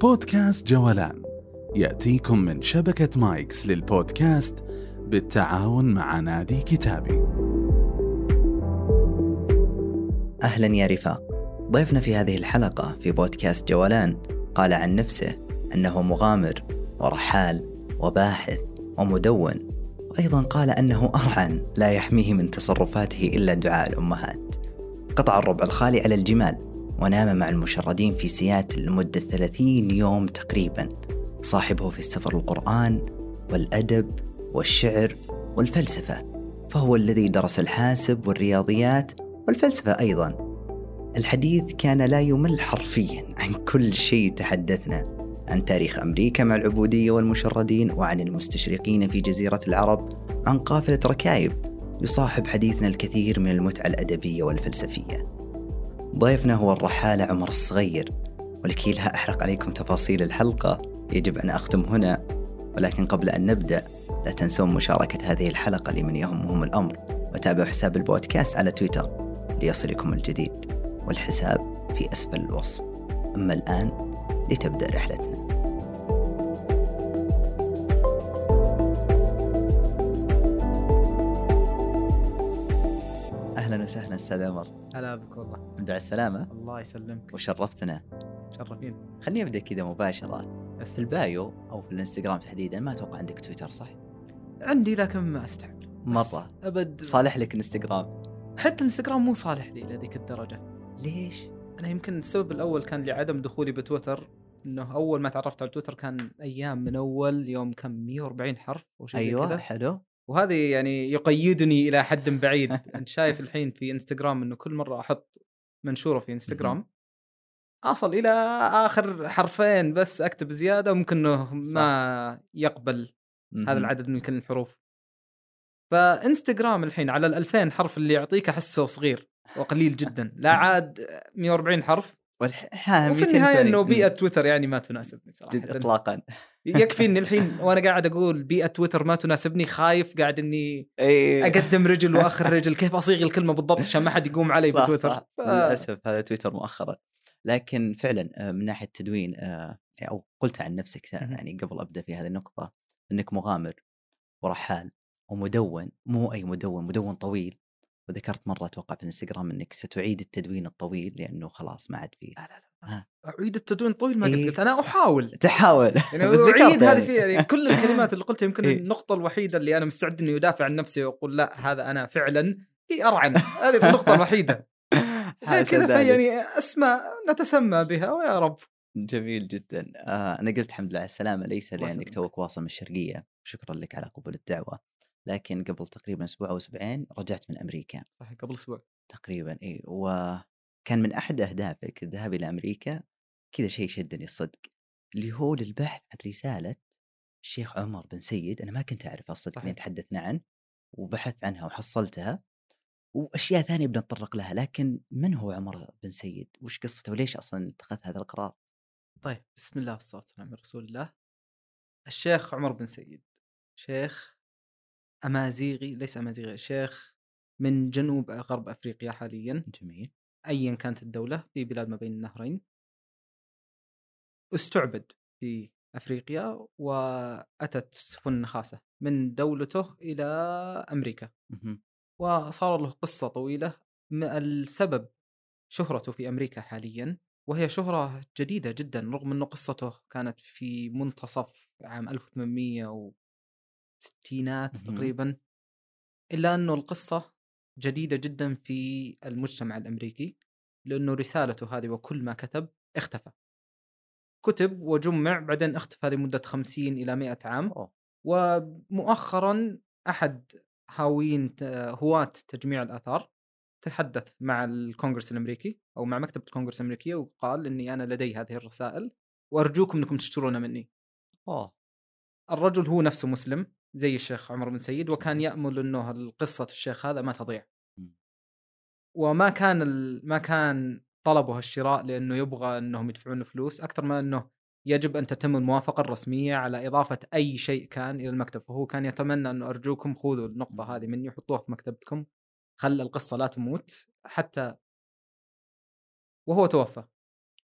بودكاست جولان يأتيكم من شبكة مايكس للبودكاست بالتعاون مع نادي كتابي. أهلا يا رفاق. ضيفنا في هذه الحلقة في بودكاست جولان قال عن نفسه أنه مغامر ورحال وباحث ومدون. وأيضا قال أنه أرعن لا يحميه من تصرفاته إلا دعاء الأمهات. قطع الربع الخالي على الجمال. ونام مع المشردين في سياتل لمدة 30 يوم تقريبا. صاحبه في السفر القرآن والأدب والشعر والفلسفة. فهو الذي درس الحاسب والرياضيات والفلسفة أيضا. الحديث كان لا يمل حرفيا عن كل شيء تحدثنا عن تاريخ أمريكا مع العبودية والمشردين وعن المستشرقين في جزيرة العرب عن قافلة ركايب يصاحب حديثنا الكثير من المتعة الأدبية والفلسفية. ضيفنا هو الرحالة عمر الصغير ولكي لا أحرق عليكم تفاصيل الحلقة يجب أن أختم هنا ولكن قبل أن نبدأ لا تنسون مشاركة هذه الحلقة لمن يهمهم الأمر وتابعوا حساب البودكاست على تويتر ليصلكم الجديد والحساب في أسفل الوصف. أما الآن لتبدأ رحلتنا. أهلا وسهلا أستاذ عمر. هلا بك والله. الحمد على السلامة. الله يسلمك. وشرفتنا. مشرفين خليني أبدأ كذا مباشرة. في البايو أو في الإنستغرام تحديدا ما أتوقع عندك تويتر صح؟ عندي لكن ما استعمل مرة. أبد. صالح لك إنستغرام. حتى الانستغرام مو صالح لي لهذيك الدرجة. ليش؟ أنا يمكن السبب الأول كان لعدم دخولي بتويتر. إنه أول ما تعرفت على تويتر كان أيام من أول يوم كم؟ 140 حرف أو شيء أيوة كذا. حلو. وهذه يعني يقيدني إلى حد بعيد. أنت شايف الحين في إنستغرام إنه كل مرة أحط منشورة في إنستغرام؟ أصل إلى آخر حرفين بس أكتب زيادة وممكن إنه ما يقبل هذا. العدد من كل الحروف. فإنستغرام الحين على ال 2000 حرف اللي يعطيك أحسه صغير وقليل جدا. لا عاد 140 حرف. والح... وفي 200 النهاية. إنه. بيئة تويتر يعني ما تناسبني صراحة. جد اطلاقا. يكفي إني الحين وأنا قاعد أقول بيئة تويتر ما تناسبني خايف قاعد إني اي أقدم رجل وآخر رجل كيف أصيغ الكلمة بالضبط عشان ما حد يقوم علي صح بتويتر صح. ف- للأسف هذا تويتر مؤخرا لكن فعلا آه، من ناحية تدوين آه، أو قلت عن نفسك. يعني قبل أبدأ في هذه النقطة إنك مغامر ورحال ومدون مو أي مدون مدون طويل وذكرت مرة أتوقع في الإنستغرام إنك ستعيد التدوين الطويل لأنه خلاص ما عاد فيه لا لا لا. أعيد التدوين طويل ما قد إيه. قلت أنا أحاول. تحاول. يعني بس اعيد هذه يعني. في يعني كل الكلمات اللي قلتها يمكن إيه. النقطة الوحيدة اللي أنا مستعد إني أدافع عن نفسي وأقول لا هذا أنا فعلا. هي أرعن. هذه النقطة الوحيدة. كذا ذلك. فيعني اسماء نتسمى بها ويا رب. جميل جدا. آه أنا قلت الحمد لله على السلامة ليس لانك. توك واصل من الشرقية. شكرا لك على قبول الدعوة. لكن قبل تقريبا أسبوع أو أسبوعين رجعت من أمريكا. صحيح قبل أسبوع. تقريبا إي وكان من أحد أهدافك الذهاب إلى أمريكا كذا شيء شدني الصدق اللي هو للبحث عن رسالة الشيخ عمر بن سيد أنا ما كنت اعرف الصدق. مين تحدثنا عنه وبحثت عنها وحصلتها وأشياء ثانية بنتطرق لها لكن من هو عمر بن سيد؟ وش قصته وليش أصلا اتخذ هذا القرار؟ طيب بسم الله والصلاة والسلام على رسول الله الشيخ عمر بن سيد شيخ أمازيغي ليس أمازيغي شيخ من جنوب غرب أفريقيا حاليا جميل ايا كانت الدولة في بلاد ما بين النهرين استعبد في أفريقيا وأتت سفن نخاسة من دولته إلى أمريكا. وصار له قصة طويلة السبب شهرته في أمريكا حاليا وهي شهرة جديدة جدا رغم إنه قصته كانت في منتصف عام 1860 مهم. تقريبا إلا أنه القصة جديدة جدا في المجتمع الأمريكي لأنه رسالته هذه وكل ما كتب اختفى كتب وجمع بعدين اختفى لمدة 50 إلى 100 عام أوه. ومؤخرا أحد هاويين هواة تجميع الآثار تحدث مع الكونغرس الأمريكي أو مع مكتبة الكونغرس الأمريكية وقال إني أنا لدي هذه الرسائل وأرجوكم إنكم تشترونها مني. أوه الرجل هو نفسه مسلم زي الشيخ عمر بن سيد وكان يأمل إنه قصه الشيخ هذا ما تضيع. وما كان ال... ما كان طلبه الشراء لأنه يبغى إنهم يدفعون فلوس أكثر ما إنه يجب أن تتم الموافقة الرسمية على إضافة أي شيء كان إلى المكتب. فهو كان يتمنى انه أرجوكم خذوا النقطة هذه مني وحطوها في مكتبتكم خل القصة لا تموت حتى وهو توفى.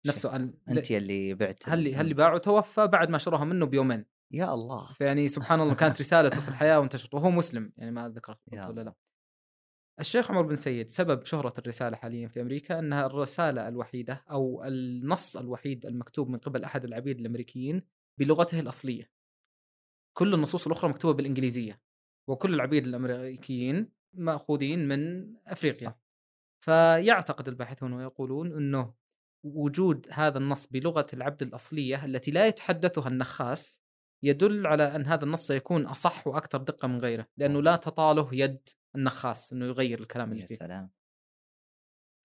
نفسه أن انت اللي بعت هل هل اللي باعه؟ توفى بعد ما شروها منه بيومين. يا الله. فيعني سبحان الله كانت رسالته في الحياة وانتشرت وهو مسلم يعني ما اتذكر يا ولا لا. الشيخ عمر بن سيد سبب شهرة الرسالة حاليا في أمريكا أنها الرسالة الوحيدة أو النص الوحيد المكتوب من قبل أحد العبيد الأمريكيين بلغته الأصلية كل النصوص الأخرى مكتوبة بالإنجليزية وكل العبيد الأمريكيين مأخوذين من أفريقيا صح. فيعتقد الباحثون ويقولون أنه وجود هذا النص بلغة العبد الأصلية التي لا يتحدثها النخاس يدل على أن هذا النص سيكون أصح وأكثر دقة من غيره لأنه لا تطاله يد النخاس أنه يغير الكلام اللي يا فيه. سلام.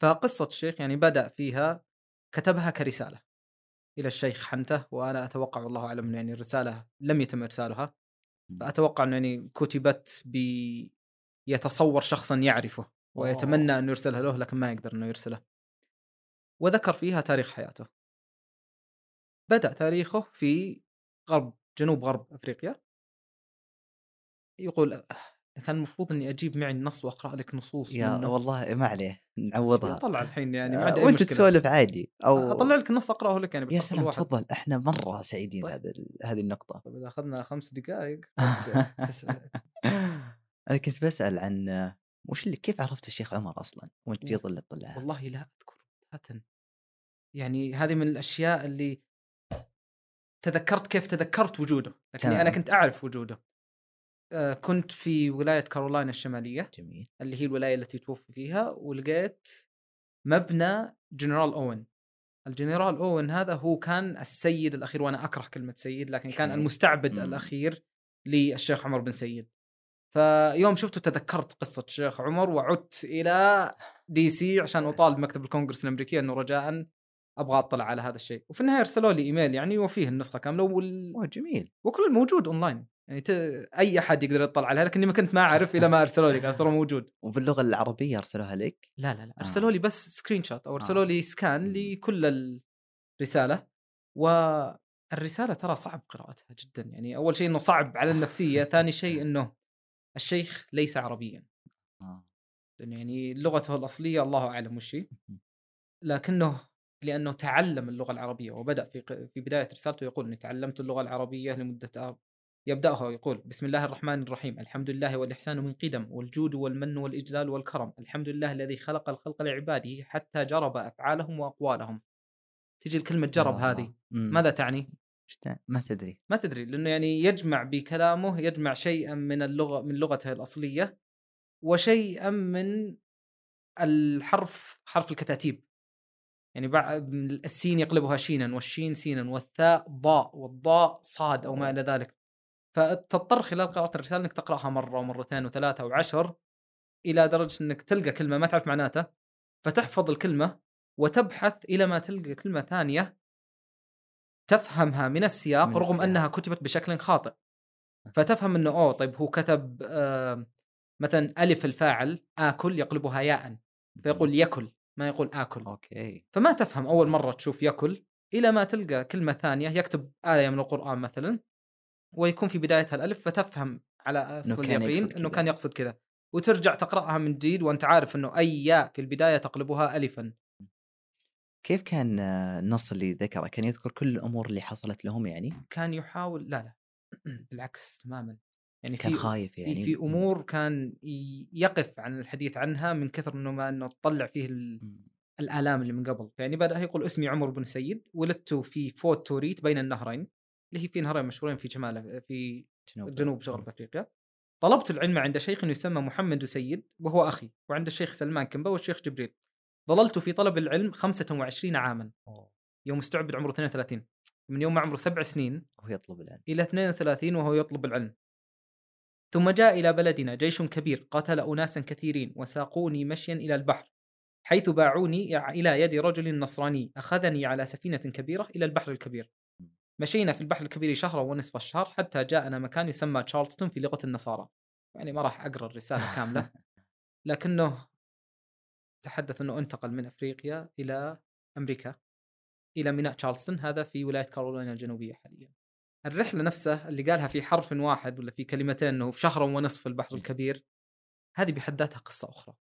فقصة الشيخ يعني بدأ فيها كتبها كرسالة إلى الشيخ حنته وأنا أتوقع والله أعلم يعني الرسالة لم يتم إرسالها. فأتوقع أنه يعني كتبت ب يتصور شخصا يعرفه ويتمنى أنه يرسلها له لكن ما يقدر أنه يرسله. وذكر فيها تاريخ حياته. بدأ تاريخه في غرب جنوب غرب أفريقيا. يقول كان المفروض إني أجيب معي النص وأقرأ لك نصوص يا منه. والله ما عليه نعوضها. اطلع الحين يعني ما آه، عندي وأنت تسولف عادي أو أطلع لك النص أقرأه لك يعني يا سلام الواحد. تفضل إحنا مرة سعيدين طيب. هذه النقطة. طيب إذا أخذنا خمس دقائق أنا كنت بسأل عن وش اللي كيف عرفت الشيخ عمر أصلا؟ وأنت في ظل الطلعه والله لا أذكر يعني هذه من الأشياء اللي تذكرت كيف تذكرت وجوده لكني أنا تمام. كنت أعرف وجوده آه، كنت في ولاية كارولاينا الشمالية جميل اللي هي الولاية التي توفي فيها ولقيت مبنى جنرال أوين الجنرال أوين هذا هو كان السيد الأخير وأنا أكره كلمة سيد لكن كان. المستعبد مم. الأخير للشيخ عمر بن سيد فيوم شفته تذكرت قصة الشيخ عمر وعدت إلى DC عشان اطالب مكتب الكونغرس الأمريكي إنه رجاء أبغى أطلع على هذا الشيء وفي النهاية أرسلوا لي إيميل يعني وفيه النسخة كاملة وال... جميل وكل الموجود أونلاين يعني ت... أي أحد يقدر يطلع عليها لكني ما كنت ما أعرف إلى ما أرسلوا لي قال ترى موجود وباللغة العربية أرسلوها لك لا لا لا آه. أرسلوا لي بس screenshot أو أرسلوا آه. لي scan. لكل الرساله والرسالة ترى صعب قراءتها جدا يعني أول شيء إنه صعب على النفسية ثاني شيء إنه الشيخ ليس عربيا آه. لأنه يعني لغته الأصلية الله أعلم وش. لكنه لأنه تعلم اللغة العربية وبدأ في في بداية رسالته يقول إني تعلمت اللغة العربية لمدة آب يبدأها ويقول بسم الله الرحمن الرحيم الحمد لله والإحسان من قدم والجود والمن والإجلال والكرم الحمد لله الذي خلق الخلق لعباده حتى جرب أفعالهم وأقوالهم تجي الكلمة جرب يا هذه. مم. ماذا تعني ما تدري ما تدري لأنه يعني يجمع بكلامه يجمع شيئا من اللغة من لغته الأصلية وشيئا من الحرف حرف الكتاتيب يعني بعد السين يقلبها شينا والشين سينا والثاء ضاء والضاء صاد أو ما إلى ذلك. فتضطر خلال قراءة الرسالة إنك تقرأها مرة ومرتين وثلاثه وعشر إلى درجة إنك تلقى كلمة ما تعرف معناتها فتحفظ الكلمة وتبحث إلى ما تلقى كلمة ثانية تفهمها من السياق من رغم السياق. أنها كتبت بشكل خاطئ. فتفهم إنه أوه طيب هو كتب آه مثلا ألف الفاعل آكل يقلبها ياء فيقول يكل. ما يقول آكل. أوكي. فما تفهم أول مرة تشوف يكل إلى ما تلقى كلمة ثانية يكتب آية من القرآن مثلا ويكون في بدايتها الألف فتفهم على أصل كان اليقين كذا. كان يقصد كذا وترجع تقرأها من جديد وأنت عارف إنه أي ياء في البداية تقلبها الفا. كيف كان النص اللي ذكره؟ كان يذكر كل الأمور اللي حصلت لهم يعني؟ كان يحاول لا لا. بالعكس تماما. يعني كان في خايف يعني في, أمور كان يقف عن الحديث عنها من كثر إنه ما إنه تطلع فيه ال- مم. الآلام اللي من قبل. يعني بدأ يقول اسمي عمر بن سيد ولدت في فوتا تورو بين النهرين اللي هي في نهرين مشهورين في شمال في جنوب جنوب غرب أفريقيا. طلبت العلم عند شيخ يسمى محمد سيد وهو أخي وعند الشيخ سلمان كمبا والشيخ جبريل. ظللت في طلب العلم 25 عاما. يوم استعبد عمره 32 من يوم ما عمره سبع سنين وهو يطلب العلم. إلى 32 وهو يطلب العلم. ثم جاء إلى بلدنا جيش كبير قتل أناسا كثيرين وساقوني مشيا إلى البحر حيث باعوني إلى يد رجل نصراني أخذني على سفينة كبيرة إلى البحر الكبير. مشينا في البحر الكبير شهرا ونصف الشهر حتى جاءنا مكان يسمى تشارلستون في لغة النصارى. يعني ما راح أقرأ الرسالة كاملة. لكنه تحدث أنه انتقل من أفريقيا إلى أمريكا إلى ميناء تشارلستون هذا في ولاية كارولينا الجنوبية حاليا. الرحلة نفسها اللي قالها في حرف واحد ولا في كلمتين أنه في شهر ونصف في البحر الكبير هذه بحد ذاتها قصة أخرى.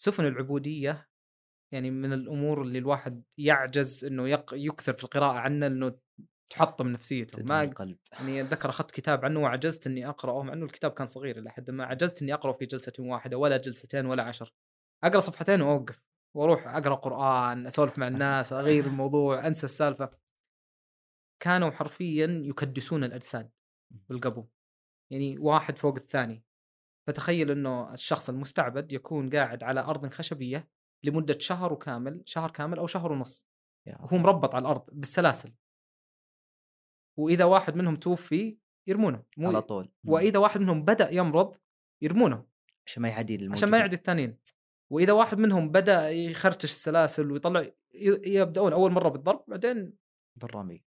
سفن العبودية يعني من الأمور اللي الواحد يعجز إنه يق... يكثر في القراءة عنه إنه تحطم نفسيته. ما القلب. يعني أتذكر أخذت كتاب عنه وعجزت إني أقرأه مع إنه الكتاب كان صغير إلى حد ما عجزت إني أقرأه في جلسة واحدة ولا جلستين ولا عشر. أقرأ صفحتين وأوقف وأروح أقرأ قرآن أسولف مع الناس أغير الموضوع أنسى السالفة. كانوا حرفيا يكدسون الأجساد بالقبو يعني واحد فوق الثاني. فتخيل إنه الشخص المستعبد يكون قاعد على أرض خشبية لمدة شهر وكامل شهر كامل أو شهر ونص. وهو مربط على الأرض بالسلاسل. وإذا واحد منهم توفي يرمونه مو على طول. وإذا واحد منهم بدأ يمرض يرمونه. عشان ما يعدي الموجودين. عشان ما يعدي الثانيين. وإذا واحد منهم بدأ يخرتش السلاسل ويطلع يبدأون أول مرة بالضرب بعدين بالرمي.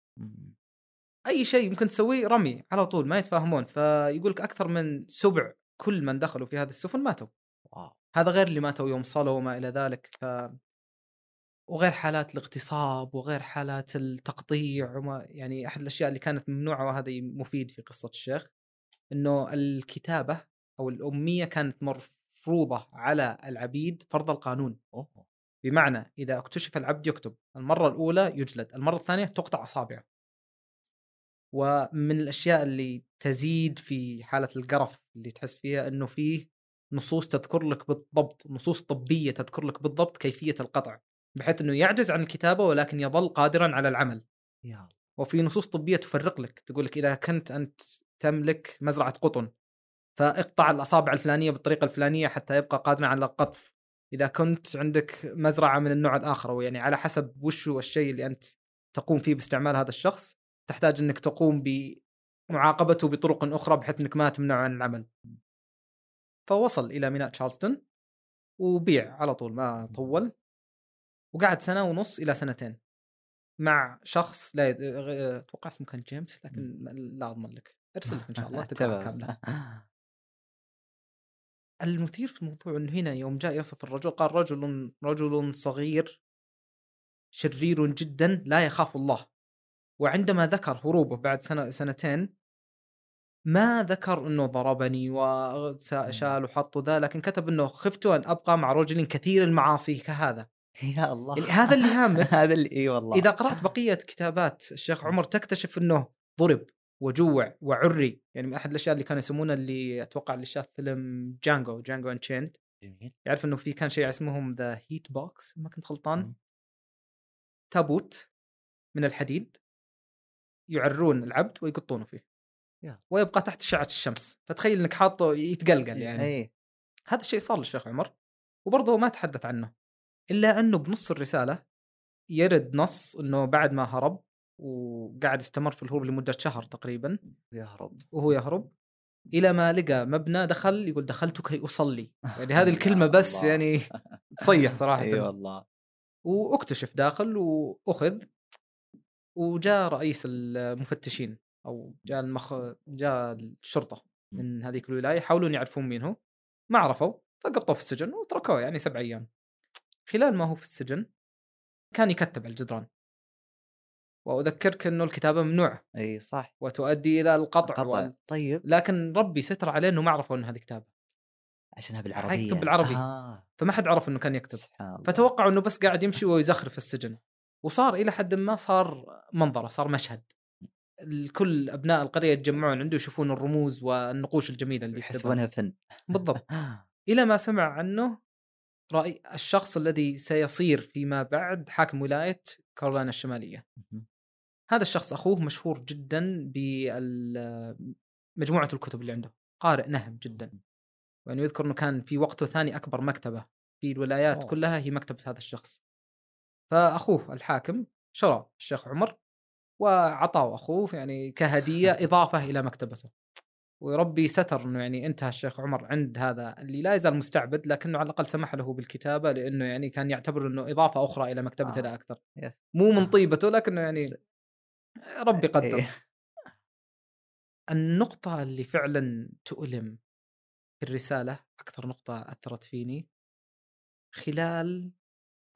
أي شيء ممكن تسويه رمي على طول ما يتفاهمون فيقول لك أكثر من سبع كل من دخلوا في هذه السفن ماتوا. واو. هذا غير اللي ماتوا يوم صلوا وما إلى ذلك ف وغير حالات الاغتصاب وغير حالات التقطيع وما يعني أحد الأشياء اللي كانت ممنوعة وهذا مفيد في قصة الشيخ إنه الكتابة أو الأمية كانت مفروضه على العبيد فرض القانون. أوه. بمعنى إذا اكتشف العبد يكتب المرة الأولى يجلد المرة الثانية تقطع أصابعه. ومن الأشياء اللي تزيد في حالة القرف اللي تحس فيها إنه فيه نصوص تذكر لك بالضبط نصوص طبية تذكر لك بالضبط كيفية القطع بحيث إنه يعجز عن الكتابة ولكن يظل قادرا على العمل. يا. وفي نصوص طبية تفرق لك تقول لك إذا كنت أنت تملك مزرعة قطن فاقطع الأصابع الفلانية بالطريقة الفلانية حتى يبقى قادرا على القطف إذا كنت عندك مزرعة من النوع الآخر ويعني على حسب وش هو الشيء اللي أنت تقوم فيه باستعمال هذا الشخص تحتاج إنك تقوم بمعاقبته بطرق أخرى بحيث إنك ما تمنعه عن العمل فوصل إلى ميناء تشارلستون وبيع على طول ما طول وقعد سنة ونص إلى سنتين مع شخص لا يد... غ- أتوقع اسمه كان جيمس لكن لا أضمن لك أرسل لك إن شاء الله تمام. كاملة المثير في الموضوع إنه هنا يوم جاء يصف الرجل قال رجل رجل صغير شرير جدا لا يخاف الله. وعندما ذكر هروبه بعد سنة سنتين ما ذكر إنه ضربني وشال وحط ذا لكن كتب إنه خفت أن أبقى مع رجل كثير المعاصي كهذا. يا الله. هذا اللي هامك هذا اللي إي والله. إذا قرأت بقية كتابات الشيخ عمر تكتشف إنه ضرب. وجوع وعري يعني من أحد الأشياء اللي كانوا يسمونه اللي أتوقع اللي شاف فيلم Django Django Unchained جميل. يعرف إنه في كان شيء اسمهم the hot box ما كنت غلطان. تابوت من الحديد يعرون العبد ويقطونه فيه. Yeah. ويبقى تحت اشعه الشمس. فتخيل إنك حاطه يتقلقل يعني. هذا الشيء صار للشيخ عمر وبرضه ما تحدث عنه إلا إنه بنص الرسالة يرد نص إنه بعد ما هرب وقاعد استمر في الهروب لمدة شهر تقريبا. يهرب. وهو يهرب. إلى ما لقى مبنى دخل يقول دخلت كي أصلي. يعني هذه الكلمة بس. يعني تصيح صراحة. إي والله. وأكتشف داخل وأخذ وجاء رئيس المفتشين أو جاء المخ جاء الشرطة من هذيك الولاية يحاولون يعرفون مين هو. ما عرفوا فقطوه في السجن وتركوه يعني سبع أيام. خلال ما هو في السجن كان يكتب على الجدران. وأذكرك إنه الكتابة ممنوعه إي صح. وتؤدي إلى القطع قطع وال... طيب. لكن ربي ستر عليه إنه ما عرفوا ان هذه كتابة. عشانها بالعربيه يكتب بالعربي. آه. فما حد عرف إنه كان يكتب. فتوقعوا إنه بس قاعد يمشي ويزخرف في السجن. وصار إلى حد ما صار منظرة صار مشهد. الكل أبناء القرية يتجمعون عنده يشوفون الرموز والنقوش الجميلة اللي يحسبونها فن. بالضبط. إلى ما سمع عنه رأي الشخص الذي سيصير فيما بعد حاكم ولاية كارولاينا الشمالية. هذا الشخص أخوه مشهور جدا بمجموعه الكتب اللي عنده قارئ نهم جدا يعني يذكر إنه كان في وقته ثاني أكبر مكتبة في الولايات أوه. كلها هي مكتبة هذا الشخص فأخوه الحاكم شرى الشيخ عمر وعطاه أخوه يعني كهدية إضافة إلى مكتبته وربي ستر إنه يعني انتهى الشيخ عمر عند هذا اللي لا يزال مستعبد لكنه على الأقل سمح له بالكتابة لأنه يعني كان يعتبر إنه إضافة أخرى إلى مكتبته آه. لا أكثر يس. مو من طيبته لكنه يعني ربي قدر. إيه. النقطة اللي فعلا تؤلم في الرسالة أكثر نقطة أثرت فيني خلال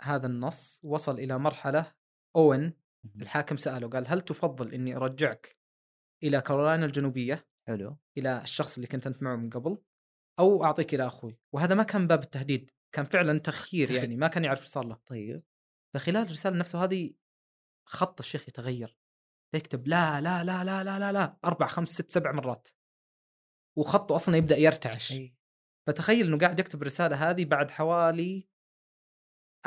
هذا النص وصل إلى مرحلة أوين. الحاكم سأله قال هل تفضل إني أرجعك إلى كارولاينا الجنوبية؟ حلو. إلى الشخص اللي كنت أنت معه من قبل؟ أو أعطيك إلى أخوي؟ وهذا ما كان باب التهديد كان فعلا تخيير تخ- يعني ما كان يعرف صار له. طيب. فخلال الرسالة نفسه هذه خط الشيخ يتغير. يكتب لا لا لا لا لا لا لا أربع خمس ست سبع مرات. وخطه أصلا يبدأ يرتعش. أي. فتخيل إنه قاعد يكتب الرسالة هذه بعد حوالي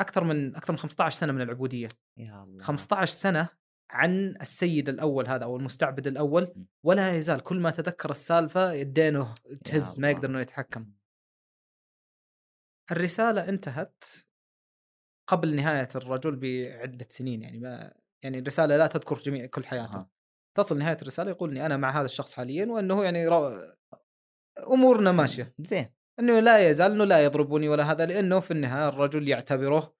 أكثر من أكثر من 15 سنة من العبودية. يا الله. 15 سنة عن السيد الأول هذا أو المستعبد الأول. ولا يزال كل ما تذكر السالفة يدينه تهز ما. يقدر إنه يتحكم. الرسالة انتهت قبل نهاية الرجل بعدة سنين يعني ما يعني الرسالة لا تذكر جميع كل حياته أها. تصل نهاية الرسالة يقول إني أنا مع هذا الشخص حاليا وإنه يعني رو... أمورنا ماشية. زين. إنه لا يزال إنه لا يضربني ولا هذا لأنه في النهاية الرجل يعتبره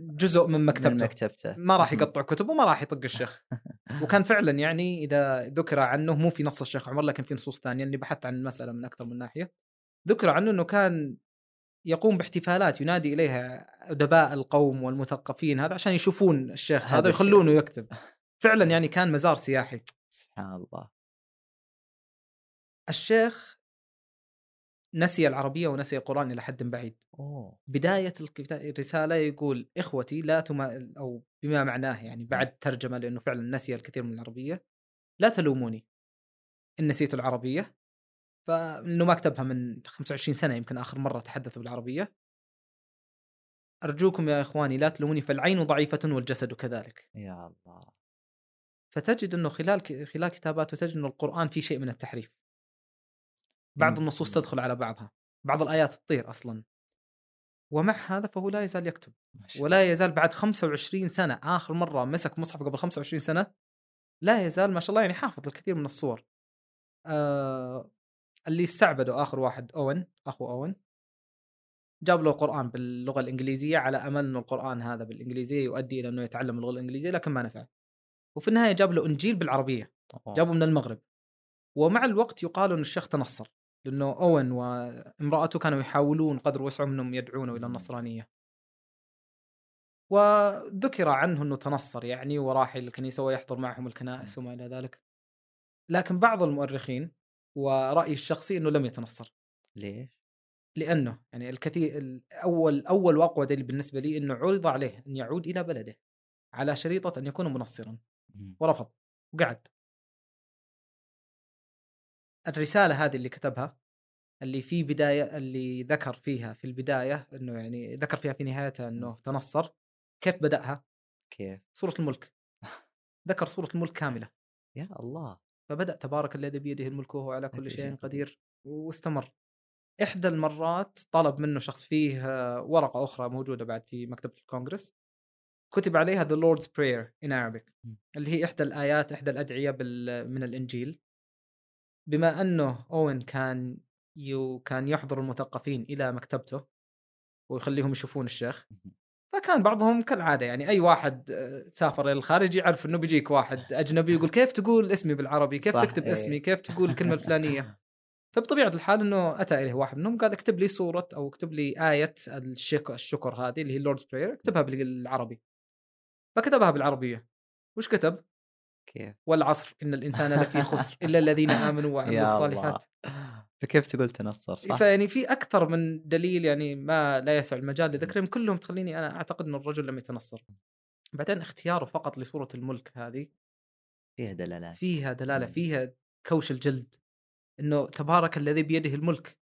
جزء من من مكتبته. مكتبته. ما راح. يقطع كتب وما راح يطق الشيخ. وكان فعلا يعني إذا ذكر عنه مو في نص الشيخ عمر لكن في نصوص ثانية إني بحثت عن المساله من أكثر من ناحية ذكر عنه إنه كان يقوم باحتفالات ينادي إليها أدباء القوم والمثقفين هذا عشان يشوفون الشيخ هذا. يخلونه يكتب. فعلا يعني كان مزار سياحي. سبحان الله. الشيخ نسي العربية ونسي القرآن إلى حد بعيد. أوه. بداية الكتا- الرسالة يقول إخوتي لا تما أو بما معناه يعني بعد ترجمة لأنه فعلا نسي الكثير من العربية لا تلوموني. إن نسيت العربية فإنه ما كتبها من 25 سنة يمكن آخر مرة تحدث بالعربية. أرجوكم يا إخواني لا تلوموني فالعين ضعيفة والجسد كذلك. يا الله. فتجد إنه خلال خلال كتاباته تجد إنه القرآن فيه شيء من التحريف. بعض. النصوص. تدخل على بعضها. بعض الآيات تطير أصلا. ومع هذا فهو لا يزال يكتب. ولا يزال بعد 25 سنة آخر مرة مسك مصحف قبل 25 سنة لا يزال ما شاء الله يعني حافظ الكثير من الصور. آه اللي استعبده آخر واحد أوين أخو أوين. جاب له قران باللغة الإنجليزية على أمل انه القرآن هذا بالإنجليزية يؤدي إلى إنه يتعلم اللغة الإنجليزية لكن ما نفع. وفي النهاية جاب له إنجيل بالعربية. جابه من المغرب. ومع الوقت يقال ان الشيخ تنصر لأنه أوين وامرأته كانوا يحاولون قدر وسعهم إنهم يدعونه إلى النصرانية. وذكر عنه إنه تنصر يعني وراح إلى الكنيسة ويحضر معهم الكنائس وما إلى ذلك. لكن بعض المؤرخين ورأيي الشخصي إنه لم يتنصر ليش؟ لأنه يعني الكثير الأول أول وأقوى دليل بالنسبة لي إنه عرض عليه أن يعود إلى بلده على شريطة أن يكون منصرا. ورفض وقعد الرسالة هذه اللي كتبها اللي في بداية اللي ذكر فيها في البداية إنه يعني ذكر فيها في نهايتها إنه تنصر كيف بدأها؟ كيف؟ سورة الملك ذكر سورة الملك كاملة يا الله فبدأ تبارك الذي بيده الملك وهو على كل شيء قدير واستمر إحدى المرات طلب منه شخص فيه ورقة أخرى موجودة بعد في مكتبة الكونغرس كتب عليها The Lord's Prayer in Arabic. اللي هي إحدى الآيات إحدى الأدعية من الإنجيل بما أنه أوين كان يو كان يحضر المثقفين إلى مكتبته ويخليهم يشوفون الشيخ. فكان بعضهم كالعادة يعني أي واحد آه، سافر إلى الخارج يعرف إنه بيجيك واحد أجنبي يقول كيف تقول اسمي بالعربي؟ كيف تكتب إيه. اسمي؟ كيف تقول الكلمة الفلانية؟ فبطبيعة الحال إنه أتى إليه واحد منهم قال اكتب لي صورة أو اكتب لي آية الشك الشكر هذه اللي هي اللوردز براير اكتبها بالعربي. فكتبها بالعربية. وش كتب؟ كيف؟ والعصر إن الإنسان لفي خسر إلا الذين آمنوا وعملوا الصالحات. فكيف تقول تنصر صح؟ فيعني في أكثر من دليل يعني ما لا يسع المجال لذكرهم كلهم تخليني أنا أعتقد إن الرجل لم يتنصر. بعدين اختياره فقط لصورة الملك هذه فيها دلالات فيها دلالة. فيها كوش الجلد إنه تبارك الذي بيده الملك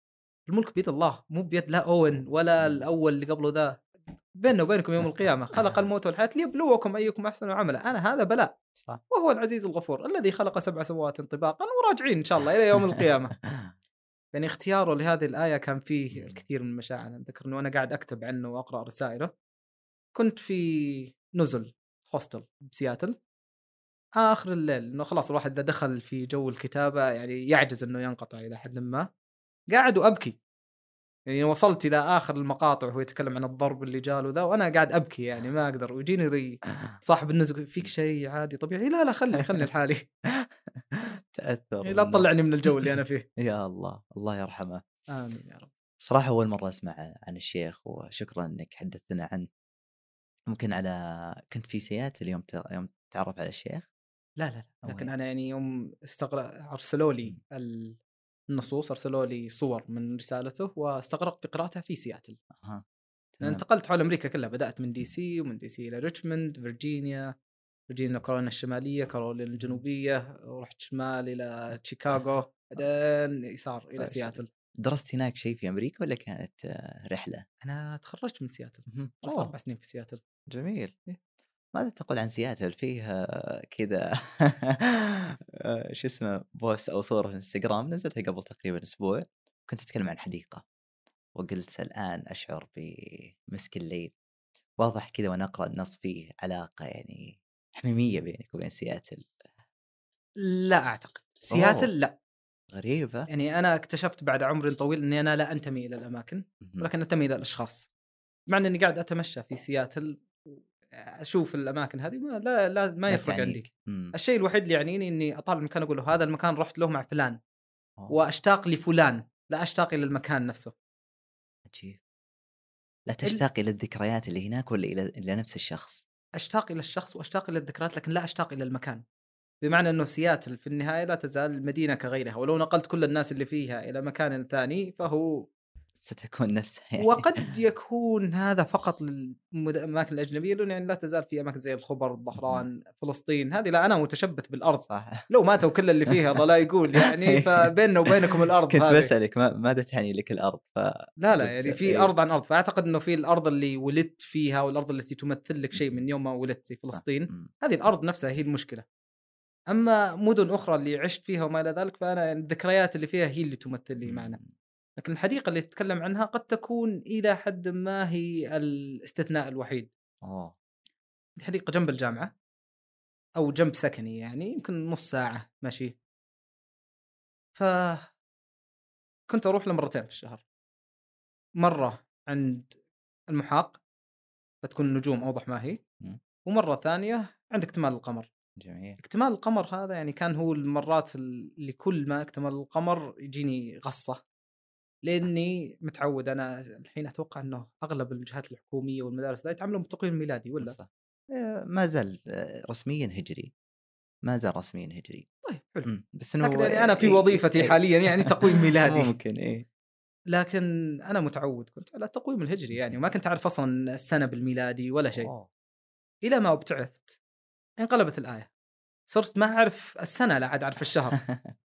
الملك بيد الله مو بيد لا أوين ولا. الأول اللي قبله ذا بيننا وبينكم يوم القيامة خلق الموت والحياة ليبلوكم أيكم أحسن عملا. أنا هذا بلاء صح. وهو العزيز الغفور الذي خلق سبع سماوات طباقا وراجعين إن شاء الله إلى يوم القيامة. يعني اختياره لهذه الآية كان فيه. الكثير من المشاعر. أنا اتذكر إنه أنا قاعد أكتب عنه وأقرأ رسائله. كنت في نزل هوستل بسياتل. آخر الليل إنه خلاص الواحد إذا دخل في جو الكتابة يعني يعجز إنه ينقطع إلى حد ما. قاعد وابكي يعني وصلت إلى آخر المقاطع وهو يتكلم عن الضرب اللي جاله ذا وأنا قاعد أبكي يعني ما أقدر ويجيني ري صاحب النزل يقول، فيك شيء عادي طبيعي لا لا خلني خلني لحالي تأثر يعني لا. تطلعني من الجو اللي أنا فيه يا الله الله يرحمه آمين يا رب صراحة أول مرة أسمع عن الشيخ وشكرا إنك حدثتنا عنه ممكن على كنت في سياتل يوم. يوم تعرف على الشيخ لا لا أو لكن؟ أنا يعني يوم استغرق أرسلوا لي. ال- النصوص أرسلوا لي صور من رسالته واستغرقت قراءتها في سياتل تمام. انتقلت حول أمريكا كلها بدأت من دي سي ومن دي سي إلى ريتشموند فيرجينيا فيرجينيا كارولاينا الشمالية كارولاينا الجنوبية ورحت شمال إلى شيكاغو بعدين يسار إلى. سياتل درست هناك شيء في أمريكا ولا كانت آه، رحلة؟ أنا تخرجت من سياتل درست أربع سنين في سياتل جميل إيه. ماذا تقول عن سياتل فيها كذا آه، شو اسمه post أو صورة في الإنستغرام؟ نزلتها قبل تقريبا أسبوع كنت أتكلم عن حديقة وقلت الآن أشعر بمسك الليل. واضح كذا وأنا أقرأ النص فيه علاقة يعني حميمية بينك وبين سياتل لا أعتقد. سياتل لا. غريبة. يعني أنا اكتشفت بعد عمر طويل إني أنا لا أنتمي إلى الأماكن. ولكن أنتمي إلى الأشخاص. مع إني قاعد أتمشى في سياتل أشوف الأماكن هذه ما لا لا ما يفرق. مم. الشيء الوحيد اللي يعنيني إني اطالع المكان أقول له هذا المكان رحت له مع فلان أوه، وأشتاق لفلان لا أشتاق إلى المكان نفسه عجيب لا تشتاق إلى الذكريات اللي هناك ولا إلى إلى نفس الشخص؟ أشتاق إلى الشخص وأشتاق إلى الذكريات لكن لا أشتاق إلى المكان بمعنى إنه سياتل في النهاية لا تزال مدينة كغيرها ولو نقلت كل الناس اللي فيها إلى مكان ثاني فهو ستكون نفسها يعني. وقد يكون هذا فقط للاماكن الأجنبية لأنه يعني لا تزال في أماكن زي الخبر الظهران فلسطين هذه لا أنا متشبث بالأرض صح لو ماتوا كل اللي فيها ضل يقول يعني فبيننا وبينكم الأرض كنت هذه. بسألك ما ماذا تعني لك الأرض؟ ف لا لا يعني في إيه. أرض عن أرض فأعتقد إنه في الأرض اللي ولدت فيها والأرض التي تمثل لك شيء من يوم ما ولدت صح. فلسطين مم. هذه الأرض نفسها هي المشكلة أما مدن أخرى اللي عشت فيها وما إلى ذلك فأنا الذكريات اللي فيها هي اللي تمثل لي معنى. لكن الحديقة اللي تتكلم عنها قد تكون إلى حد ما هي الاستثناء الوحيد. اوه الحديقة جنب الجامعة أو جنب سكني يعني يمكن نص ساعة مشي. ف كنت أروح له مرتين في الشهر. مرة عند المحاق فتكون النجوم أوضح ما هي. ومرة ثانية عند اكتمال القمر. جميل. اكتمال القمر هذا يعني كان هو المرات اللي كل ما اكتمل القمر يجيني غصة. لأني متعود أنا الحين أتوقع إنه أغلب الجهات الحكومية والمدارس ذا يتعاملون بالتقويم الميلادي ولا؟ صح. آه، ما زال آه، رسميا هجري. ما زال رسميا هجري. طيب حلو. بس إنه يعني أنا في إيه- وظيفتي إيه- حاليا يعني تقويم ميلادي. ممكن إيه. لكن أنا متعود كنت على التقويم الهجري يعني وما كنت أعرف أصلا السنة بالميلادي ولا شيء. أوه. إلى ما أبتعثت انقلبت الآية. صرت ما أعرف السنة لا عاد أعرف الشهر.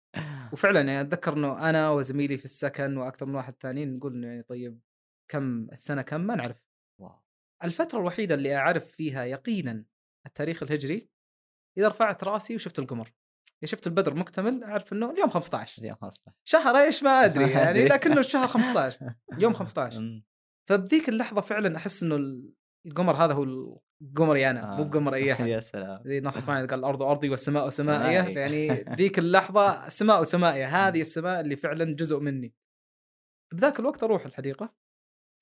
وفعلا يعني أتذكر إنه أنا وزميلي في السكن وأكثر من واحد ثانيين نقول إنه يعني طيب كم السنة كم ما نعرف واو. الفترة الوحيدة اللي أعرف فيها يقينا التاريخ الهجري إذا رفعت رأسي وشفت القمر إذا شفت البدر مكتمل أعرف إنه اليوم 15 اليوم 15 شهر إيش ما أدري يعني. لكنه الشهر 15 يوم 15 مم. فبذيك اللحظة فعلا أحس إنه القمر هذا هو قمري أنا مو آه. بقمر أي أحد. يا سلام. زي ناصر فهمي قال الأرض ارضي والسماء سمائيه سمائي. يعني ذيك اللحظة السماء سمائيه هذه السماء اللي فعلا جزء مني. بذاك الوقت أروح الحديقة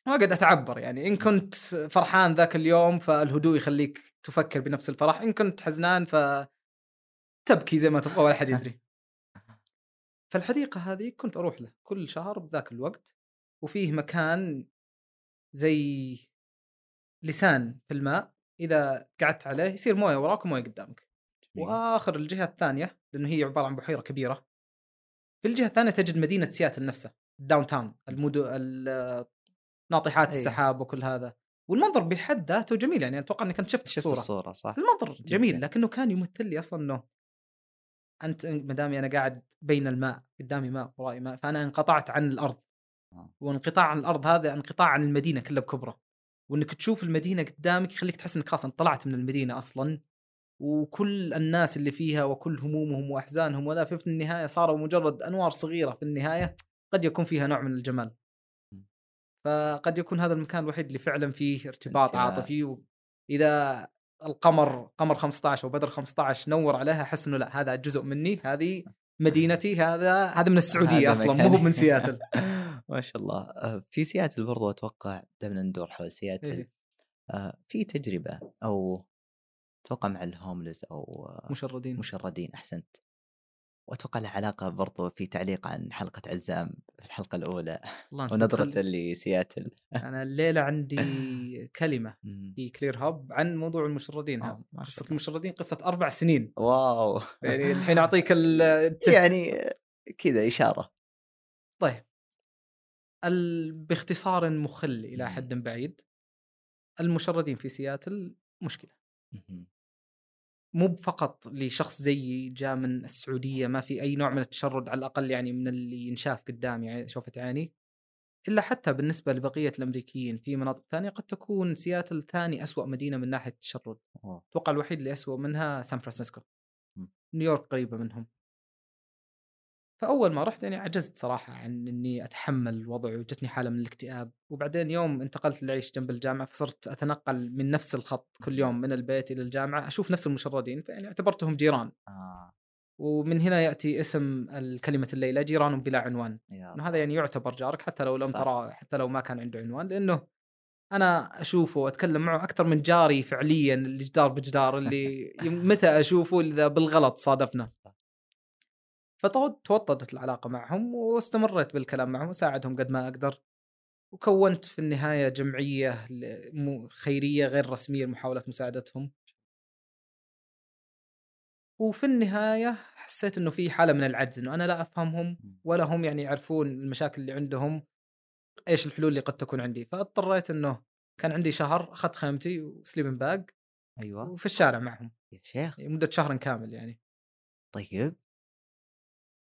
واقعد أتعبر يعني. إن كنت فرحان ذاك اليوم فالهدوء يخليك تفكر بنفس الفرح إن كنت حزنان ف تبكي زي ما تبغى ولا حد يدري. فالحديقة هذه كنت أروح له كل شهر بذاك الوقت وفيه مكان زي لسان في الماء. إذا قعدت عليه يصير موية وراك وموية قدامك جميل. وآخر الجهة الثانية لأنه هي عبارة عن بحيرة كبيرة في الجهة الثانية تجد مدينة سياتل نفسها ال downtown المدن ال- ناطحات أي. السحاب وكل هذا والمنظر بحد ذاته جميل يعني أتوقع إنك أنت شفت, شفت الصورة الصورة صح المنظر جميل جداً. لكنه كان يمثل لي أصلا إنه أنت ما دامي أنا قاعد بين الماء قدامي ماء وراي ماء فأنا انقطعت عن الأرض آه. وانقطاع عن الأرض هذا انقطاع عن المدينة كلها بكبرها وإنك تشوف المدينة قدامك يخليك تحس إنك خلاص انت طلعت من المدينة أصلا وكل الناس اللي فيها وكل همومهم وأحزانهم وذا في النهاية صاروا مجرد أنوار صغيرة في النهاية قد يكون فيها نوع من الجمال. فقد يكون هذا المكان الوحيد اللي فعلا فيه ارتباط. عاطفي وإذا القمر قمر 15 أو بدر 15 نور عليها أحس إنه لا هذا جزء مني هذه مدينتي هذا هذا من السعودية أصلا مو من سياتل. ما شاء الله. آه، في سياتل برضو أتوقع دائما ندور حول سياتل. إيه. آه، في تجربة أو أتوقع مع ال homeless أو آه، مشردين. مشردين أحسنت. وأتوقع له علاقة برضو في تعليق عن حلقة عزام في الحلقة الأولى ونظرته لسياتل أنا الليلة عندي كلمة. في كلير هاب عن موضوع المشردين آه، قصة. المشردين قصة أربع سنين واو يعني الحين أعطيك ال- الت- يعني كذا إشارة طيب ال... باختصار مخل إلى. حد بعيد المشردين في سياتل مشكلة. مو فقط لشخص زيي جاء من السعودية ما في أي نوع من التشرد على الأقل يعني من اللي ينشاف قدامي يعني شوفت عيني إلا حتى بالنسبة لبقية الأمريكيين في مناطق ثانية قد تكون سياتل ثاني أسوأ مدينة من ناحية التشرد. أتوقع الوحيد اللي أسوأ منها سان فرانسيسكو. نيويورك قريبة منهم فأول ما رحت يعني عجزت صراحة عن إني أتحمل الوضع وجتني حالة من الاكتئاب. وبعدين يوم انتقلت للعيش جنب الجامعة فصرت أتنقل من نفس الخط كل يوم من البيت إلى الجامعة أشوف نفس المشردين فيعني اعتبرتهم جيران. آه. ومن هنا يأتي اسم الكلمة الليلة جيران بلا عنوان. إنه هذا يعني يعتبر جارك حتى لو لم صح. ترى حتى لو ما كان عنده عنوان لأنه أنا أشوفه وأتكلم معه أكثر من جاري فعليا اللي جدار بجدار اللي متى أشوفه إذا بالغلط صادفنا. فتوطدت العلاقة معهم واستمريت بالكلام معهم وساعدهم قد ما أقدر. وكونت في النهاية جمعية خيرية غير رسمية لمحاولة مساعدتهم. وفي النهاية حسيت إنه في حالة من العجز إنه أنا لا أفهمهم ولا هم يعني يعرفون المشاكل اللي عندهم إيش الحلول اللي قد تكون عندي. فاضطريت إنه كان عندي شهر أخذت خيمتي وسليبن باج أيوه. وفي الشارع معهم. يا شيخ. مدة شهر كامل يعني. طيب.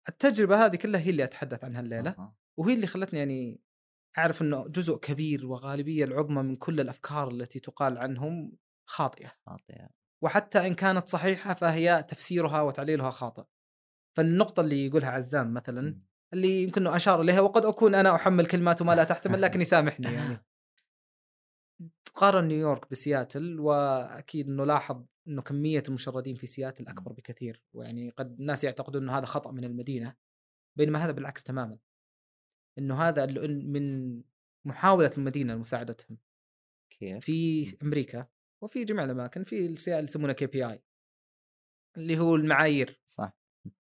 التجربة هذه كلها هي اللي أتحدث عنها الليلة أها. وهي اللي خلتني يعني أعرف إنه جزء كبير وغالبية العظمى من كل الأفكار التي تقال عنهم خاطئة خاطئ وحتى إن كانت صحيحة فهي تفسيرها وتعليلها خاطئ فالنقطة اللي يقولها عزام مثلا مم. اللي يمكن أشار إليها وقد أكون أنا أحمل كلمات ما لا تحتمل لكن يسامحني يعني تقارن نيويورك بسياتل وأكيد إنه لاحظ إنه كمية المشردين في سياتل أكبر بكثير ويعني قد الناس يعتقدون إنه هذا خطأ من المدينة بينما هذا بالعكس تماما. إنه هذا من محاولة المدينة لمساعدتهم. كيف؟ في أمريكا وفي جميع الأماكن في اللي يسمونها كي بي آي. اللي هو المعايير. صح.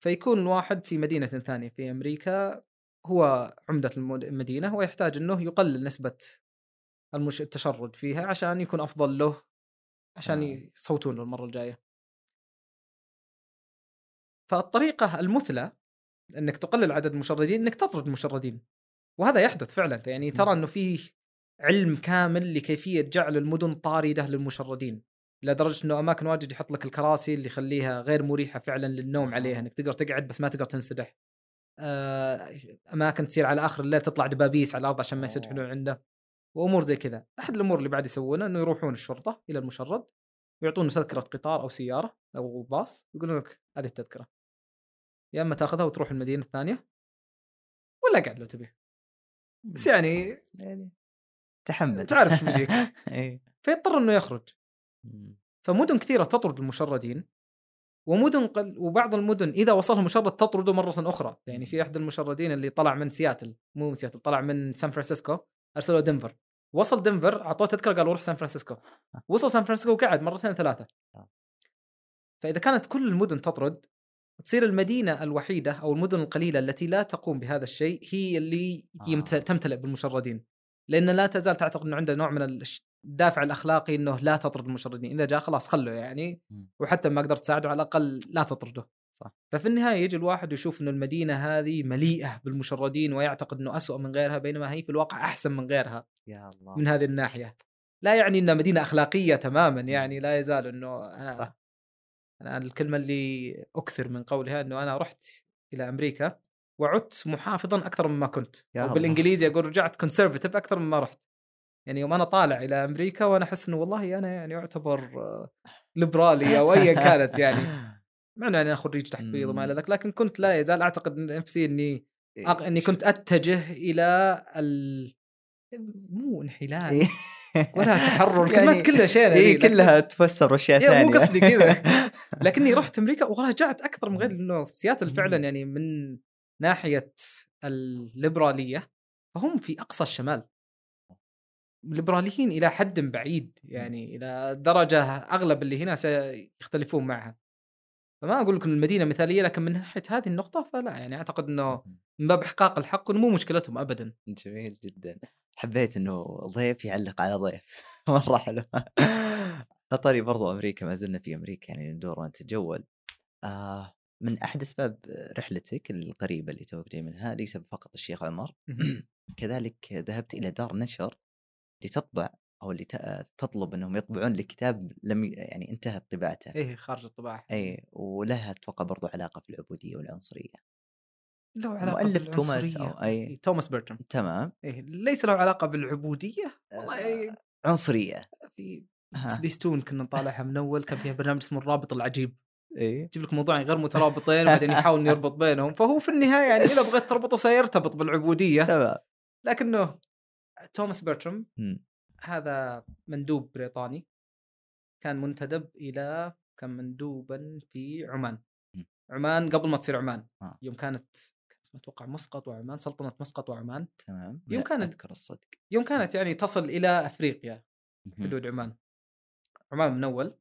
فيكون الواحد في مدينة ثانية في أمريكا هو عمدة المد- المدينة ويحتاج إنه يقلل نسبة المش... التشرد فيها عشان يكون أفضل له عشان آه. يصوتون له المرة الجاية. فالطريقة المثلى إنك تقلل عدد المشردين إنك تطرد المشردين وهذا يحدث فعلا يعني ترى إنه فيه علم كامل لكيفية جعل المدن طاردة للمشردين. لدرجة إنه أماكن واجد يحط لك الكراسي اللي يخليها غير مريحة فعلا للنوم عليها إنك تقدر تقعد بس ما تقدر تنسدح. آه، أماكن تصير على آخر الليل تطلع دبابيس على الأرض عشان ما يسدحون عنده. وأمور زي كذا. أحد الأمور اللي بعد يسوونها إنه يروحون الشرطة إلى المشرد ويعطونه تذكرة قطار أو سيارة أو باص يقولون لك هذه التذكرة. يا إما تأخذها وتروح المدينة الثانية ولا قاعد لو تبي بس يعني يعني تحمل. تعرف شو بيجيك. اي فيضطر إنه يخرج. فمدن كثيرة تطرد المشردين ومدن قل وبعض المدن إذا وصلها مشرد تطرده مرة أخرى. يعني في أحد المشردين اللي طلع من سياتل مو من سياتل طلع من سان فرانسيسكو ارسلوه دنفر وصل دنفر أعطوه تذكرة قالوا روح سان فرانسيسكو وصل سان فرانسيسكو وقعد مرتين ثلاثة آه. فإذا كانت كل المدن تطرد تصير المدينة الوحيدة أو المدن القليلة التي لا تقوم بهذا الشيء هي اللي. آه. تمتلئ بالمشردين لأن لا تزال تعتقد إنه عنده نوع من الدافع الأخلاقي إنه لا تطرد المشردين إذا جاء خلاص خله يعني. وحتى ما قدرت تساعده على الأقل لا تطرده صح. ففي النهاية يجي الواحد ويشوف إنه المدينة هذه مليئة بالمشردين ويعتقد إنه أسوأ من غيرها بينما هي في الواقع أحسن من غيرها يا الله من هذه الناحية لا يعني إنها مدينة أخلاقية تماما يعني لا يزال إنه أنا صح. أنا الكلمة اللي أكثر من قولها إنه أنا رحت إلى أمريكا وعدت محافظا أكثر مما كنت يا أو الله. بالانجليزي أقول رجعت كونسرفتيف أكثر مما رحت يعني يوم أنا طالع إلى أمريكا وأنا أحس إنه والله أنا يعني اعتبر ليبرالي أو ايا كانت يعني مع انه أنا خريج تحفيظ وما إلى ذلك لكن كنت لا يزال أعتقد نفسي إني أق... إني كنت أتجه إلى ال مو انحلال إيه. ولا تحرر يعني الكلمات كلها شيء اي كلها تفسر أشياء إيه، ثانية. مو قصدي كذا. لكني رحت أمريكا ورجعت أكثر من غير إنه في سياتل فعلا. يعني من ناحية الليبرالية فهم في أقصى الشمال. ليبراليين إلى حد بعيد يعني إلى درجة أغلب اللي هنا سيختلفون معها. فما أقول لك ان المدينة مثالية لكن من ناحية هذه النقطة فلا يعني أعتقد إنه من باب إحقاق الحق مو مشكلتهم ابدا. جميل جدا. حبيت إنه ضيف يعلق على ضيف. مرة حلو. طاري برضو أمريكا ما زلنا في أمريكا يعني ندور ونتجول آه من أحد أسباب رحلتك القريبة اللي توك جاي منها ليس فقط الشيخ عمر كذلك ذهبت إلى دار نشر لتطبع أو اللي تطلب إنهم يطبعون لك كتاب لم يعني انتهت طباعته. إيه خارج الطباعة. إي ولها أتوقع برضو علاقة في العبودية والعنصرية. له علاقة مؤلف توماس. أو أي إيه، توماس بيرترام تمام. إيه ليس له علاقة بالعبودية؟ والله آه، عنصرية. في. سبيستون كنا نطالعها من أول كان فيها برنامج اسمه الرابط العجيب. إي. يجيب لك موضوعين غير مترابطين وبعدين يحاول يربط بينهم. فهو في النهاية يعني إذا بغيت تربطه سيرتبط بالعبودية. تمام. لكنه توماس بيرترام مم. هذا مندوب بريطاني كان منتدب إلى كان مندوبا في عمان. عمان قبل ما تصير عمان آه. يوم كانت أتوقع مسقط وعمان سلطنة مسقط وعمان تمام يوم كانت- أذكر الصدق يوم كانت يعني تصل إلى أفريقيا. حدود عمان عمان من اول.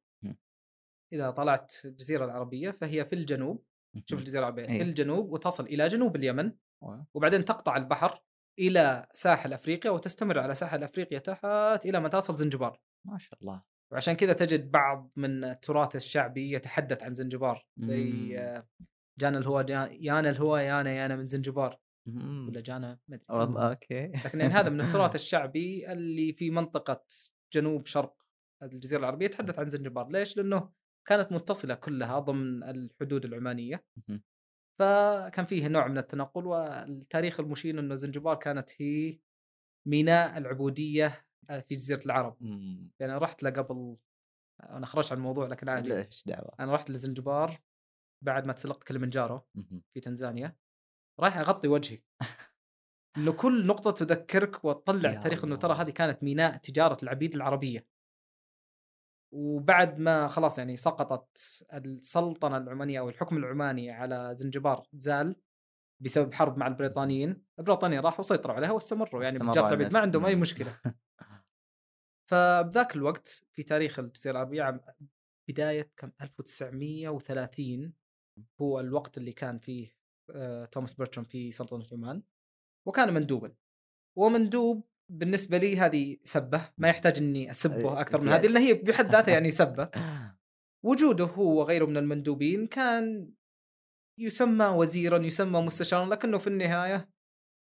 إذا طلعت الجزيرة العربية فهي في الجنوب شوف. الجزيرة العربية إيه. في الجنوب وتصل إلى جنوب اليمن. وبعدين تقطع البحر إلى ساحل أفريقيا وتستمر على ساحل أفريقيا تحت إلى ما تصل زنجبار. ما شاء الله. وعشان كذا تجد بعض من التراث الشعبي يتحدث عن زنجبار زي جانا الهوى يانا الهوى يانا يانا من زنجبار. ولا جانا ما أدري. والله أوكي. لكن يعني هذا من التراث الشعبي اللي في منطقة جنوب شرق الجزيرة العربية يتحدث عن زنجبار. ليش؟ لأنه كانت متصلة كلها ضمن الحدود العمانية. فكان فيه نوع من التنقل والتاريخ المشير إنه زنجبار كانت هي ميناء العبودية في جزيرة العرب مم. يعني رحت له قبل أنا خرجت عن الموضوع لكن عادي ليش دعوة أنا رحت لزنجبار بعد ما تسلقت كليمنجارو مهم. في تنزانيا رايح أغطي وجهي إنه كل نقطة تذكرك وتطلع يا التاريخ إنه ترى. هذه كانت ميناء تجارة العبيد العربية وبعد ما خلاص يعني سقطت السلطنة العمانية أو الحكم العماني على زنجبار زال بسبب حرب مع البريطانيين البريطانيين راحوا سيطروا عليها واستمروا يعني بتجاره العبيد ما. عندهم أي مم. مشكلة فبذاك الوقت في تاريخ الجزيره العربيه عام بداية كم 1930 هو الوقت اللي كان فيه آه، توماس بيرترام في سلطنة عمان وكان مندوبا ومندوب بالنسبة لي هذه سبة ما يحتاج إني أسبه أكثر من. هذه اللي هي بحد ذاتها يعني سبة وجوده هو وغيره من المندوبين كان يسمى وزيرا يسمى مستشارا لكنه في النهاية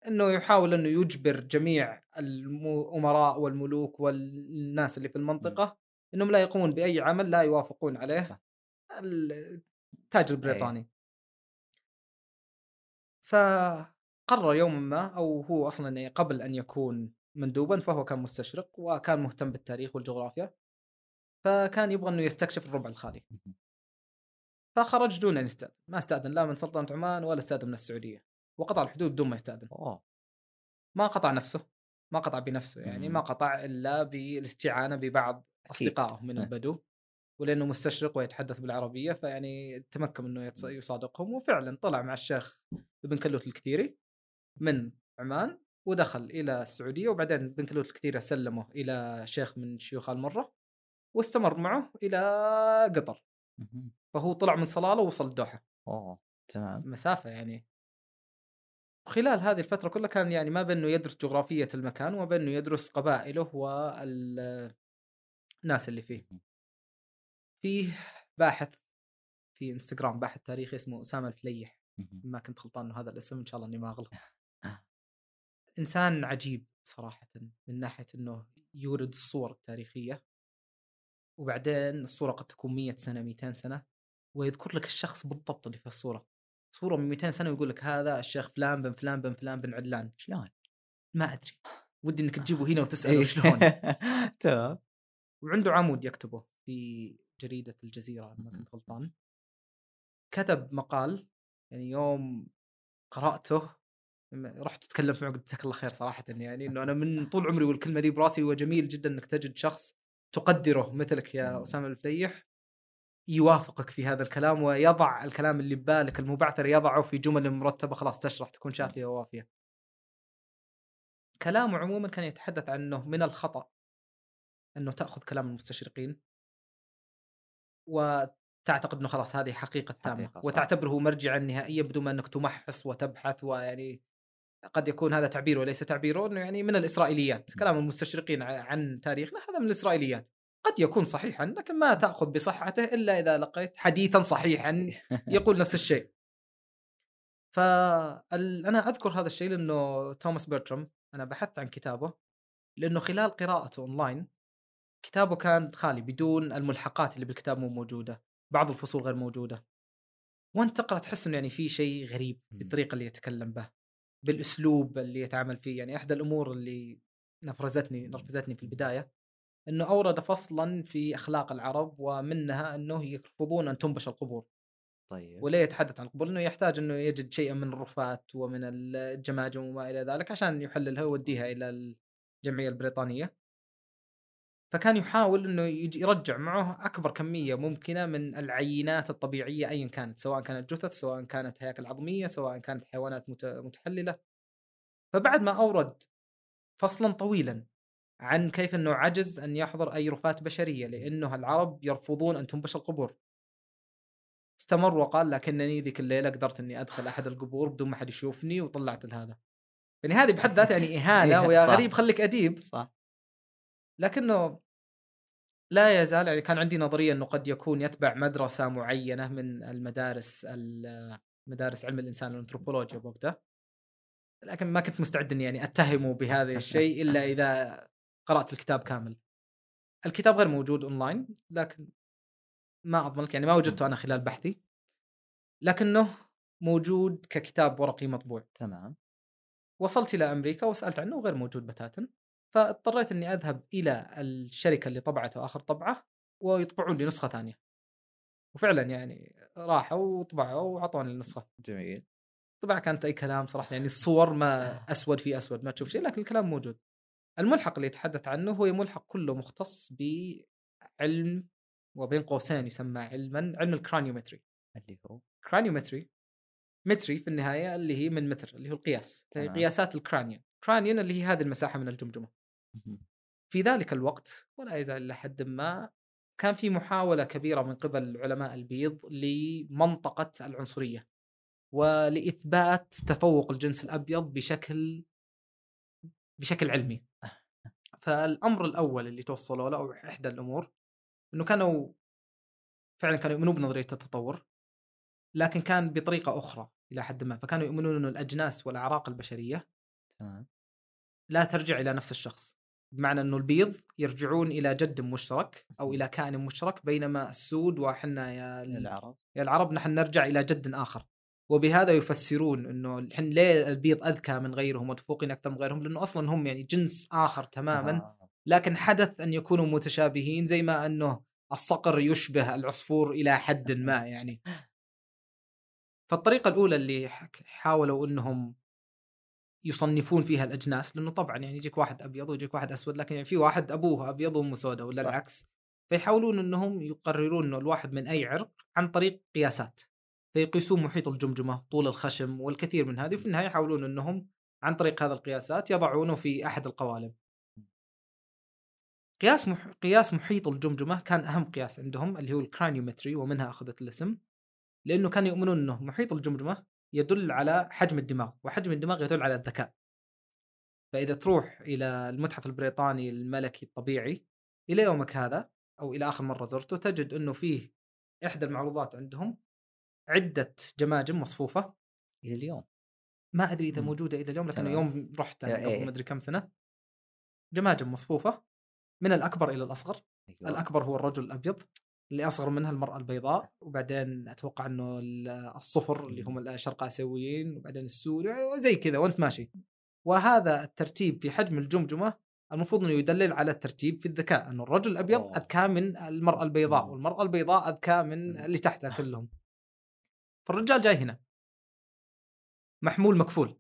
إنه يحاول إنه يجبر جميع الامراء والملوك والناس اللي في المنطقة إنهم لا يقومون بأي عمل لا يوافقون عليه صح. التاج البريطاني فقرر يوما ما أو هو أصلا يعني قبل أن يكون مندوبا فهو كان مستشرق وكان مهتم بالتاريخ والجغرافيا فكان يبغى إنه يستكشف الربع الخالي. فخرج دون ان يستاذن ما استأذن لا من سلطنة عمان ولا استأذن من السعودية وقطع الحدود بدون ما يستأذن ما قطع نفسه ما قطع بنفسه يعني. ما قطع إلا بالاستعانة ببعض. أصدقائه من أه. البدو ولأنه مستشرق ويتحدث بالعربية فيعني تمكن إنه يصادقهم وفعلا طلع مع الشيخ ابن كلوت الكثيري من عمان ودخل إلى السعودية وبعدين ابن كلوت الكثيري سلمه إلى شيخ من شيوخ المره واستمر معه إلى قطر. فهو طلع من صلالة ووصل الدوحة أوه تمام مسافة يعني وخلال هذه الفترة كلها كان يعني ما بين انه يدرس جغرافية المكان وما بين انه يدرس قبائله والناس اللي فيه. فيه باحث في إنستغرام باحث تاريخي اسمه أسامة الفليح. ما كنت غلطان إنه هذا الاسم إن شاء الله إني ما اغلط. إنسان عجيب صراحة من ناحية إنه يورد الصور التاريخية وبعدين الصورة قد تكون 100 سنة 200 سنة ويذكر لك الشخص بالضبط اللي في الصورة. صورة من 200 سنة ويقول لك هذا الشيخ فلان بن فلان بن فلان بن علان. شلون؟ ما أدري ودي إنك تجيبه هنا وتسأله إيه. شلون تمام وعنده عمود يكتبه في جريدة الجزيرة ما كنت غلطان كتب مقال يعني يوم قرأته رحت تكلمت معه قلت جزاك الله خير صراحة يعني إنه أنا من طول عمري والكلمة دي براسي وجميل جدا إنك تجد شخص تقدره مثلك يا. أسامة الفليح يوافقك في هذا الكلام ويضع الكلام اللي ببالك المبعثر يضعه في جمل مرتبة خلاص تشرح تكون شافية ووافية. كلامه عموما كان يتحدث عن إنه من الخطأ إنه تأخذ كلام المستشرقين وتعتقد إنه خلاص هذه حقيقة تامة حقيقة،. وتعتبره مرجعا نهائيا بدون ما إنك تمحص وتبحث ويعني قد يكون هذا تعبير وليس تعبيره إنه يعني من الإسرائيليات، كلام المستشرقين عن تاريخنا هذا من الإسرائيليات. قد يكون صحيحا لكن ما تأخذ بصحته إلا إذا لقيت حديثا صحيحا يقول نفس الشيء. فانا أذكر هذا الشيء لأنه توماس بيرترام أنا بحثت عن كتابه لأنه خلال قراءته أونلاين كتابه كان خالي بدون الملحقات اللي بالكتاب مو موجودة بعض الفصول غير موجودة وأنت تقرأ تحس إنه يعني في شيء غريب. بالطريقة اللي يتكلم به بالأسلوب اللي يتعامل فيه. يعني إحدى الأمور اللي نفرزتني نرفزتني في البداية إنه أورد فصلا في أخلاق العرب ومنها إنه يرفضون أن تنبش القبور. طيب. ولا يتحدث عن القبور إنه يحتاج إنه يجد شيئا من الرفات ومن الجماجم وما إلى ذلك عشان يحللها ويوديها إلى الجمعية البريطانية. فكان يحاول إنه يرجع معه أكبر كمية ممكنة من العينات الطبيعية ايا كانت سواء كانت جثث سواء كانت هياكل عظمية سواء كانت حيوانات مت- متحللة. فبعد ما أورد فصلا طويلا عن كيف إنه عجز أن يحضر أي رفات بشرية لأنه العرب يرفضون أن تنبش القبور. استمر وقال لكنني ذيك الليلة قدرت إني أدخل أحد القبور بدون ما حد يشوفني وطلعت لهذا يعني هذه بحد ذاتها يعني إهانة إيه، ويا صح. غريب خليك أديب. صح. لكنه لا يزال يعني كان عندي نظرية إنه قد يكون يتبع مدرسة معينة من المدارس ال- مدارس علم الإنسان والأنثروبولوجيا بوقته لكن ما كنت مستعد إني يعني أتهمه بهذا الشيء إلا إذا قرأت الكتاب كامل. الكتاب غير موجود اونلاين لكن ما اضمن لك يعني ما وجدته أنا خلال بحثي لكنه موجود ككتاب ورقي مطبوع. تمام وصلت إلى أمريكا وسألت عنه وغير موجود بتاتا فاضطريت إني أذهب إلى الشركة اللي طبعته آخر طبعة ويطبعون لي نسخة ثانية. وفعلا يعني راحوا وطبعوا وأعطوني النسخة. جميل. طبعا كانت أي كلام صراحة يعني الصور ما أسود في أسود ما تشوف شيء لكن الكلام موجود. الملحق اللي يتحدث عنه هو ملحق كله مختص بعلم وبين قوسين يسمى علما علم الكرانيومتري. اللي هو؟ كرانيومتري متري في النهاية اللي هي من متر اللي هو القياس. قياسات الكرانيون. كرانيون اللي هي هذه المساحة من الجمجمة. في ذلك الوقت ولا يزال إلى حد ما كان في محاولة كبيرة من قبل علماء البيض لمنطقة العنصرية ولإثبات تفوق الجنس الأبيض بشكل بشكل علمي. فالأمر الأول اللي توصلوا له أو إحدى الأمور إنه كانوا فعلا كانوا يؤمنون بنظرية التطور لكن كان بطريقة أخرى إلى حد ما. فكانوا يؤمنون إنه الأجناس والأعراق البشرية تمام. لا ترجع إلى نفس الشخص. بمعنى إنه البيض يرجعون إلى جد مشترك أو إلى كائن مشترك بينما السود وحنا يا ال- العرب. يا العرب نحن نرجع إلى جد آخر. وبهذا يفسرون إنه الحين ليه البيض أذكى من غيرهم وتفوقين أكثر من غيرهم؟ لأنه أصلا هم يعني جنس آخر تماما آه. لكن حدث أن يكونوا متشابهين زي ما أنه الصقر يشبه العصفور إلى حد ما يعني. فالطريقة الأولى اللي حاولوا إنهم يصنفون فيها الأجناس لأنه طبعا يعني يجيك واحد أبيض ويجيك واحد أسود لكن يعني في واحد أبوه أبيض وأمه سوداء ولا صح. العكس؟ فيحاولون إنهم يقررون إنه الواحد من أي عرق عن طريق قياسات. فيقيسون محيط الجمجمة طول الخشم والكثير من هذه وفي النهاية يحاولون إنهم عن طريق هذه القياسات يضعونه في أحد القوالب. قياس مح... قياس محيط الجمجمة كان أهم قياس عندهم اللي هو الكرانيومتري ومنها أخذت الاسم لأنه كانوا يؤمنون إنه محيط الجمجمة يدل على حجم الدماغ وحجم الدماغ يدل على الذكاء فإذا تروح إلى المتحف البريطاني الملكي الطبيعي إلى يومك هذا أو إلى آخر مرة زرته تجد إنه فيه إحدى المعروضات عندهم عدة جماجم مصفوفة إلى اليوم ما أدري إذا مم. موجودة إلى اليوم لكن. يوم رحت يا قبل. ما ادري كم سنة جماجم مصفوفة من الأكبر إلى الأصغر أيوة. الأكبر هو الرجل الأبيض اللي أصغر منها المرأة البيضاء وبعدين أتوقع إنه ال- الصفر اللي هم الشرق آسيويين وبعدين السود وزي كذا وأنت ماشي وهذا الترتيب في حجم الجمجمة المفروض إنه يدلل على الترتيب في الذكاء إنه الرجل الأبيض. اذكى من المرأة البيضاء مم. والمرأة البيضاء اذكى من مم. اللي تحتها كلهم فالرجال جاي هنا محمول مكفول.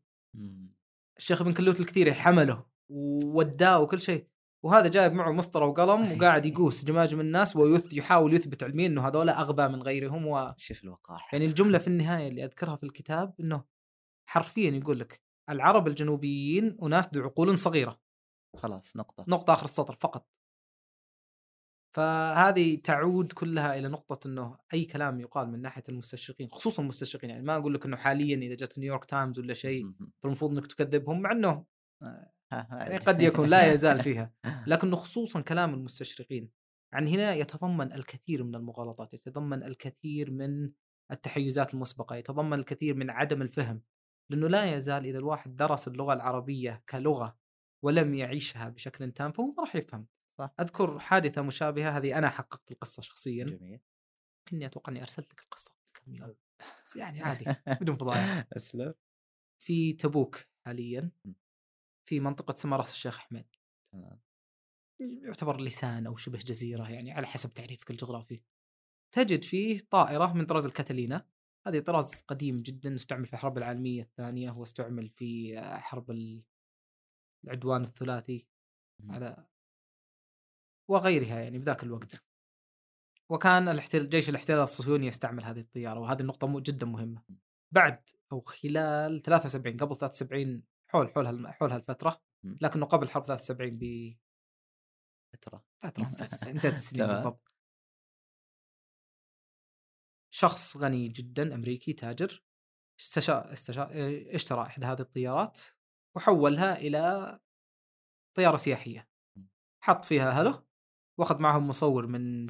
الشيخ ابن كلوت الكثير حمله ووداه وكل شيء وهذا جايب معه مسطرة وقلم وقاعد يقوس جماجم الناس ويحاول يثبت علميا إنه هذول أغبى من غيرهم و... شوف الوقاحة. يعني الجملة في النهاية اللي أذكرها في الكتاب إنه حرفيا يقول لك العرب الجنوبيين أناس ذو عقول صغيرة. خلاص نقطة. نقطة آخر السطر فقط. فهذه تعود كلها إلى نقطة إنه أي كلام يقال من ناحية المستشرقين خصوصا المستشرقين يعني ما أقول لك إنه حاليا إذا جت نيويورك تايمز ولا شيء. فالمفروض إنك تكذبهم مع إنه آه، يعني. قد يكون لا يزال فيها. لكنه خصوصا كلام المستشرقين. عن هنا يتضمن الكثير من المغالطات يتضمن الكثير من التحيزات المسبقة يتضمن الكثير من عدم الفهم. لأنه لا يزال إذا الواحد درس اللغة العربية كلغة ولم يعيشها بشكل تام فهو ما راح يفهم. صح. أذكر حادثة مشابهة هذه أنا حققت القصة شخصيا. جميل. كني أتوقع إني أرسلت لك القصة قبل كم يوم. بس يعني عادي بدون فضايح. أسلم. في تبوك حاليا. في منطقة اسمها راس الشيخ أحمد. تمام. يعتبر لسان أو شبه جزيرة يعني على حسب تعريفك الجغرافي. تجد فيه طائرة من طراز الكاتالينا. هذه طراز قديم جدا استعمل في الحرب العالمية الثانية واستعمل في آه، حرب ال- العدوان الثلاثي. على وغيرها يعني بذاك الوقت. وكان الاحتلال جيش الاحتلال الصهيوني يستعمل هذه الطيارة وهذه النقطة جدا مهمة. بعد أو خلال 73 قبل 73 حول حول هال- حول هالفترة. لكنه قبل حرب 73 فترة بفتره نسيت نسيت السنين. بالضبط شخص غني جدا أمريكي تاجر استشا... استشا... اشترى إحدى هذه الطيارات وحولها إلى طيارة سياحية. حط فيها أهله وأخذ معهم مصور من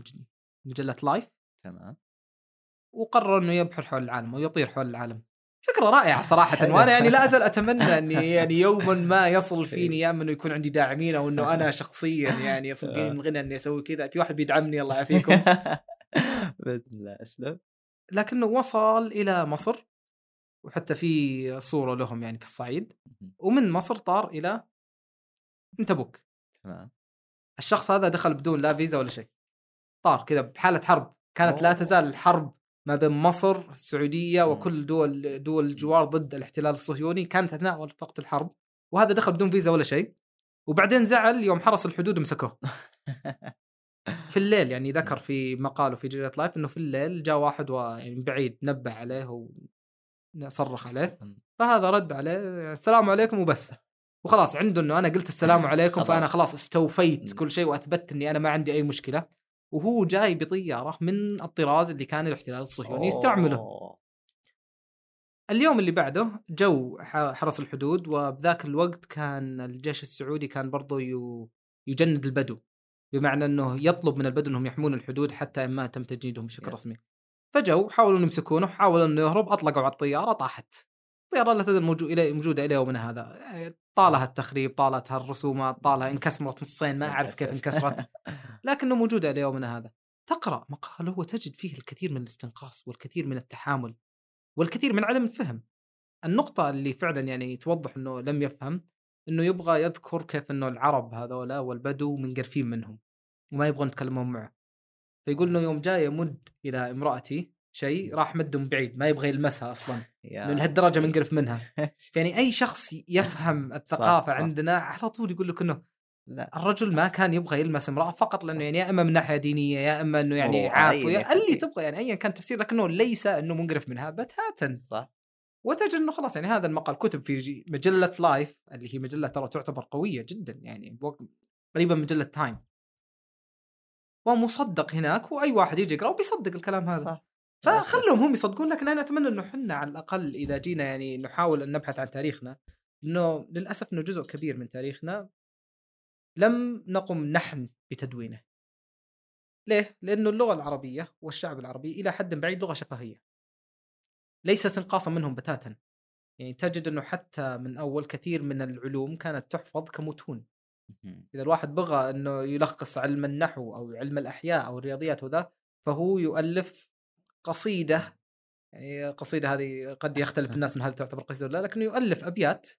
مجلة لايف تمام وقرر إنه يبحر حول العالم ويطير حول العالم فكرة رائعة صراحة. وأنا يعني لا أزال أتمنى أني يعني يوما ما يصل فيني يا أما إنه يكون عندي داعمين أو إنه أنا شخصيا يعني يصل فيني من غنى إني أسوي كذا. في واحد بيدعمني الله يعافيكم. بإذن الله. أسلم. لكنه وصل إلى مصر وحتى في صورة لهم يعني في الصعيد. ومن مصر طار إلى من تبوك. تمام. الشخص هذا دخل بدون لا فيزا ولا شيء. طار كذا بحالة حرب. كانت لا. تزال الحرب ما بين مصر السعودية مم. وكل دول دول الجوار ضد الاحتلال الصهيوني. كانت أثناء وقت الحرب وهذا دخل بدون فيزا ولا شيء. وبعدين زعل يوم حرس الحدود مسكوه في الليل يعني ذكر في مقاله في جريده لايف إنه في الليل جاء واحد ويعني من بعيد نبه عليه وصرخ عليه. فهذا رد عليه السلام عليكم وبس. وخلاص عنده إنه أنا قلت السلام عليكم. فأنا خلاص. استوفيت. كل شيء واثبتت إني أنا ما عندي أي مشكلة. وهو جاي بطياره من الطراز اللي كان الاحتلال الصهيوني يستعمله. اليوم اللي بعده جو حرس الحدود وبذاك الوقت كان الجيش السعودي كان برضو يو- يجند البدو. بمعنى إنه يطلب من البدو إنهم يحمون الحدود حتى ما تم تجنيدهم بشكل. رسمي. فجو حاولوا إنهم يمسكونه حاولوا إنه يهرب أطلقوا على الطيارة طاحت. الطيارة لا تزال موجودة إلى يومنا هذا. طالها التخريب طالتها الرسومات طالها انكسرت نصين ما أعرف كيف. انكسرت. لكنه موجودة إلى يومنا هذا. تقرأ مقاله وتجد فيه الكثير من الاستنقاص والكثير من التحامل والكثير من عدم الفهم. النقطة اللي فعلا يعني توضح إنه لم يفهم إنه يبغى يذكر كيف إنه العرب هذولا والبدو منقرفين منهم وما يبغون يتكلمون معه. فيقول إنه يوم جاي يمد إلى امرأتي شيء راح مده من بعيد ما يبغى يلمسها أصلا من لهالدرجة منقرف منها. يعني أي شخص يفهم الثقافة صح. عندنا على طول يقول لك إنه لا. الرجل ما كان يبغى يلمس امرأة فقط لأنه يعني يا إما من ناحية دينية يا إما إنه يعني يكن. اللي تبغى يعني ايا كان تفسير لكنه ليس إنه منقرف منها بتاتا صح. وتجد إنه خلاص يعني هذا المقال كتب في مجلة لايف اللي هي مجلة ترى تعتبر قوية جدا يعني قريبا من مجلة تايم ومصدق هناك وأي واحد يجي يقرأ وبيصدق الكلام هذا. صح. فخلهم هم يصدقون لكن أنا أتمنى إنه إحنا على الأقل إذا جينا يعني نحاول أن نبحث عن تاريخنا إنه للأسف إنه جزء كبير من تاريخنا لم نقم نحن بتدوينه. ليه؟ لأنه اللغة العربية والشعب العربي إلى حد بعيد لغة شفهية. ليس انقاصا منهم بتاتا. يعني تجد إنه حتى من أول كثير من العلوم كانت تحفظ كمتون. إذا الواحد بغى إنه يلخص علم النحو أو علم الأحياء أو الرياضيات وذا فهو يؤلف قصيدة يعني قصيدة هذه قد يختلف الناس انه هل تعتبر قصيدة ولا لا لكنه يؤلف أبيات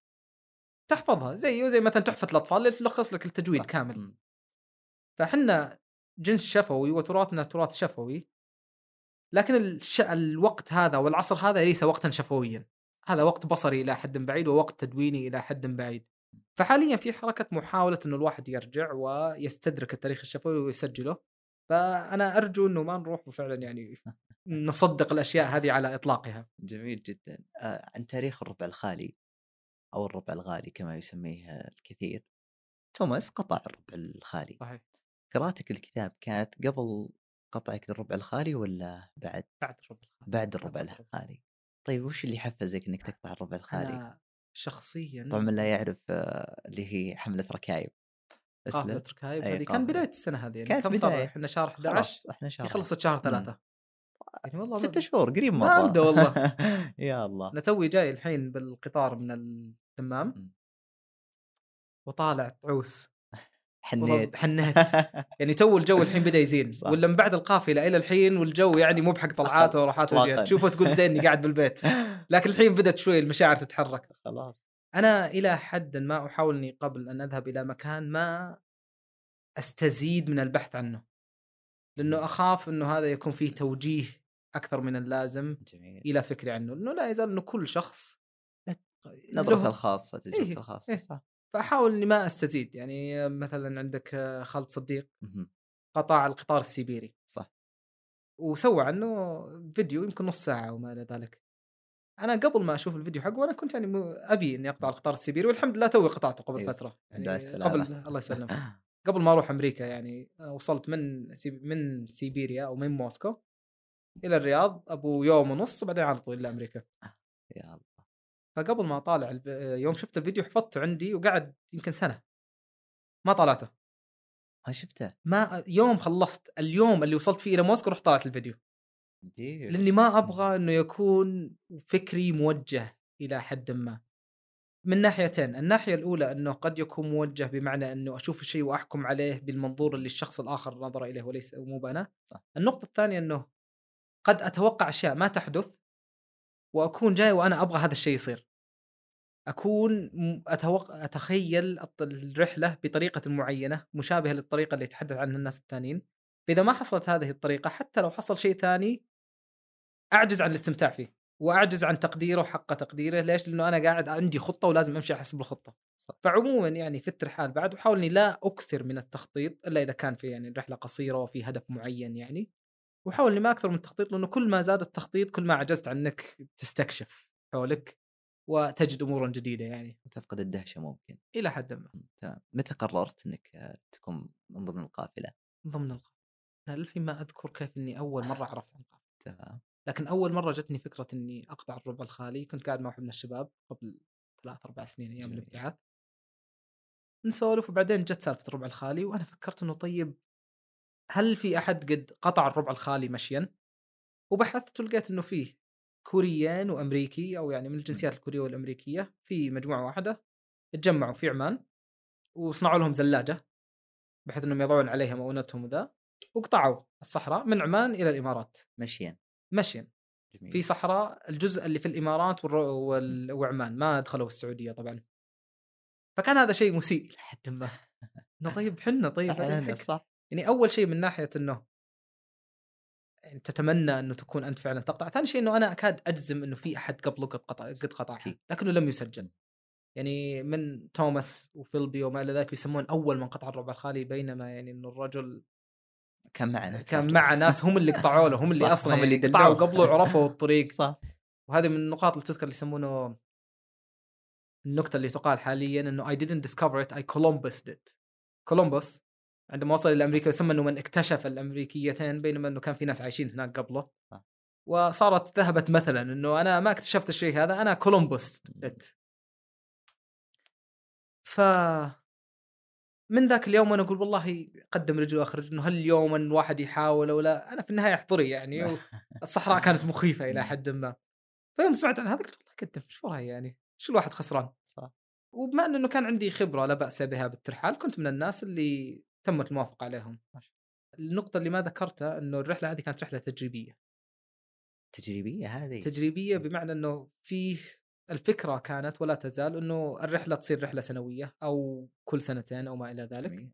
تحفظها زي زي مثلا تحفة الأطفال اللي تلخص لك التجويد صح. كامل. فحنا جنس شفوي وتراثنا تراث شفوي لكن الش... الوقت هذا والعصر هذا ليس وقتا شفويا. هذا وقت بصري إلى حد بعيد ووقت تدويني إلى حد بعيد. فحاليا في حركة محاولة إنه الواحد يرجع ويستدرك التاريخ الشفوي ويسجله. فأنا أرجو إنه ما نروح وفعلا يعني نصدق الأشياء هذه على إطلاقها. جميل جدا. آه عن تاريخ الربع الخالي أو الربع الغالي كما يسميه الكثير توماس قطع الربع الخالي. صحيح. قراءتك الكتاب كانت قبل قطعك للربع الخالي ولا بعد؟ بعد الربع الخالي بعد الربع. الخالي. طيب وش اللي حفزك إنك تقطع الربع الخالي؟ أنا شخصيا طبعا من لا يعرف آه، اللي هي حملة ركايب. قافله اسلم. ركايب هذه. كان. بداية السنة هذه يعني كم صار. إحنا شهر 11 خلاص إحنا شهر خلصت شهر مم. يعني والله ست ما- شهور قريب ما مرة. أبدأ والله. يا الله. أنا توي جاي الحين بالقطار من الدمام. وطالع طعوس. حنيت. حنيت. يعني تو الجو الحين بدأ يزين. صح. ولا من بعد القافله إلى الحين والجو يعني مو بحق طلعات وراحات إطلاقاً. وجهات تشوفه تقول زين اني قاعد بالبيت. لكن الحين بدأت شوي المشاعر تتحرك. خلاص. أنا إلى حد ما أحاول إني قبل أن أذهب إلى مكان ما أستزيد من البحث عنه. لأنه أخاف إنه هذا يكون فيه توجيه أكثر من اللازم جميل إلى فكري عنه لأنه لا يزال إنه كل شخص نظرته الخاصة تجربته إيه، الخاصة إيه. صح فأحاول إني ما أستزيد يعني مثلا عندك خالد صديق. قطع القطار السيبيري صح وسوى عنه فيديو يمكن نص ساعة وما إلى ذلك أنا قبل ما أشوف الفيديو حقه أنا كنت يعني أبي إني أقطع القطار السيبيري والحمد لله توي قطعته قبل أيوة. فترة يعني قبل. الله يسلمك قبل ما أروح أمريكا يعني أنا وصلت من سي... من سيبيريا أو من موسكو إلى الرياض أبو يوم ونص وبعدين على طول إلى أمريكا. يا الله. فقبل ما أطالع الف... يوم شفت الفيديو حفظته عندي وقعد يمكن سنة. ما طالعته. ما شفته؟ ما يوم خلصت. اليوم اللي وصلت فيه إلى موسكو رحت طلعت الفيديو. عجيب لأني ما أبغى إنه يكون فكري موجه إلى حد ما. من ناحيتين. الناحية الأولى إنه قد يكون موجه بمعنى إنه أشوف الشيء وأحكم عليه بالمنظور اللي الشخص الآخر نظر إليه وليس مو أنا صح. النقطة الثانية إنه قد أتوقع أشياء ما تحدث وأكون جاي وأنا أبغى هذا الشيء يصير. أكون أتوقع أتخيل الرحلة بطريقة معينة مشابهة للطريقة اللي يتحدث عنها الناس الثانيين. فإذا ما حصلت هذه الطريقة حتى لو حصل شيء ثاني أعجز عن الاستمتاع فيه وأعجز عن تقديره حق تقديره. ليش؟ لأنه أنا قاعد عندي خطة ولازم أمشي حسب الخطة. فعموما يعني في الترحال بعد احاول إني لا أكثر من التخطيط إلا إذا كان في يعني الرحله قصيرة وفي هدف معين يعني. واحاول إني ما أكثر من التخطيط لأنه كل ما زاد التخطيط كل ما عجزت عن إنك تستكشف حولك وتجد أمورا جديدة يعني. وتفقد الدهشة ممكن. إلى حد ما. تمام متى قررت إنك تكون من ضمن القافلة؟ من ضمن القافلة. أنا للحين ما أذكر كيف إني أول مرة عرفت عن القافلة. تمام. لكن أول مرة جتني فكرة إني أقطع الربع الخالي كنت قاعد مع واحد من الشباب قبل ثلاث أربع سنين أيام. الابتعاث. نسولف وبعدين جت سالفة الربع الخالي وأنا فكرت إنه طيب هل في أحد قد قطع الربع الخالي مشيا؟ وبحثت ولقيت إنه فيه كوريين وأمريكي أو يعني من الجنسيات الكورية والأمريكية في مجموعة واحدة تجمعوا في عمان وصنعوا لهم زلاجة بحيث إنهم يضعون عليها مؤونتهم وذا وقطعوا الصحراء من عمان إلى الإمارات. مشيا. مشيا. جميل. في صحراء الجزء اللي في الإمارات وال- وعمان ما دخلوا السعودية طبعا. فكان هذا شيء مسيء. لحد ما. طيب حنا طيب صح. يعني أول شيء من ناحية إنه يعني تتمنى إنه تكون أنت فعلا تقطع، ثاني شيء إنه أنا أكاد أجزم إنه في أحد قبله قد قطع قد قطعها أكيد. لكنه لم يسجل. يعني من توماس وفيلبي وما إلى ذلك يسمون أول من قطع الربع الخالي بينما يعني إنه الرجل كان معنا كان مع ناس هم اللي قطعوا له هم اللي أصلا هم اللي يعني قطعوا. قبله وعرفوا الطريق صح وهذه من النقاط اللي تذكر اللي يسمونه النكته اللي تقال حاليا إنه I didn't discover it I Columbused it كولومبوس عندما وصل إلى أمريكا يسمى إنه من اكتشف الأمريكيتين بينما إنه كان في ناس عايشين هناك قبله. صح. وصارت ذهبت مثلا إنه أنا ما اكتشفت الشيء هذا أنا كولومبوس ات ف من ذاك اليوم وأنا أقول والله قدم رجل واخر رجل إنه هل يوما الواحد يحاول أو لا؟ أنا في النهاية حضري يعني الصحراء كانت مخيفة إلى حد ما. فيوم سمعت عن هذا قلت والله قدم شو رايي يعني؟ شو الواحد خسران؟ صح. وبما إنه كان عندي خبرة لا بأس بها بالترحال كنت من الناس اللي تمت الموافقة عليهم. النقطة اللي ما ذكرتها إنه الرحلة هذه كانت رحلة تجريبية. تجريبية هذه؟ تجريبية بمعنى إنه فيه الفكرة كانت ولا تزال إنه الرحلة تصير رحلة سنوية أو كل سنتين أو ما إلى ذلك.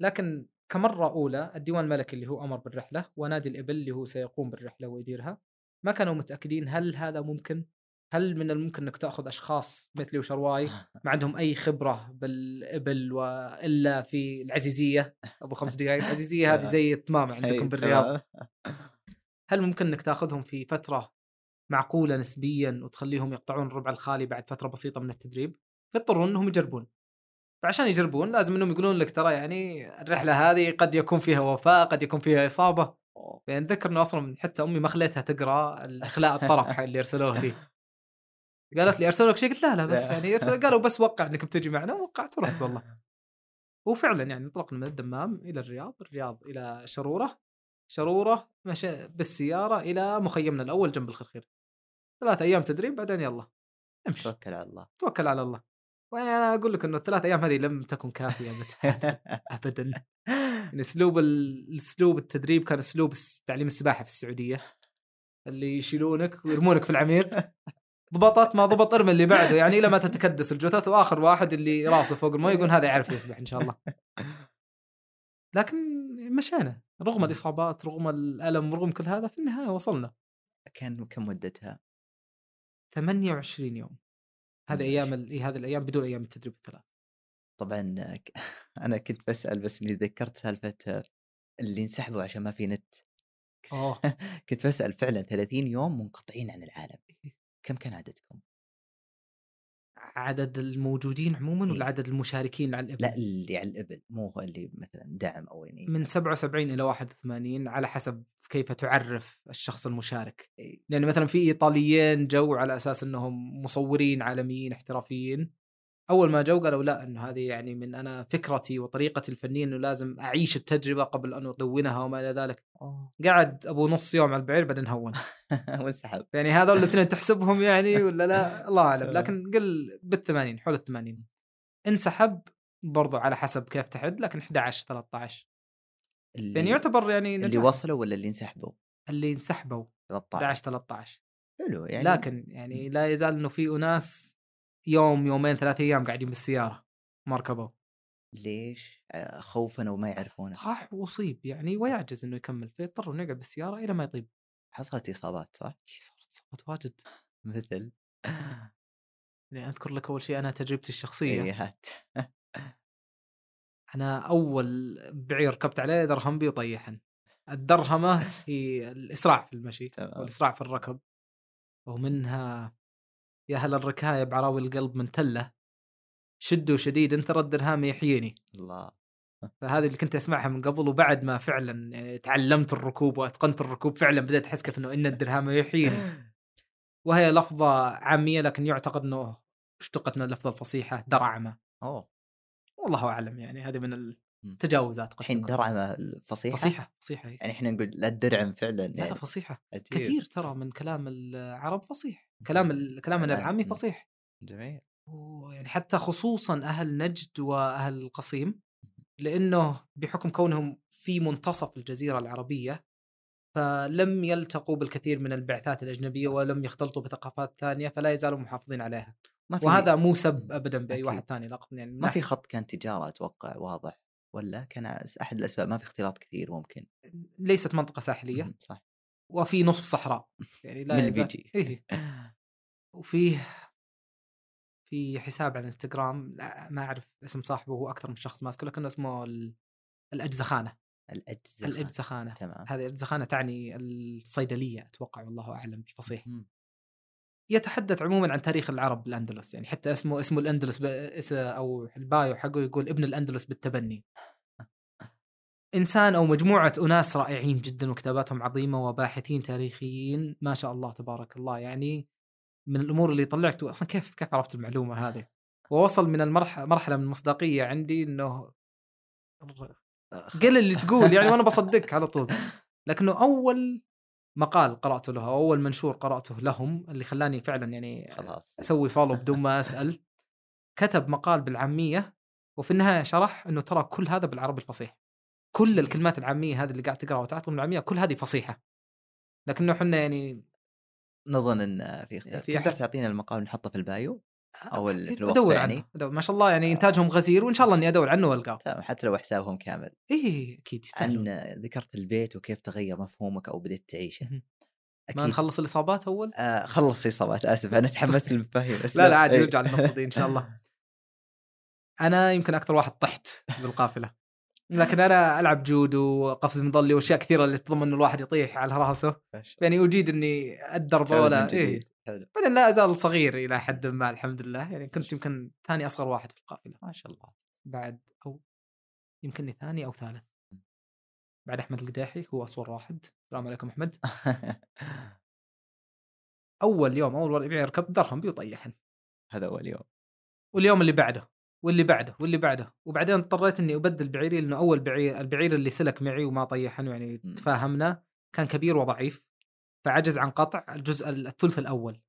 لكن كمرة أولى الديوان الملكي اللي هو أمر بالرحلة ونادي الإبل اللي هو سيقوم بالرحلة ويديرها ما كانوا متأكدين هل هذا ممكن؟ هل من الممكن إنك تأخذ أشخاص مثلي وشرواي ما عندهم أي خبرة بالإبل وإلا في العزيزية؟ أبو خمس دقائق العزيزية هذه زي التمام عندكم بالرياض. تمام. هل ممكن إنك تأخذهم في فترة معقولة نسبيا وتخليهم يقطعون الربع الخالي بعد فترة بسيطة من التدريب؟ فيضطرون إنهم يجربون. فعشان يجربون لازم إنهم يقولون لك ترى يعني الرحلة هذه قد يكون فيها وفاه قد يكون فيها إصابة. يعني أتذكر إنه أصلا حتى أمي ما خليتها تقرأ الاخلاء الطرف اللي ارسلوه لي. قالت لي ارسلوا لك شيء؟ قلت لا لا بس. يعني قالوا بس وقع إنك بتجي معنا. وقعت ورحت والله. وفعلا يعني انطلقنا من الدمام إلى الرياض الرياض إلى شرورة. شرورة مشى بالسيارة إلى مخيمنا الأول جنب الخرخير. ثلاث أيام تدريب بعدين يلا امشي. توكل على الله. توكل على الله. وأنا أنا أقول لك إنه الثلاث أيام هذه لم تكن كافية ابدا يعني أسلوب أسلوب التدريب كان أسلوب تعليم السباحة في السعودية. اللي يشيلونك ويرمونك في العميق. ضبطت ما ضبط ارمي اللي بعده يعني إلى ما تتكدس الجثث وآخر واحد اللي راسه فوق الماء يقول هذا يعرف يسبح إن شاء الله. لكن مشينا رغم الإصابات رغم الألم رغم كل هذا في النهاية وصلنا. كان كم مدتها؟ 28 يوم. هذه. أيام ال- هذه الأيام بدون أيام التدريب الثلاث. طبعا أنا كنت بسأل بس إني ذكرت سالفة اللي انسحبوا عشان ما في نت. أوه. كنت بسأل فعلا 30 يوم منقطعين عن العالم. كم كان عددكم؟ عدد الموجودين عموما إيه. ولا عدد المشاركين على الإبل؟ لا اللي على الإبل مو هو اللي مثلا دعم أو يعني من 77 إلى 81 على حسب كيف تعرف الشخص المشارك إيه. لأن مثلا في إيطاليين جو على أساس إنهم مصورين عالميين احترافيين أول ما جو قالوا لا إنه هذه يعني من أنا فكرتي وطريقتي الفنية إنه لازم أعيش التجربة قبل أن ادونها وما إلى ذلك. أوه. قعد أبو نص يوم على البعير بعدين هون. وانسحب يعني هذول الاثنين تحسبهم يعني ولا لا؟ الله أعلم. لكن قل بالثمانين حول الثمانين. انسحب برضو على حسب كيف تحد لكن 11 13 اللي, يعني يعتبر يعني اللي نجاح. وصلوا ولا اللي انسحبوا؟ اللي انسحبوا. 13 11 13 حلو يعني لكن يعني لا يزال إنه في أناس يوم يومين ثلاث أيام قاعدين بالسيارة. ما ركبوا. ليش؟ آه، خوفا وما يعرفونه. طاح واصيب يعني ويعجز إنه يكمل فيضطر إنه يقعد بالسيارة إلى ما يطيب. حصلت إصابات صح؟ إيه، صارت إصابات واجد. مثل؟ يعني أذكر لك أول شيء أنا تجربتي الشخصية. إيه، هات. أنا أول بعير ركبت عليه درهم بي وطيحن. الدرهمة هي الإسراع في المشي. والإسراع في الركض. ومنها يا هل الركاية بعراوي القلب من تلة. شدوا شديد انت رد درهام يحييني. الله. فهذه اللي كنت أسمعها من قبل وبعد ما فعلا يعني تعلمت الركوب وأتقنت الركوب فعلا بدأت أحس كيف إنه إن الدرهام يحييني. وهي لفظة عامية لكن يعتقد إنه اشتقت من اللفظة الفصيحة درعمه أوه. والله أعلم يعني هذه من. التجاوزات الحين فصيحة؟ فصيحة فصيحة هي. يعني إحنا نقول لا الدرعم فعلا لا لا يعني فصيحة. عجيب. كثير ترى من كلام العرب فصيح. كلام ال- كلامنا الآن. العامي مم. فصيح جميل ويعني حتى خصوصا أهل نجد وأهل القصيم لأنه بحكم كونهم في منتصف الجزيرة العربية فلم يلتقوا بالكثير من البعثات الأجنبية. ولم يختلطوا بثقافات ثانية فلا يزالوا محافظين عليها ما في وهذا مو سب ابدا بأي أكيد. واحد ثاني لا يعني ما في خط كان تجارة أتوقع واضح ولا كان أحد الأسباب ما في اختلاط كثير ممكن ليست منطقة ساحلية صح وفي نصف صحراء يعني لا من يزال- بيجي. إيه. وفيه في حساب على الإنستغرام لا ما أعرف اسم صاحبه هو أكثر من شخص ماسكه لكنه اسمه ال- الأجزخانة. الأجزخانة. الأجزخانة. تمام. هذه الأجزخانة تعني الصيدلية أتوقع والله أعلم بالفصيح مهم. يتحدث عموما عن تاريخ العرب بالاندلس يعني حتى اسمه اسمه الأندلس أو البايو حقه يقول ابن الأندلس بالتبني. إنسان أو مجموعة أناس رائعين جدا وكتاباتهم عظيمة وباحثين تاريخيين ما شاء الله تبارك الله. يعني من الأمور اللي طلعت أصلا كيف كيف عرفت المعلومة هذه؟ ووصل من المرحله مرحلة من المصداقيه عندي إنه قل اللي تقول يعني وأنا بصدقك على طول. لكنه أول مقال قرأته له أو أول منشور قرأته لهم اللي خلاني فعلا يعني خلاص. أسوي follow بدون ما أسأل كتب مقال بالعامية وفي النهاية شرح إنه ترى كل هذا بالعربي الفصيح. كل الكلمات العامية هذه اللي قاعد تقرأها وتعطي من العامية كل هذه فصيحة. لكنه إحنا يعني نظن إن في اختلاف في تقدر تعطينا المقال ونحطه في ال bio؟ أو في الوصف ادور يعني؟ عنه أدور. ما شاء الله يعني إنتاجهم غزير وإن شاء الله إني أدور عنه وألقاه. تمام حتى لو حسابهم كامل. إيه أكيد يستاهلون. ذكرت البيت وكيف تغير مفهومك أو بديت تعيشه. ما نخلص الإصابات أول؟ آه خلص اصابات آسف أنا تحمست للمفاهيم لا لا عادي إيه. نرجع للنقطه إن شاء الله. أنا يمكن أكثر واحد طحت بالقافلة. لكن أنا ألعب جودو وقفز مظلي وأشياء كثيرة اللي تضمن انه الواحد يطيح على راسه. يعني أجيد إني اتدرب ولا. إيه. بعدين لا أزال صغير إلى حد ما الحمد لله. يعني كنت يمكن ثاني أصغر واحد في القافلة. ما شاء الله. بعد أو يمكنني ثاني أو ثالث. بعد أحمد القداحي هو أصغر واحد. السلام عليكم أحمد. أول يوم أول ربيع يركب درهم بي وطيحن هذا أول يوم. واليوم اللي بعده. واللي بعده واللي بعده. وبعدين اضطريت إني أبدل بعيري لأنه أول بعير البعير اللي سلك معي وما طيحن يعني مم. تفاهمنا كان كبير وضعيف. فعجز عن قطع الجزء الثلث الأول.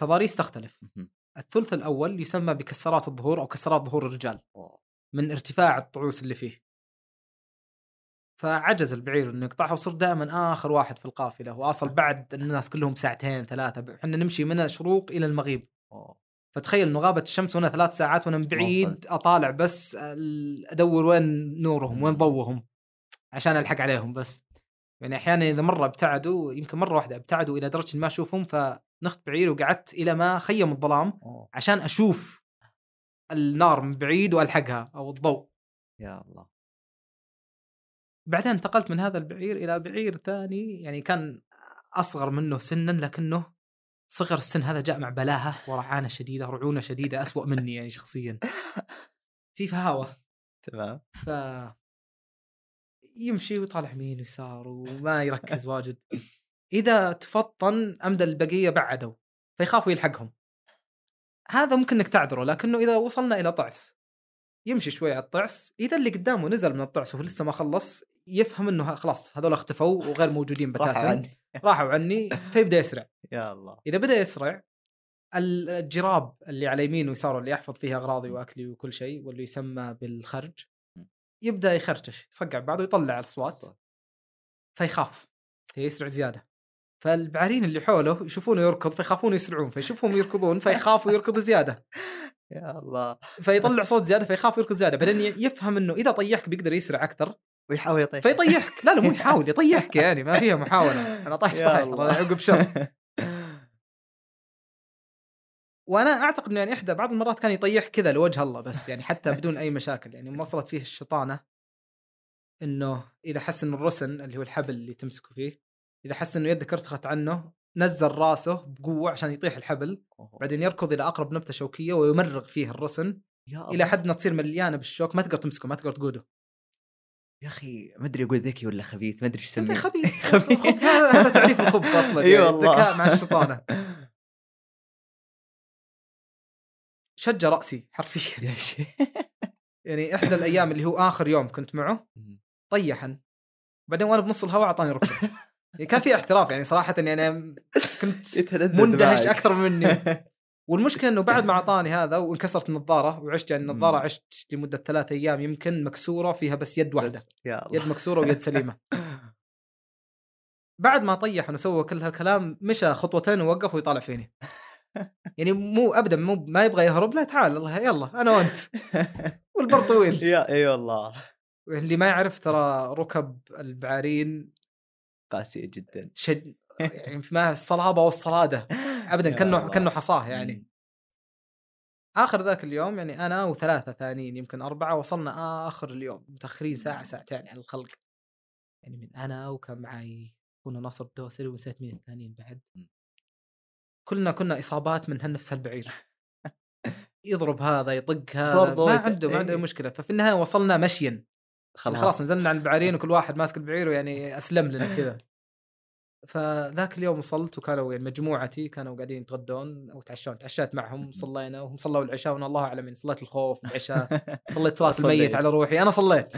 تضاريس تختلف. الثلث الأول يسمى بكسرات الظهور أو كسرات ظهور الرجال. من ارتفاع الطعوس اللي فيه. فعجز البعير إنه يقطعها وصر دائما آخر واحد في القافلة وأصل بعد الناس كلهم ساعتين ثلاثة إحنا نمشي من الشروق إلى المغيب. فتخيل إنه غابت الشمس وأنا ثلاث ساعات وأنا من بعيد. أطالع بس أدور وين نورهم وين ضوهم عشان ألحق عليهم بس يعني أحيانا إذا مرة ابتعدوا يمكن مرة واحدة ابتعدوا إلى درجة ما أشوفهم فنخت بعير وقعدت إلى ما خيم الظلام. عشان أشوف النار من بعيد وألحقها أو الضوء يا الله بعدين انتقلت من هذا البعير إلى بعير ثاني يعني كان أصغر منه سنا لكنه صغر السن هذا جاء مع بلاهة ورعانه شديدة رعونة شديدة أسوأ مني يعني شخصيا. في فهاوة. تمام. ف يمشي ويطالع يمين ويسار وما يركز واجد. إذا تفطن امدى البقية بعدوا فيخافوا يلحقهم. هذا ممكن إنك تعذره لكنه إذا وصلنا إلى طعس يمشي شوي على الطعس. إذا اللي قدامه نزل من الطعس وهو لسه ما خلص يفهم إنه خلاص هذول اختفوا وغير موجودين راحوا بتاتا. عني. راحوا عني فيبدأ يسرع. يا الله. إذا بدأ يسرع ال- الجراب اللي على يمين ويساره اللي يحفظ فيها أغراضي وأكلي وكل شيء واللي يسمى بالخرج يبدأ يخرجش يصقع بعض ويطلع الأصوات فيخاف فيسرع زيادة. فالبعارين اللي حوله يشوفونه يركض فيخافون يسرعون فيشوفهم يركضون فيخافوا يركض زيادة. يا الله. فيطلع صوت زيادة فيخاف يركض زيادة. بعدين يفهم إنه إذا طيحك بيقدر يسرع أكثر. ويحاول يطيح. فيطيحك. لا لا مو يحاول يطيحك يعني ما فيها محاولة. أنا طايح طايح. عقب شر. وأنا أعتقد إنه يعني إحدى بعض المرات كان يطيح كذا لوجه الله بس يعني حتى بدون أي مشاكل. يعني وصلت فيه الشيطانة إنه إذا حس إنه الرسن اللي هو الحبل اللي تمسكه فيه إذا حس إنه يدك ارتخت عنه نزل راسه بقوة عشان يطيح الحبل. بعدين يركض إلى أقرب نبتة شوكية ويمرغ فيه الرسن. إلى. حد ما تصير مليانة بالشوك ما تقدر تمسكه ما تقدر تقوده. يا أخي ما أدري أقول ذكي ولا خبيث ما أدري إيش أسميه. خبيث. خبيث. خب هذا تعريف الخب أصلا إي يعني والله. الذكاء مع الشيطانة. شج رأسي حرفيا. يعني إحدى الأيام اللي هو آخر يوم كنت معه طيحن. بعدين وأنا بنص الهواء أعطاني ركبة. يعني كان في احتراف يعني صراحة يعني أنا كنت مندهش. أكثر مني. والمشكلة إنه بعد ما أعطاني هذا وانكسرت النظارة وعشت يعني النظارة. عشت لمدة ثلاثة أيام يمكن مكسورة فيها بس يد واحدة. بس يا الله. يد مكسورة ويد سليمة. بعد ما طيح وسوى كل هالكلام مشى خطوتين ووقف ويطالع فيني. يعني مو ابدا مو ما يبغى يهرب لا تعال الله يلا أنا وأنت. والبر طويل يا أي والله. اللي ما يعرف ترى ركب البعارين قاسية جدا. شد يعني ما الصلابة والصلادة. ابدا كأنه. كأنه حصاه يعني. مم. آخر ذاك اليوم يعني أنا وثلاثة ثانيين يمكن أربعة وصلنا آخر اليوم متأخرين ساعة ساعتين على الخلق. يعني من أنا وكان معي اخونا ناصر الدوسري ونسيت مين الثانيين بعد. كلنا كنا إصابات من هالنفس البعير. يضرب هذا يطق هذا ما عنده ما عنده أي إيه. مشكلة. ففي النهاية وصلنا مشيا. خلاص خلاص. نزلنا عن البعارين وكل واحد ماسك البعير ويعني أسلم لنا كذا. فذاك اليوم وصلت وكانوا يعني مجموعتي كانوا قاعدين يتغدون أو يتعشون تعشيت معهم صلينا وهم صلوا العشاء وأنا الله أعلم يعني صليت الخوف العشاء صليت صلاة. الميت على روحي. أنا صليت.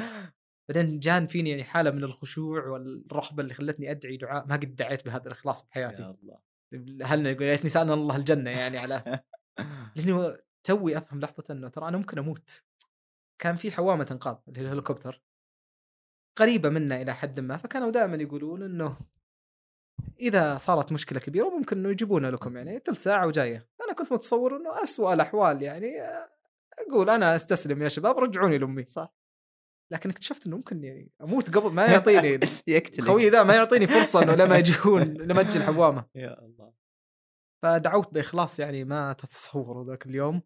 بعدين جان فيني يعني حالة من الخشوع والرهبه اللي خلتني أدعي دعاء. ما قد دعيت بهذا الإخلاص بحياتي يا الله. هل يقول يا ريتني سألنا الله الجنة يعني على لاني توي أفهم لحظة إنه ترى أنا ممكن أموت. كان في حوامة انقاذ اللي هي الهليكوبتر قريبة منا إلى حد ما فكانوا دائما يقولون إنه إذا صارت مشكلة كبيرة ممكن إنه يجيبونها لكم يعني ثلث ساعة وجاية. أنا كنت متصور إنه أسوأ الأحوال يعني أقول أنا أستسلم يا شباب رجعوني لأمي. صح. لكن اكتشفت إنه ممكن يعني أموت قبل ما يعطيني يقتلك. خوي ذا ما يعطيني فرصة إنه لما يجون لما تجي الحوامة. يا الله. فدعوت بإخلاص يعني ما تتصوروا ذاك اليوم.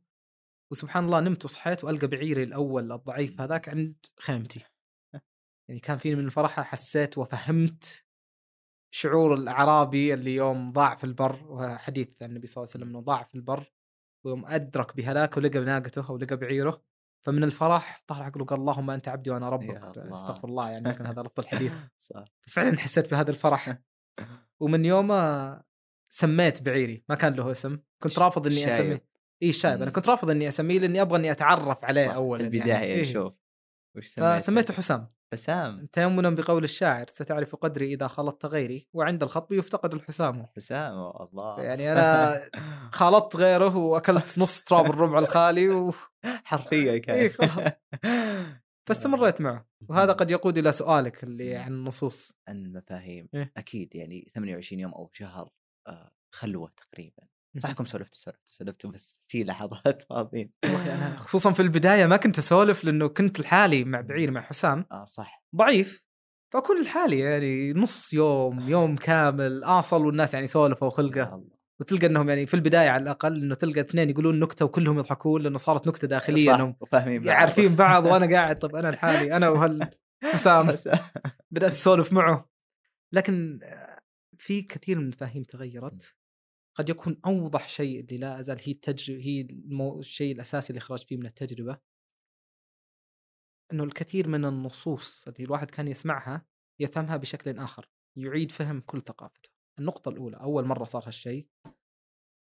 وسبحان الله نمت وصحيت وألقى بعيري الأول الضعيف هذاك عند خيمتي. يعني كان فيني من الفرح حسيت وفهمت شعور الأعرابي اللي يوم ضاع في البر وحديث عن النبي صلى الله عليه وسلم إنه ضاع في البر ويوم أدرك بهلاكه ولقى ناقته أو لقى بعيره فمن الفرح طار عقله قال اللهم أنت عبدي وأنا ربك الله. استغفر الله يعني يمكن هذا لفظ الحديث صح فعلا حسيت بهذا الفرح ومن يومه سميت بعيري ما كان له اسم كنت رافض إني شايب. اسميه إي الشايب أنا. كنت رافض إني أسميه لأني أبغى إني أتعرف عليه صح، اولا في البداية يعني. إيه. شوف وش سميته؟ فسميته حسام حسام تيمنا بقول الشاعر ستعرف قدري إذا خلطت غيري وعند الخطب يفتقد الحسام. حسام الله. يعني أنا خالطت غيره وأكلت نص تراب الربع الخالي و... حرفيا كان. إيه. فاستمريت معه. وهذا قد يقود إلى سؤالك اللي عن النصوص. المفاهيم. إيه. أكيد يعني 28 يوم أو شهر آه، خلوة تقريبا. صحكم سولفتوا سولفتوا سولفتوا بس في لحظات فاضيين. أنا خصوصا في البداية ما كنت أسولف لأنه كنت لحالي مع بعير مع حسام. آه صح. ضعيف. فأكون لحالي يعني نص يوم يوم كامل اصل والناس يعني سولفوا وخلقة. الله. وتلقى إنهم يعني في البداية على الأقل إنه تلقى اثنين يقولون نكتة وكلهم يضحكون لأنه صارت نكتة داخليه صح انهم وفاهمين بعض. عارفين بعض وأنا قاعد طب أنا لحالي أنا وهال حسام. بدأت أسولف معه. لكن في كثير من المفاهيم تغيرت. قد يكون أوضح شيء اللي لا أزال هي التجربه هي المو... الشيء الأساسي اللي خرج فيه من التجربة إنه الكثير من النصوص اللي الواحد كان يسمعها يفهمها بشكل آخر يعيد فهم كل ثقافته النقطة الأولى أول مرة صار هالشيء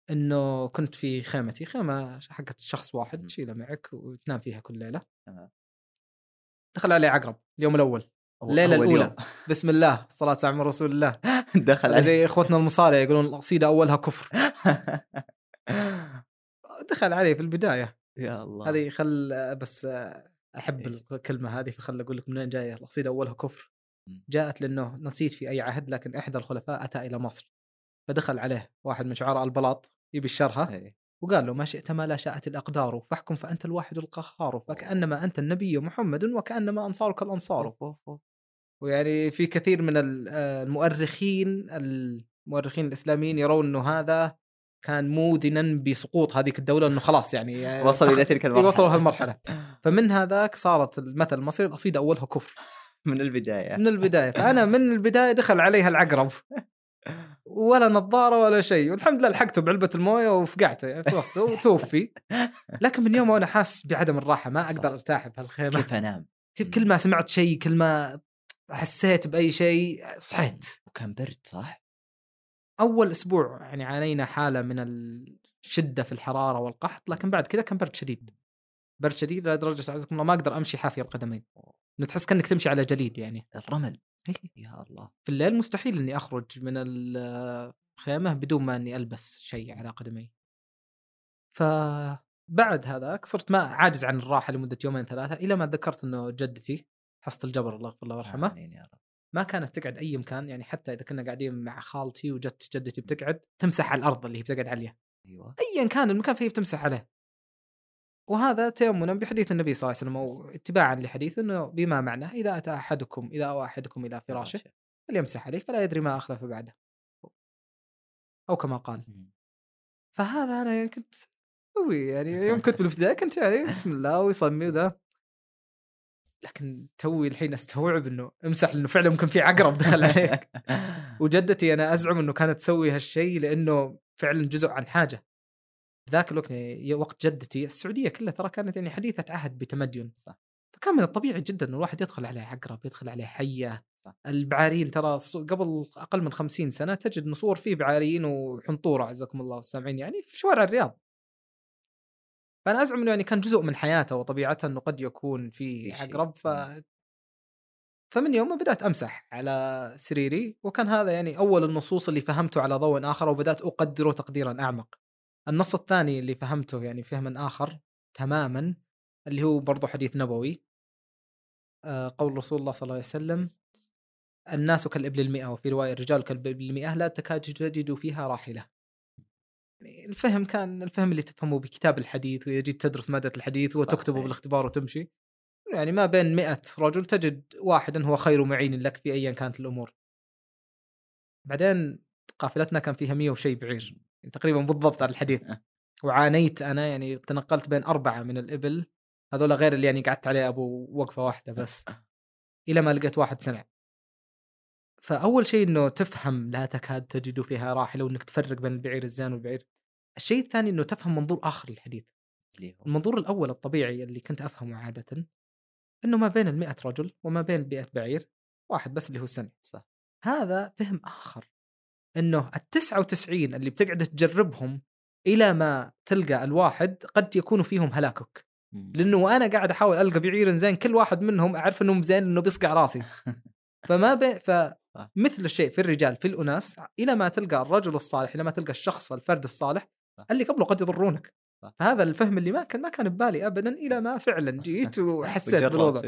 إنه كنت في خيمتي خيمة حقت شخص. واحد تشيلها معك وتنام فيها كل ليلة تمام. دخل علي عقرب اليوم الأول الليلة الأولى. يوم. بسم الله صلاة سلام رسول الله. دخل زي إخوتنا المصارع يقولون القصيدة أولها كفر. دخل علي في البداية. يا الله. هذه خل بس أحب إيه. الكلمة هذه فخل أقول لك من وين جاية. القصيدة أولها كفر. جاءت لأنه نسيت في أي عهد لكن إحدى الخلفاء أتى إلى مصر. فدخل عليه واحد من شعراء البلاط يبي الشرها إيه. وقال له ما شئت ما لا شاءت الأقدار فاحكم فأنت الواحد القهار فكأنما أنت النبي محمد وكأنما أنصارك الأنصار. أوف، أوف، أوف. ويعني في كثير من آه، المؤرخين المؤرخين الإسلاميين يرون إنه هذا كان موذنا بسقوط هذيك الدولة إنه خلاص يعني آه، وصلوا إلى تلك المرحله وصلوا هالمرحله فمن هذاك صارت المثل المصري القصيده أولها كفر. من البداية. من البداية. فأنا من البداية دخل عليها العقرب. ولا نظارة ولا شيء. والحمد لله لحقته بعلبة الموية وفقعته. يعني خلصته وتوفي لكن من يوم وأنا حاس بعدم الراحة ما أقدر. أرتاح بهالخيمة. كيف أنام؟ كيف كل ما سمعت شيء كل ما حسيت بأي شيء صحيت. وكان برد صح؟ أول أسبوع يعني عانينا حالة من الشدة في الحرارة والقحط لكن بعد كذا كان برد شديد. برد شديد لدرجة أعزكم الله ما أقدر أمشي حافي القدمين. انه تحس كأنك تمشي على جليد يعني. الرمل. يا الله. في الليل مستحيل إني أخرج من الخيمه بدون ما إني ألبس شيء على قدمي. فبعد هذاك صرت ما عاجز عن الراحة لمدة يومين ثلاثة إلى ما تذكرت إنه جدتي حصه الجبر الله يغفر الله ويرحمه. آمين يا رب. ما كانت تقعد أي مكان يعني حتى إذا كنا قاعدين مع خالتي وجت جدتي بتقعد تمسح على الأرض اللي هي بتقعد عليها. أيوه. ايا كان المكان فيه بتمسح عليه. وهذا تيمنا بحديث النبي صلى الله عليه وسلم أو اتباعا لحديث إنه بما معناه إذا أتى أحدكم إذا أوى أحدكم إلى فراشه فليمسح عليه فلا يدري ما أخلف بعده. أو كما قال. فهذا أنا يعني كنت أسوي يعني يوم كنت بالابتدائي كنت يعني بسم الله ويصمي وذا. لكن توي الحين استوعب إنه امسح لأنه فعلا ممكن في عقرب دخل عليك. وجدتي أنا أزعم إنه كانت تسوي هالشيء لأنه فعلا جزء عن حاجة. ذاك الوقت يعني وقت جدتي السعودية كلها ترى كانت يعني حديثة عهد بتمدن صح. فكان من الطبيعي جدا إنه الواحد يدخل عليه عقرب يدخل عليه حية. صح. البعارين ترى قبل أقل من خمسين سنة تجد نصور فيه بعارين وحنطورة عزكم الله والسامعين يعني في شوارع الرياض. فأنا أزعم إنه يعني كان جزء من حياته وطبيعته إنه قد يكون في. عقرب ف فمن يوم ما بدأت أمسح على سريري وكان هذا يعني أول النصوص اللي فهمته على ضوء آخر وبدأت أقدره تقديرا أعمق. النص الثاني اللي فهمته يعني فهما آخر تماما اللي هو برضو حديث نبوي آه، قول رسول الله صلى الله عليه وسلم الناس كالإبل المئة وفي رواية الرجال كالإبل المئة لا تكاد تجد فيها راحلة. يعني الفهم كان الفهم اللي تفهمه بكتاب الحديث وإذا جيت تدرس مادة الحديث وتكتبه. بالاختبار وتمشي يعني ما بين مئة رجل تجد واحدا هو خير معين لك في ايا كانت الأمور. بعدين قافلتنا كان فيها 100 وشيء بعير يعني تقريبا بالضبط على الحديث وعانيت أنا يعني تنقلت بين أربعة من الإبل هذول غير اللي يعني قعدت عليه أبو وقفة واحدة بس إلى ما لقيت واحد سنع فأول شيء إنه تفهم لا تكاد تجد فيها راحلة وإنك تفرق بين البعير الزين والبعير. الشيء الثاني إنه تفهم منظور آخر للحديث. المنظور الأول الطبيعي اللي كنت أفهمه عاده إنه ما بين المئة رجل وما بين المئة بعير واحد بس اللي هو السنع صح. هذا فهم آخر إنه التسعة وتسعين اللي بتقعد تجربهم إلى ما تلقى الواحد قد يكون فيهم هلاكك. لأنه وأنا قاعد أحاول ألقى بعير زين كل واحد منهم أعرف إنهم زين إنه بيصقع راسي. فما ب... فمثل الشيء في الرجال في الأناس إلى ما تلقى الرجل الصالح إلى ما تلقى الشخص الفرد الصالح. اللي قبله قد يضرونك. فهذا الفهم اللي ما كان ما كان ببالي ابدا إلى ما فعلا جيت وحسيت بالوضع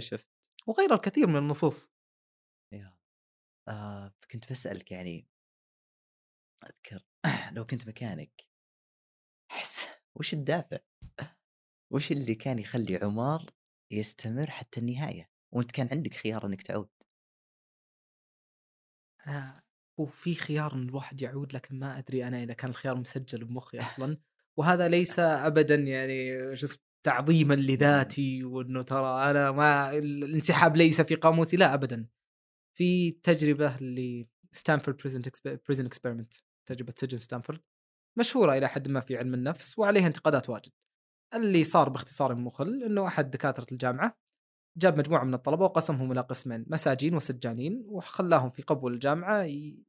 وغير الكثير من النصوص يا آه كنت بسألك يعني أذكر لو كنت مكانك أحس وش الدافع؟ وش اللي كان يخلي عمر يستمر حتى النهاية؟ وأنت كان عندك خيار إنك تعود أنا وفي خيار إن الواحد يعود لكن ما أدري أنا إذا كان الخيار مسجل بمخي أصلا. وهذا ليس ابدا يعني شو تعظيما لذاتي وإنه ترى أنا ما الانسحاب ليس في قاموسي لا ابدا. في تجربة ل Stanford prison experiment تجربة سجن ستانفورد مشهورة إلى حد ما في علم النفس وعليها انتقادات واجد. اللي صار باختصار مخل إنه أحد دكاترة الجامعة جاب مجموعة من الطلبة وقسمهم إلى قسمين مساجين وسجانين وخلاهم في قبو الجامعة ي-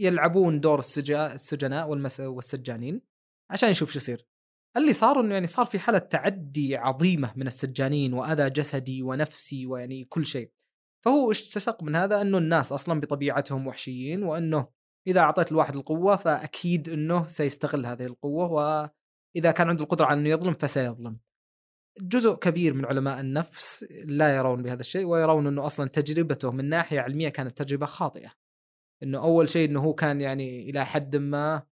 يلعبون دور السجناء والسجانين عشان يشوف شو يصير. اللي صار إنه يعني صار في حالة تعدي عظيمة من السجانين وأذى جسدي ونفسي ويعني كل شيء. فهو استشق من هذا؟ إنه الناس أصلا بطبيعتهم وحشيين وإنه إذا أعطيت الواحد القوة فأكيد إنه سيستغل هذه القوة وإذا كان عنده القدرة على إنه يظلم فسيظلم. جزء كبير من علماء النفس لا يرون بهذا الشيء ويرون إنه أصلا تجربته من ناحية علمية كانت تجربة خاطئة. إنه أول شيء إنه هو كان يعني إلى حد ما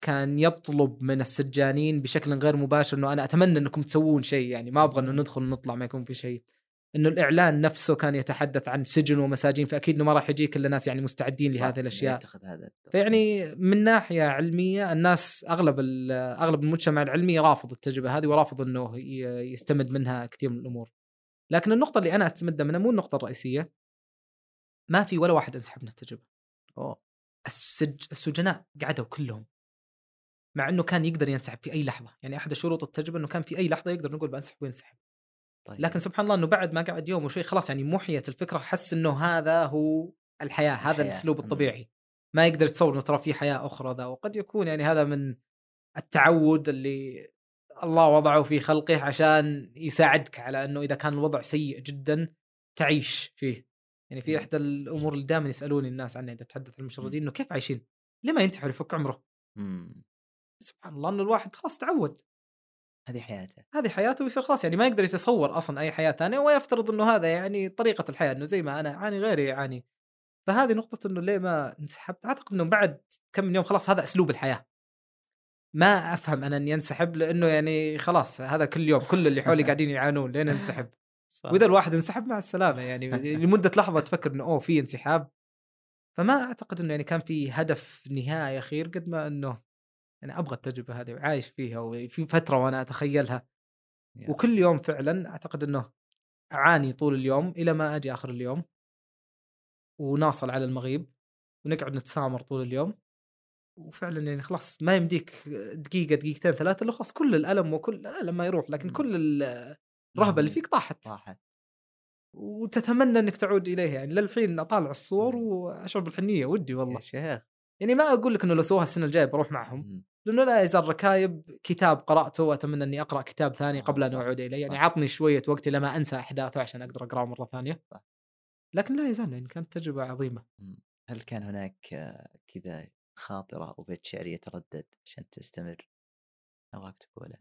كان يطلب من السجانين بشكل غير مباشر إنه أنا أتمنى إنكم تسوون شيء يعني ما أبغى إنه ندخل ونطلع ما يكون في شيء. إنه الإعلان نفسه كان يتحدث عن سجن ومساجين فأكيد إنه ما راح يجي كل الناس يعني مستعدين لهذه الأشياء. يتخذ هذا. فيعني من ناحية علمية الناس أغلب أغلب المجتمع العلمي رافض التجربة هذه ورافض إنه يستمد منها كثير من الأمور. لكن النقطة اللي أنا استمدها منها مو النقطة الرئيسية ما في ولا واحد انسحب من التجربة. أوه. السج... السجناء قعدوا كلهم مع إنه كان يقدر ينسحب في أي لحظة، يعني أحد شروط التجربة إنه كان في أي لحظة يقدر نقول بنسحب وينسحب. طيب. لكن سبحان الله إنه بعد ما قعد يوم وشوي خلاص يعني محيت الفكرة حس إنه هذا هو الحياة هذا الحياة. الأسلوب. الطبيعي ما يقدر يتصور إنه ترى في حياة أخرى ذا وقد يكون يعني هذا من التعود اللي الله وضعه في خلقه عشان يساعدك على إنه إذا كان الوضع سيء جدا تعيش فيه يعني في. إحدى الأمور اللي دائما يسألوني الناس عنها إذا تحدث المشردين إنه كيف عايشين؟ ليه ما ينتحر يفك عمره؟ مم. سبحان الله إنه الواحد خلاص تعود هذه حياته. هذه حياته ويصير خلاص يعني ما يقدر يتصور أصلا أي حياة ثانية ويفترض إنه هذا يعني طريقة الحياة إنه زي ما أنا أعاني غيري يعاني. فهذه نقطة إنه ليه ما انسحبت؟ أعتقد إنه بعد كم من يوم خلاص هذا أسلوب الحياة. ما أفهم أنا إني أنسحب لأنه يعني خلاص هذا كل يوم كل اللي حولي قاعدين يعانون لين أنسحب. وإذا الواحد انسحب مع السلامة يعني لمدة لحظة تفكر إنه أوه في انسحاب. فما أعتقد إنه يعني كان في هدف نهائي أخير قد ما إنه أنا أبغى التجربة هذه وعايش فيها وفي فترة وأنا أتخيلها. يا. وكل يوم فعلا أعتقد إنه أعاني طول اليوم إلى ما أجي آخر اليوم. وناصل على المغيب ونقعد نتسامر طول اليوم. وفعلا يعني خلاص ما يمديك دقيقة دقيقتين ثلاثة لو خلاص كل الألم وكل الألم ما يروح لكن. كل ال- الرهبة اللي فيك طاحت. راحت وتتمنى إنك تعود اليه يعني للحين أطالع الصور. واشعر بالحنيه ودي يا والله. شيخ. يعني ما أقول لك إنه لو سووها السنة الجاية بروح معهم. لأنه لا يزال ركايب كتاب قرأته وأتمنى إني أقرأ كتاب ثاني آه، قبل أن أعود إليه. يعني. عطني شوية وقت لما أنسى أحداثه عشان أقدر أقرأه مرة ثانية. صح. لكن لا يزال يعني كانت تجربة عظيمة. هل كان هناك كذا خاطرة أو بيت شعر يتردد عشان تستمر؟ أبغاك تقوله.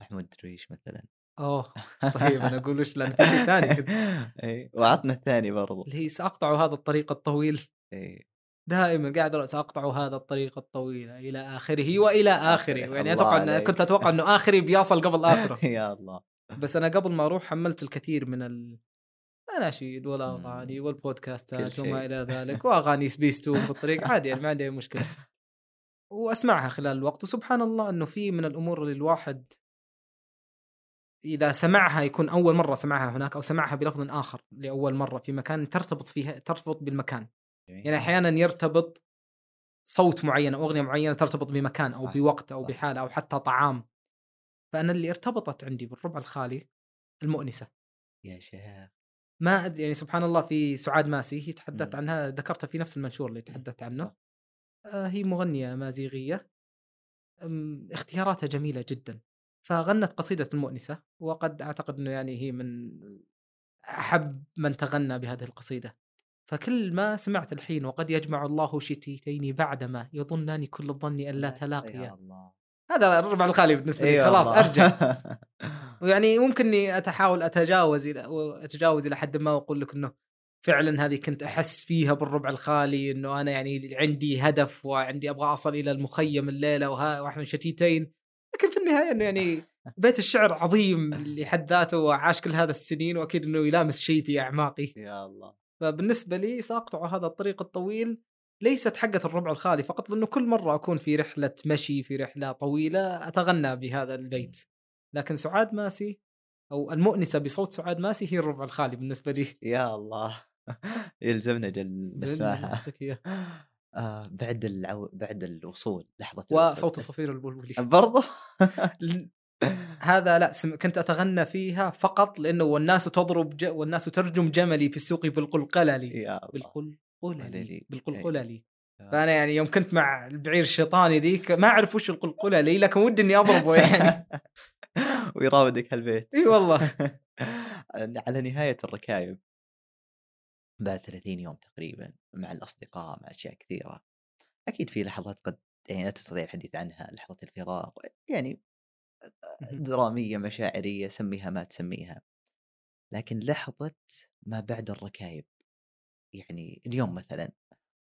محمود درويش مثلا. أوه طيب أنا أقول وش؟ لأن في شيء ثاني كذا اي وعطنا الثاني برضو. اللي هي سأقطع هذا الطريق الطويل. اي دائما قاعد ساقطع هذا الطريق الطويل إلى آخره وإلى آخره يعني أتوقع أن. كنت أتوقع أنه آخري بيصل قبل آخره يا الله بس أنا قبل ما أروح حملت الكثير من ال... الاناشيد. والاغاني والبودكاستات وما. إلى ذلك وأغاني سبيستون في الطريق عادي يعني ما عندي أي مشكلة وأسمعها خلال الوقت وسبحان الله أنه في من الأمور اللي الواحد إذا سمعها يكون أول مرة سمعها هناك أو سمعها بلفظ آخر لأول مرة في مكان ترتبط فيها ترتبط بالمكان يعني أحيانا يرتبط صوت معين أو أغنية معينة ترتبط بمكان أو صح، بوقت أو صح. بحالة أو حتى طعام. فأنا اللي ارتبطت عندي بالربع الخالي المؤنسة. يا شيخ ما أد... يعني سبحان الله في سعاد ماسي هي تحدثت مم. عنها ذكرتها في نفس المنشور اللي تحدثت عنه. صح. آه هي مغنية مازيغية. اختياراتها جميلة جدا. فغنت قصيدة المؤنسة وقد أعتقد أنه يعني هي من أحب من تغنى بهذه القصيدة. فكل ما سمعت الحين وقد يجمع الله شتيتين بعدما يظنان كل الظن أن لا يا تلاقيا الله. هذا الربع الخالي بالنسبة لي إي خلاص والله. أرجع. ويعني ممكن إني أتحاول أتجاوز إلى أتجاوز إلى حد ما وأقول لك إنه فعلا هذه كنت أحس فيها بالربع الخالي إنه أنا يعني عندي هدف وعندي أبغى أصل إلى المخيم الليلة وها وإحنا شتيتين. لكن في النهاية إنه يعني بيت الشعر عظيم لحد ذاته وعاش كل هذا السنين وأكيد إنه يلامس شيء في أعماقي. يا الله. فبالنسبة لي سأقطع هذا الطريق الطويل ليست حقة الربع الخالي فقط لأنه كل مرة أكون في رحلة مشي في رحلة طويلة أتغنى بهذا البيت. لكن سعاد ماسي أو المؤنسة بصوت سعاد ماسي هي الربع الخالي بالنسبة لي. يا الله. يلزمنا جل نسمعها بالنسبة. آه بعد العو... بعد الوصول لحظة وصوت. صفير البلبلي. برضو؟ هذا لا سم... كنت أتغنى فيها فقط لأنه والناس تضرب ج... والناس ترجم جملي في السوق بالقلقللي بالقلقللي قللي. بالقلقللي فأنا يعني يوم كنت مع البعير الشيطاني ذيك ما أعرف وش القلقللي لكن ودي إني أضربه يعني. ويراودك هالبيت. إي والله. على نهاية الركايب بعد 30 يوم تقريبا مع الأصدقاء مع أشياء كثيرة أكيد في لحظات قد يعني لا تستطيع الحديث عنها لحظة الفراق يعني درامية مشاعرية سميها ما تسميها. لكن لحظة ما بعد الركايب يعني اليوم مثلا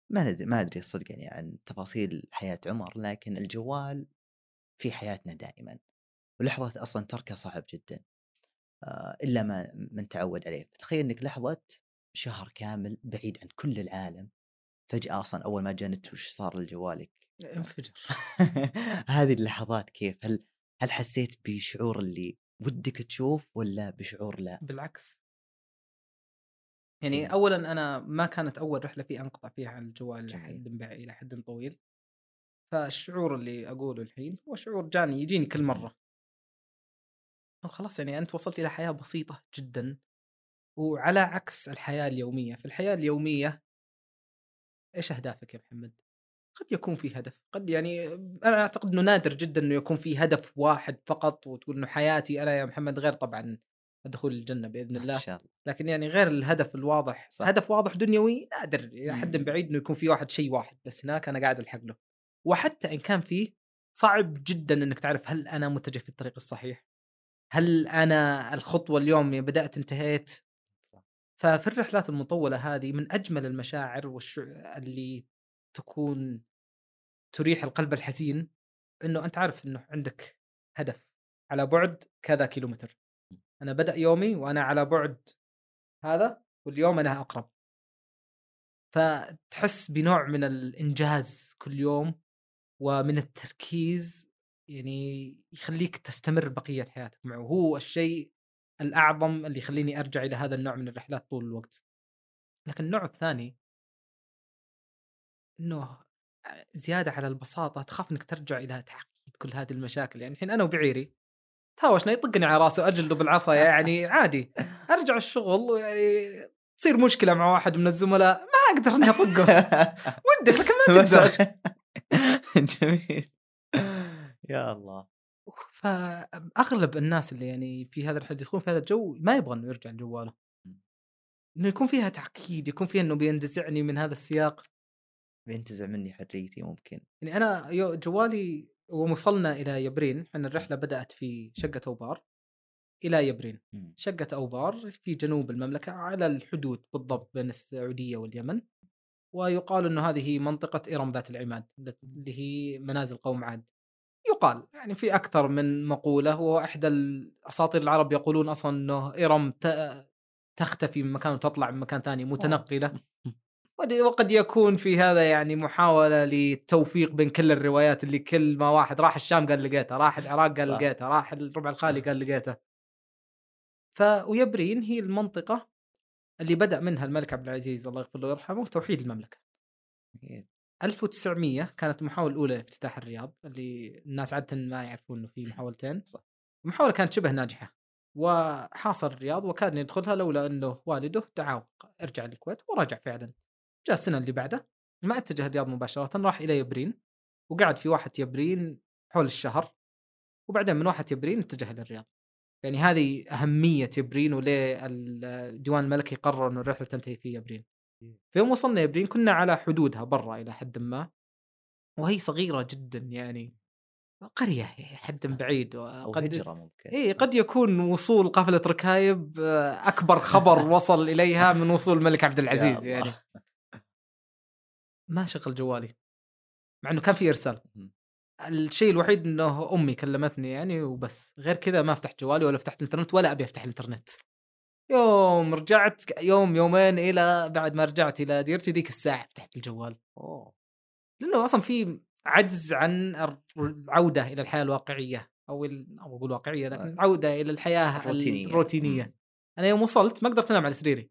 ما ندري ما أدري الصدق يعني عن تفاصيل حياة عمر لكن الجوال في حياتنا دائما. ولحظة أصلا تركه صعب جدا. آه، إلا ما من تعود عليه. فتخيل إنك لحظة شهر كامل بعيد عن كل العالم فجأة أصلا أول ما جنت وش صار لجوالك؟ انفجر. هذه اللحظات كيف؟ هل هل حسيت بشعور اللي ودك تشوف ولا بشعور لا؟ بالعكس. يعني كذا. اولا أنا ما كانت أول رحلة في أنقطع فيها عن الجوال. لحد إلى حد طويل. فالشعور اللي أقوله الحين هو شعور جاني يجيني كل مرة. خلاص يعني أنت وصلت إلى حياة بسيطة جدا. وعلى عكس الحياة اليومية في الحياة اليومية إيش أهدافك يا محمد؟ قد يكون في هدف قد يعني أنا أعتقد إنه نادر جدا إنه يكون في هدف واحد فقط وتقول إنه حياتي أنا يا محمد غير طبعا دخول الجنة بإذن ان الله شاء الله لكن يعني غير الهدف الواضح صح. هدف واضح دنيوي نادر إلى حد. بعيد إنه يكون في واحد شيء واحد بس هناك أنا قاعد ألحق له وحتى إن كان فيه صعب جدا إنك تعرف هل أنا متجه في الطريق الصحيح هل أنا الخطوة اليوم بدأت انتهيت صح. ففي الرحلات المطولة هذه من أجمل المشاعر والش... اللي تكون تريح القلب الحزين إنه أنت عارف إنه عندك هدف على بعد كذا كيلومتر. أنا بدأ يومي وأنا على بعد هذا واليوم أنا أقرب. فتحس بنوع من الإنجاز كل يوم ومن التركيز يعني يخليك تستمر بقية حياتك معه. هو الشيء الأعظم اللي يخليني أرجع إلى هذا النوع من الرحلات طول الوقت. لكن النوع الثاني إنه زيادة على البساطة تخاف إنك ترجع إلى تعقيد كل هذه المشاكل. يعني الحين أنا وبعيري. تهاوشنا يطقني على راسه اجلده بالعصا يعني عادي. أرجع الشغل ويعني تصير مشكلة مع واحد من الزملاء ما أقدر إني أطقه. ودك لكن ما تقدر. جميل. يا الله. فاغلب الناس اللي يعني في هذا الحد يدخلون في هذا الجو ما يبغى إنه يرجع لجواله إنه يكون فيها تعقيد يكون فيها إنه بينتزعني من هذا السياق. بينتزع مني حريتي ممكن. يعني أنا يو- جوالي ووصلنا إلى يبرين إحنا الرحلة بدأت في شقة أوبار إلى يبرين. مم. شقة أوبار في جنوب المملكة على الحدود بالضبط بين السعودية واليمن ويقال إنه هذه منطقة إرم ذات العماد اللي هي منازل قوم عاد. يقال يعني في أكثر من مقولة واحدى الأساطير العرب يقولون أصلا إنه إرم تختفي من مكان وتطلع من مكان ثاني متنقلة. ود- وقد يكون في هذا يعني محاولة للتوفيق بين كل الروايات اللي كل ما واحد راح الشام قال لقيتها راح العراق قال. لقيتها راح الربع الخالي قال لقيتها ف ويبرين هي المنطقة اللي بدأ منها الملك عبد العزيز الله يغفر له ويرحمه توحيد المملكة جميل. 1900 كانت المحاولة الأولى لافتتاح الرياض اللي الناس عادة ما يعرفون إنه في محاولتين صح. المحاولة كانت شبه ناجحة وحاصر الرياض وكان يدخلها لولا أنه والده دعاه ارجع للكويت ورجع فعلا جاء السنة اللي بعده ما اتجه الرياض مباشرة راح إلى يبرين وقعد في واحة يبرين حول الشهر وبعدين من واحة يبرين اتجه إلى الرياض. يعني هذه أهمية يبرين وليه الديوان الملكي قرر إنه الرحلة تنتهي في يبرين. في يوم وصلنا يبرين كنا على حدودها برا إلى حد ما وهي صغيرة جدا يعني قرية حد بعيد أو وقد هجرة ممكن. اي قد يكون وصول قافلة ركايب آه، أكبر خبر وصل إليها من وصول الملك عبد العزيز. يعني. ما شغل جوالي مع إنه كان في إرسال. الشيء الوحيد إنه أمي كلمتني يعني وبس. غير كذا ما فتحت جوالي ولا فتحت الإنترنت ولا أبي أفتح الإنترنت. يوم رجعت يوم يومين إلى بعد ما رجعت إلى ديرتي ذيك الساعة فتحت الجوال. أوه. لأنه أصلا في عجز عن العودة إلى الحياة الواقعية أو ال- أو أقول واقعية لكن العوده إلى الحياة الروتينية. الروتينية. مم. أنا يوم وصلت ما قدرت أنام على سريري.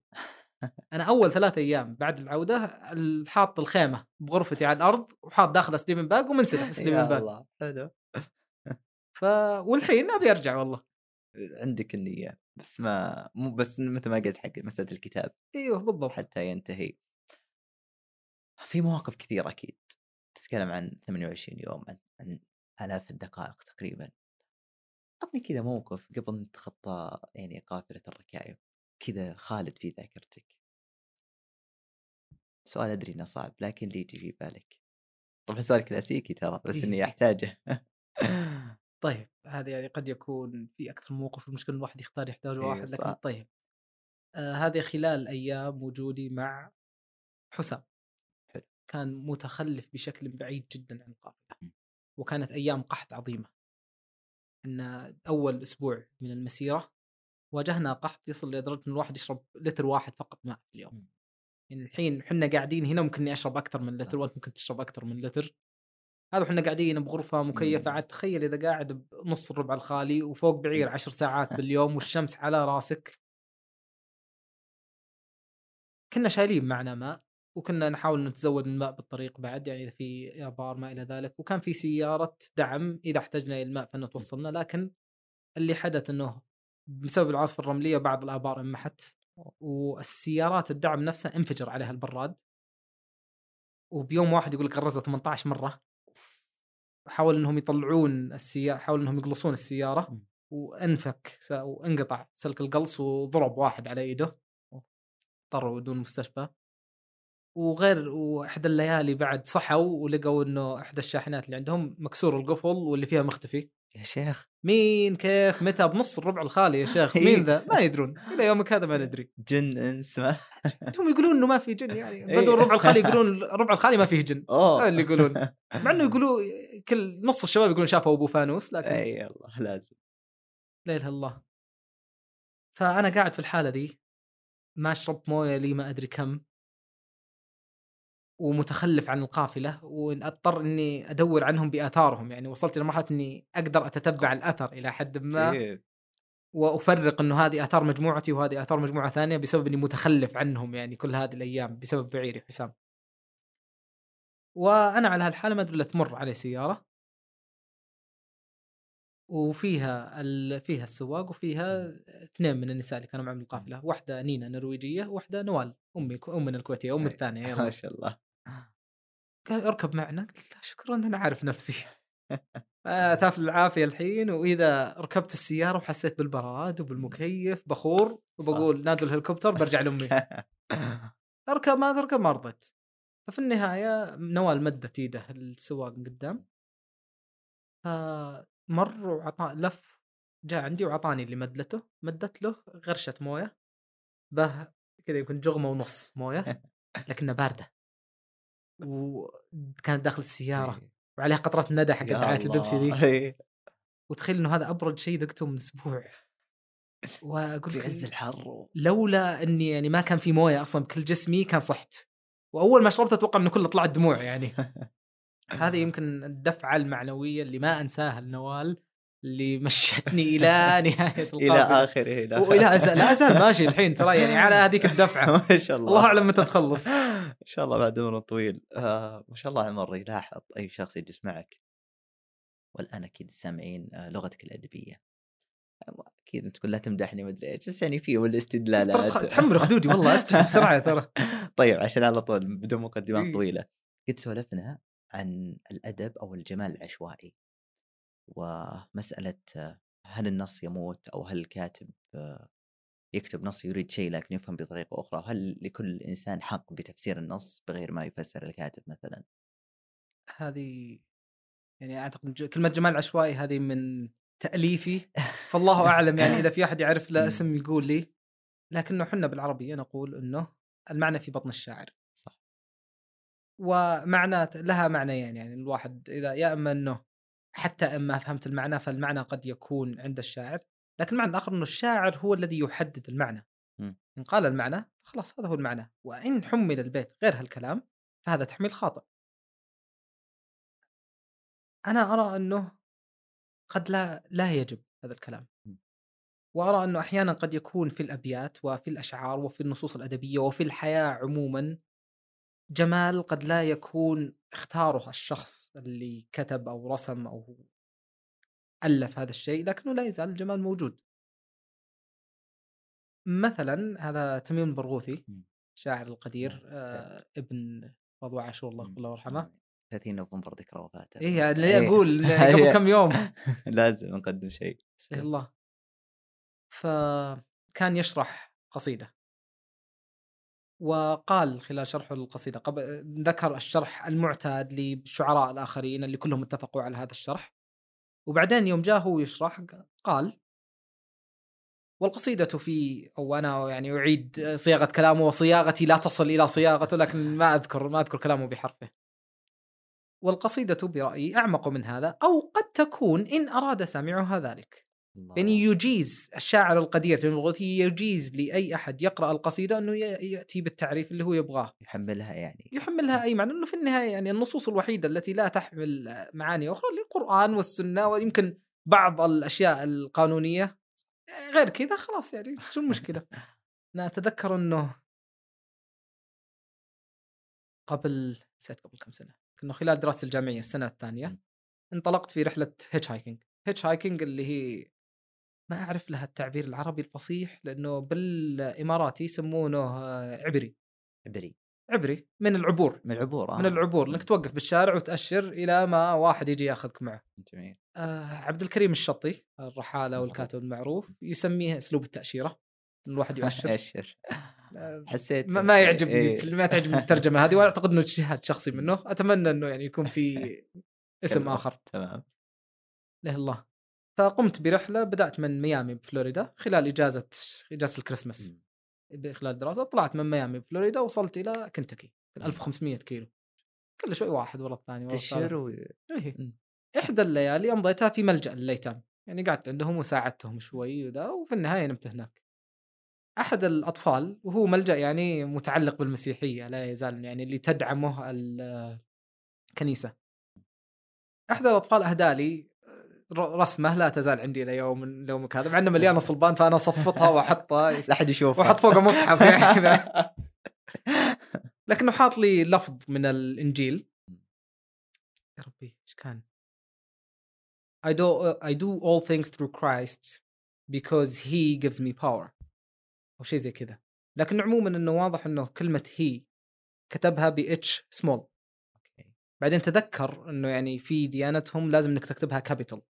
أنا أول ثلاثة أيام بعد العودة ال- حاط الخيمة بغرفتي على الأرض وحاط داخله sleeping bag ومنسدح sleeping يا bag الله حلو. ف والحين أبي أرجع والله. عندك النية بس ما مو بس مثل ما قلت حق مسألة الكتاب. إيوه بالضبط. حتى ينتهي. في مواقف كثيرة أكيد. تتكلم عن 28 يوم عن, عن آلاف الدقائق تقريبا. عطني كذا موقف قبل أن تتخطى يعني قافلة الركائب. كذا خالد في ذاكرتك سؤال أدري إنه صعب لكن اللي يجي في بالك طبعا سؤال كلاسيكي ترى بس إني إيه. أحتاجه طيب هذا يعني قد يكون في أكثر من موقف المشكلة الواحد يختار يحتاج إيه، واحد لكن. طيب آه هذه خلال أيام وجودي مع حسام حلو. كان متخلف بشكل بعيد جدا عن القافله. وكانت أيام قحط عظيمة إن أول أسبوع من المسيرة واجهنا قحط يصل لدرجة إن الواحد يشرب لتر واحد فقط ماء في اليوم. م. يعني الحين إحنا قاعدين هنا ممكن إني أشرب أكثر من لتر. وأنت ممكن تشرب أكثر من لتر. هذا إحنا قاعدين بغرفة مكيفة. مم. عاد تخيل إذا قاعد بنص الربع الخالي وفوق بعير عشر ساعات باليوم والشمس على راسك. كنا شايلين معنا ماء وكنا نحاول نتزود من الماء بالطريق بعد يعني اذا في ابار ما إلى ذلك. وكان في سيارة دعم إذا احتجنا إلى الماء فانه توصلنا لكن اللي حدث إنه بسبب العاصفة الرملية بعض الآبار انمحت والسيارات الدعم نفسها انفجر عليها البراد. وبيوم واحد يقول لك غرزها 18 مرة. حاول إنهم يطلعون السياره حاولوا إنهم يقلصون السيارة. وانفك وانقطع سلك القلص وضرب واحد على ايده اضطروا يودون المستشفى وغير وإحدى الليالي بعد صحوا ولقوا إنه إحدى الشاحنات اللي عندهم مكسور القفل واللي فيها مختفي. يا شيخ. مين كيف؟ متى؟ بنص الربع الخالي يا شيخ. مين ذا؟ ما يدرون. إلى يومك هذا ما ندري. جن إنس ما. هم يقولون إنه ما في جن يعني. إيه. بدوا الربع الخالي يقولون الربع الخالي ما فيه جن. هذا اللي يقولون. مع إنه يقولوا كل نص الشباب يقولون شافوا أبو فانوس لكن إي الله لازم. لا إله إلا الله. فأنا قاعد في الحالة ذي ما شربت موية لي ما أدري كم. ومتخلف عن القافلة واضطر إني أدور عنهم بآثارهم يعني وصلت إلى مرحلة إني أقدر أتتبع الأثر إلى حد ما؟ وأفرق إنه هذه آثار مجموعتي وهذه آثار مجموعة ثانية بسبب إني متخلف عنهم يعني كل هذه الأيام بسبب بعيري حسام. وأنا على هالحالة ما أدري إلا تمر علي سيارة وفيها ال... فيها السواق وفيها اثنين من النساء اللي كانوا معي من القافلة، واحدة نينا نرويجية وواحده نوال أمي أمنا الكويتية ام. الثانية ما شاء الله قال اركب معنا. قلت شكرا أنا عارف نفسي. آه، تافل العافيه الحين وإذا ركبت السيارة وحسيت بالبراد وبالمكيف بخور وبقول نادوا الهليكوبتر برجع لأمي. أركب ما تركب ما رضيت. ففي النهاية نوال مدت إيده السواق من قدام. فمر وعطى لف جاء عندي وعطاني اللي مدلته. مدت له غرشه موية. به كذا يمكن جغمة ونص موية لكنها باردة. وكانت داخل السيارة وعليها قطرات ندى حق إيه. يا دعاية البيبسي ذي. إيه. وتخيل إنه هذا أبرد شيء ذقته من أسبوع وأقول في عز الحر لولا إني يعني ما كان في موية أصلا بكل جسمي كان صحت وأول ما شربت أتوقع إنه كله طلعت دموع يعني هذه يمكن الدفعة المعنوية اللي ما أنساها لنوال اللي مشتني إلى نهاية إلى القافله آخره إلى والى أزال لا ازال ماشي الحين ترى يعني على هذيك الدفعة. ما شاء الله. الله أعلم متى تخلص. إن شاء الله بعد عمر طويل. آه ما شاء الله عمر يلاحظ أي شخص يجلس معك. والآن أكيد السامعين آه لغتك الأدبية. أكيد أنت تقول لا تمدحني مدري إيش بس يعني فيهم ترى الاستدلالات تحمل خدودي والله استوعب بسرعة ترى. طيب عشان على طول بدون مقدمات إيه. طويلة. قد سولفنا عن الأدب أو الجمال العشوائي. ومسألة هل النص يموت أو هل الكاتب يكتب نص يريد شيء لكن يفهم بطريقة أخرى؟ هل لكل إنسان حق بتفسير النص بغير ما يفسر الكاتب مثلا؟ هذه يعني أعتقد ج- كلمة جمال عشوائي هذه من تأليفي فالله أعلم يعني إذا في أحد يعرف له مم. اسم يقول لي لكنه حنا بالعربيه نقول إنه المعنى في بطن الشاعر. صح. ومعنى لها معنيين يعني الواحد إذا يا اما إنه حتى ان ما فهمت المعنى فالمعنى قد يكون عند الشاعر لكن المعنى الآخر إنه الشاعر هو الذي يحدد المعنى. إن قال المعنى خلاص هذا هو المعنى وإن حمل البيت غير هالكلام فهذا تحميل خاطئ أنا أرى إنه قد لا لا يجب هذا الكلام. وأرى إنه أحيانا قد يكون في الأبيات وفي الأشعار وفي النصوص الأدبية وفي الحياة عموما جمال قد لا يكون اختاره الشخص اللي كتب أو رسم أو ألف هذا الشيء لكنه لا يزال الجمال موجود مثلا هذا تميم البرغوثي. شاعر القدير نعم، آه ابن رضوى عاشور الله مم. الله يرحمه نعم. 30 نوفمبر ذكرى وفاته إيه يعني. ليه أقول قبل كم يوم لازم نقدم شيء إيه الله فكان يشرح قصيدة وقال خلال شرحه للقصيدة قبل ذكر الشرح المعتاد للشعراء الآخرين اللي كلهم اتفقوا على هذا الشرح وبعدين يوم جاء هو يشرح قال والقصيدة في أو أنا يعني أعيد صياغة كلامه وصياغتي لا تصل إلى صياغته لكن ما أذكر ما أذكر كلامه بحرفه والقصيدة برأيي أعمق من هذا أو قد تكون إن أراد سامعها ذلك. يعني يجيز الشاعر القدير تميم البرغوثي يجيز لأي أحد يقرأ القصيدة إنه ي- يأتي بالتعريف اللي هو يبغاه. يحملها يعني. يحملها أي معنى إنه في النهاية يعني النصوص الوحيدة التي لا تحمل معاني أخرى اللي القران والسنة ويمكن بعض الأشياء القانونية. غير كذا خلاص يعني شو المشكلة؟ أنا أتذكر إنه قبل نسيت قبل كم سنة إنه خلال دراستي الجامعية السنة الثانية م. انطلقت في رحلة hitchhiking hitchhiking اللي هي ما أعرف لها التعبير العربي الفصيح لأنه بالاماراتي يسمونه عبري. عبري. عبري من العبور. من العبور آه. من العبور إنك توقف بالشارع وتأشر إلى ما واحد يجي ياخذك معه. جميل. آه عبد الكريم الشطي الرحالة. والكاتب المعروف يسميه أسلوب التأشيرة الواحد يؤشر. اشر آه، حسيت ما, ما يعجبني إيه. ما تعجبني الترجمة هذه وأعتقد إنه اجتهاد شخصي منه. أتمنى إنه يعني يكون في اسم. آخر. تمام. له الله. فقمت برحلة بدأت من ميامي بفلوريدا خلال إجازة إجازة الكريسماس. خلال الدراسه طلعت من ميامي بفلوريدا وصلت إلى كنتاكي مم. 1500 كيلو كل شوي واحد ورا الثاني ورا و... إيه. إحدى الليالي أمضيتها في ملجأ للايتام يعني قعدت عندهم وساعدتهم شوي وذا وفي النهاية نمت هناك أحد الأطفال وهو ملجأ يعني متعلق بالمسيحية لا يزال يعني اللي تدعمه الكنيسه أحد الأطفال اهدى لي ر- رسمه لا تزال عندي إلى يوم يومك هذا مع إنه مليانه صلبان فأنا أصفطها وأحطها. لا أحد يشوف وأحط فوقه مصحف يعني لكنه حاط لي لفظ من الإنجيل. يا ربي إيش كان؟ I do I do all things through Christ because he gives me power. أو شيء زي كذا. لكن عموما إنه واضح إنه كلمة هي كتبها ب اتش سمول. بعدين تذكر إنه يعني في ديانتهم لازم إنك تكتبها capital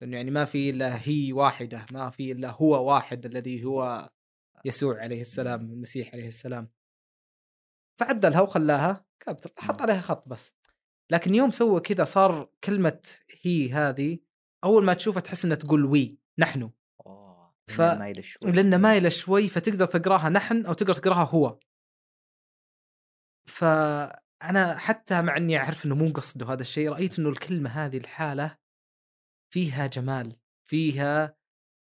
لأنه يعني ما في إلا هي واحدة ما في إلا هو واحد الذي هو يسوع عليه السلام المسيح عليه السلام. فعدلها وخلاها capital حط عليها خط بس. لكن يوم سوى كذا صار كلمة هي هذه أول ما تشوفها تحس إنها تقول we نحن. أوه. ف- مايلة شوي. لأنه مايلة شوي فتقدر تقراها نحن أو تقدر تقراها هو. فأنا حتى مع إني أعرف إنه مو قصده هذا الشيء رأيت إنه الكلمة هذه الحالة فيها جمال فيها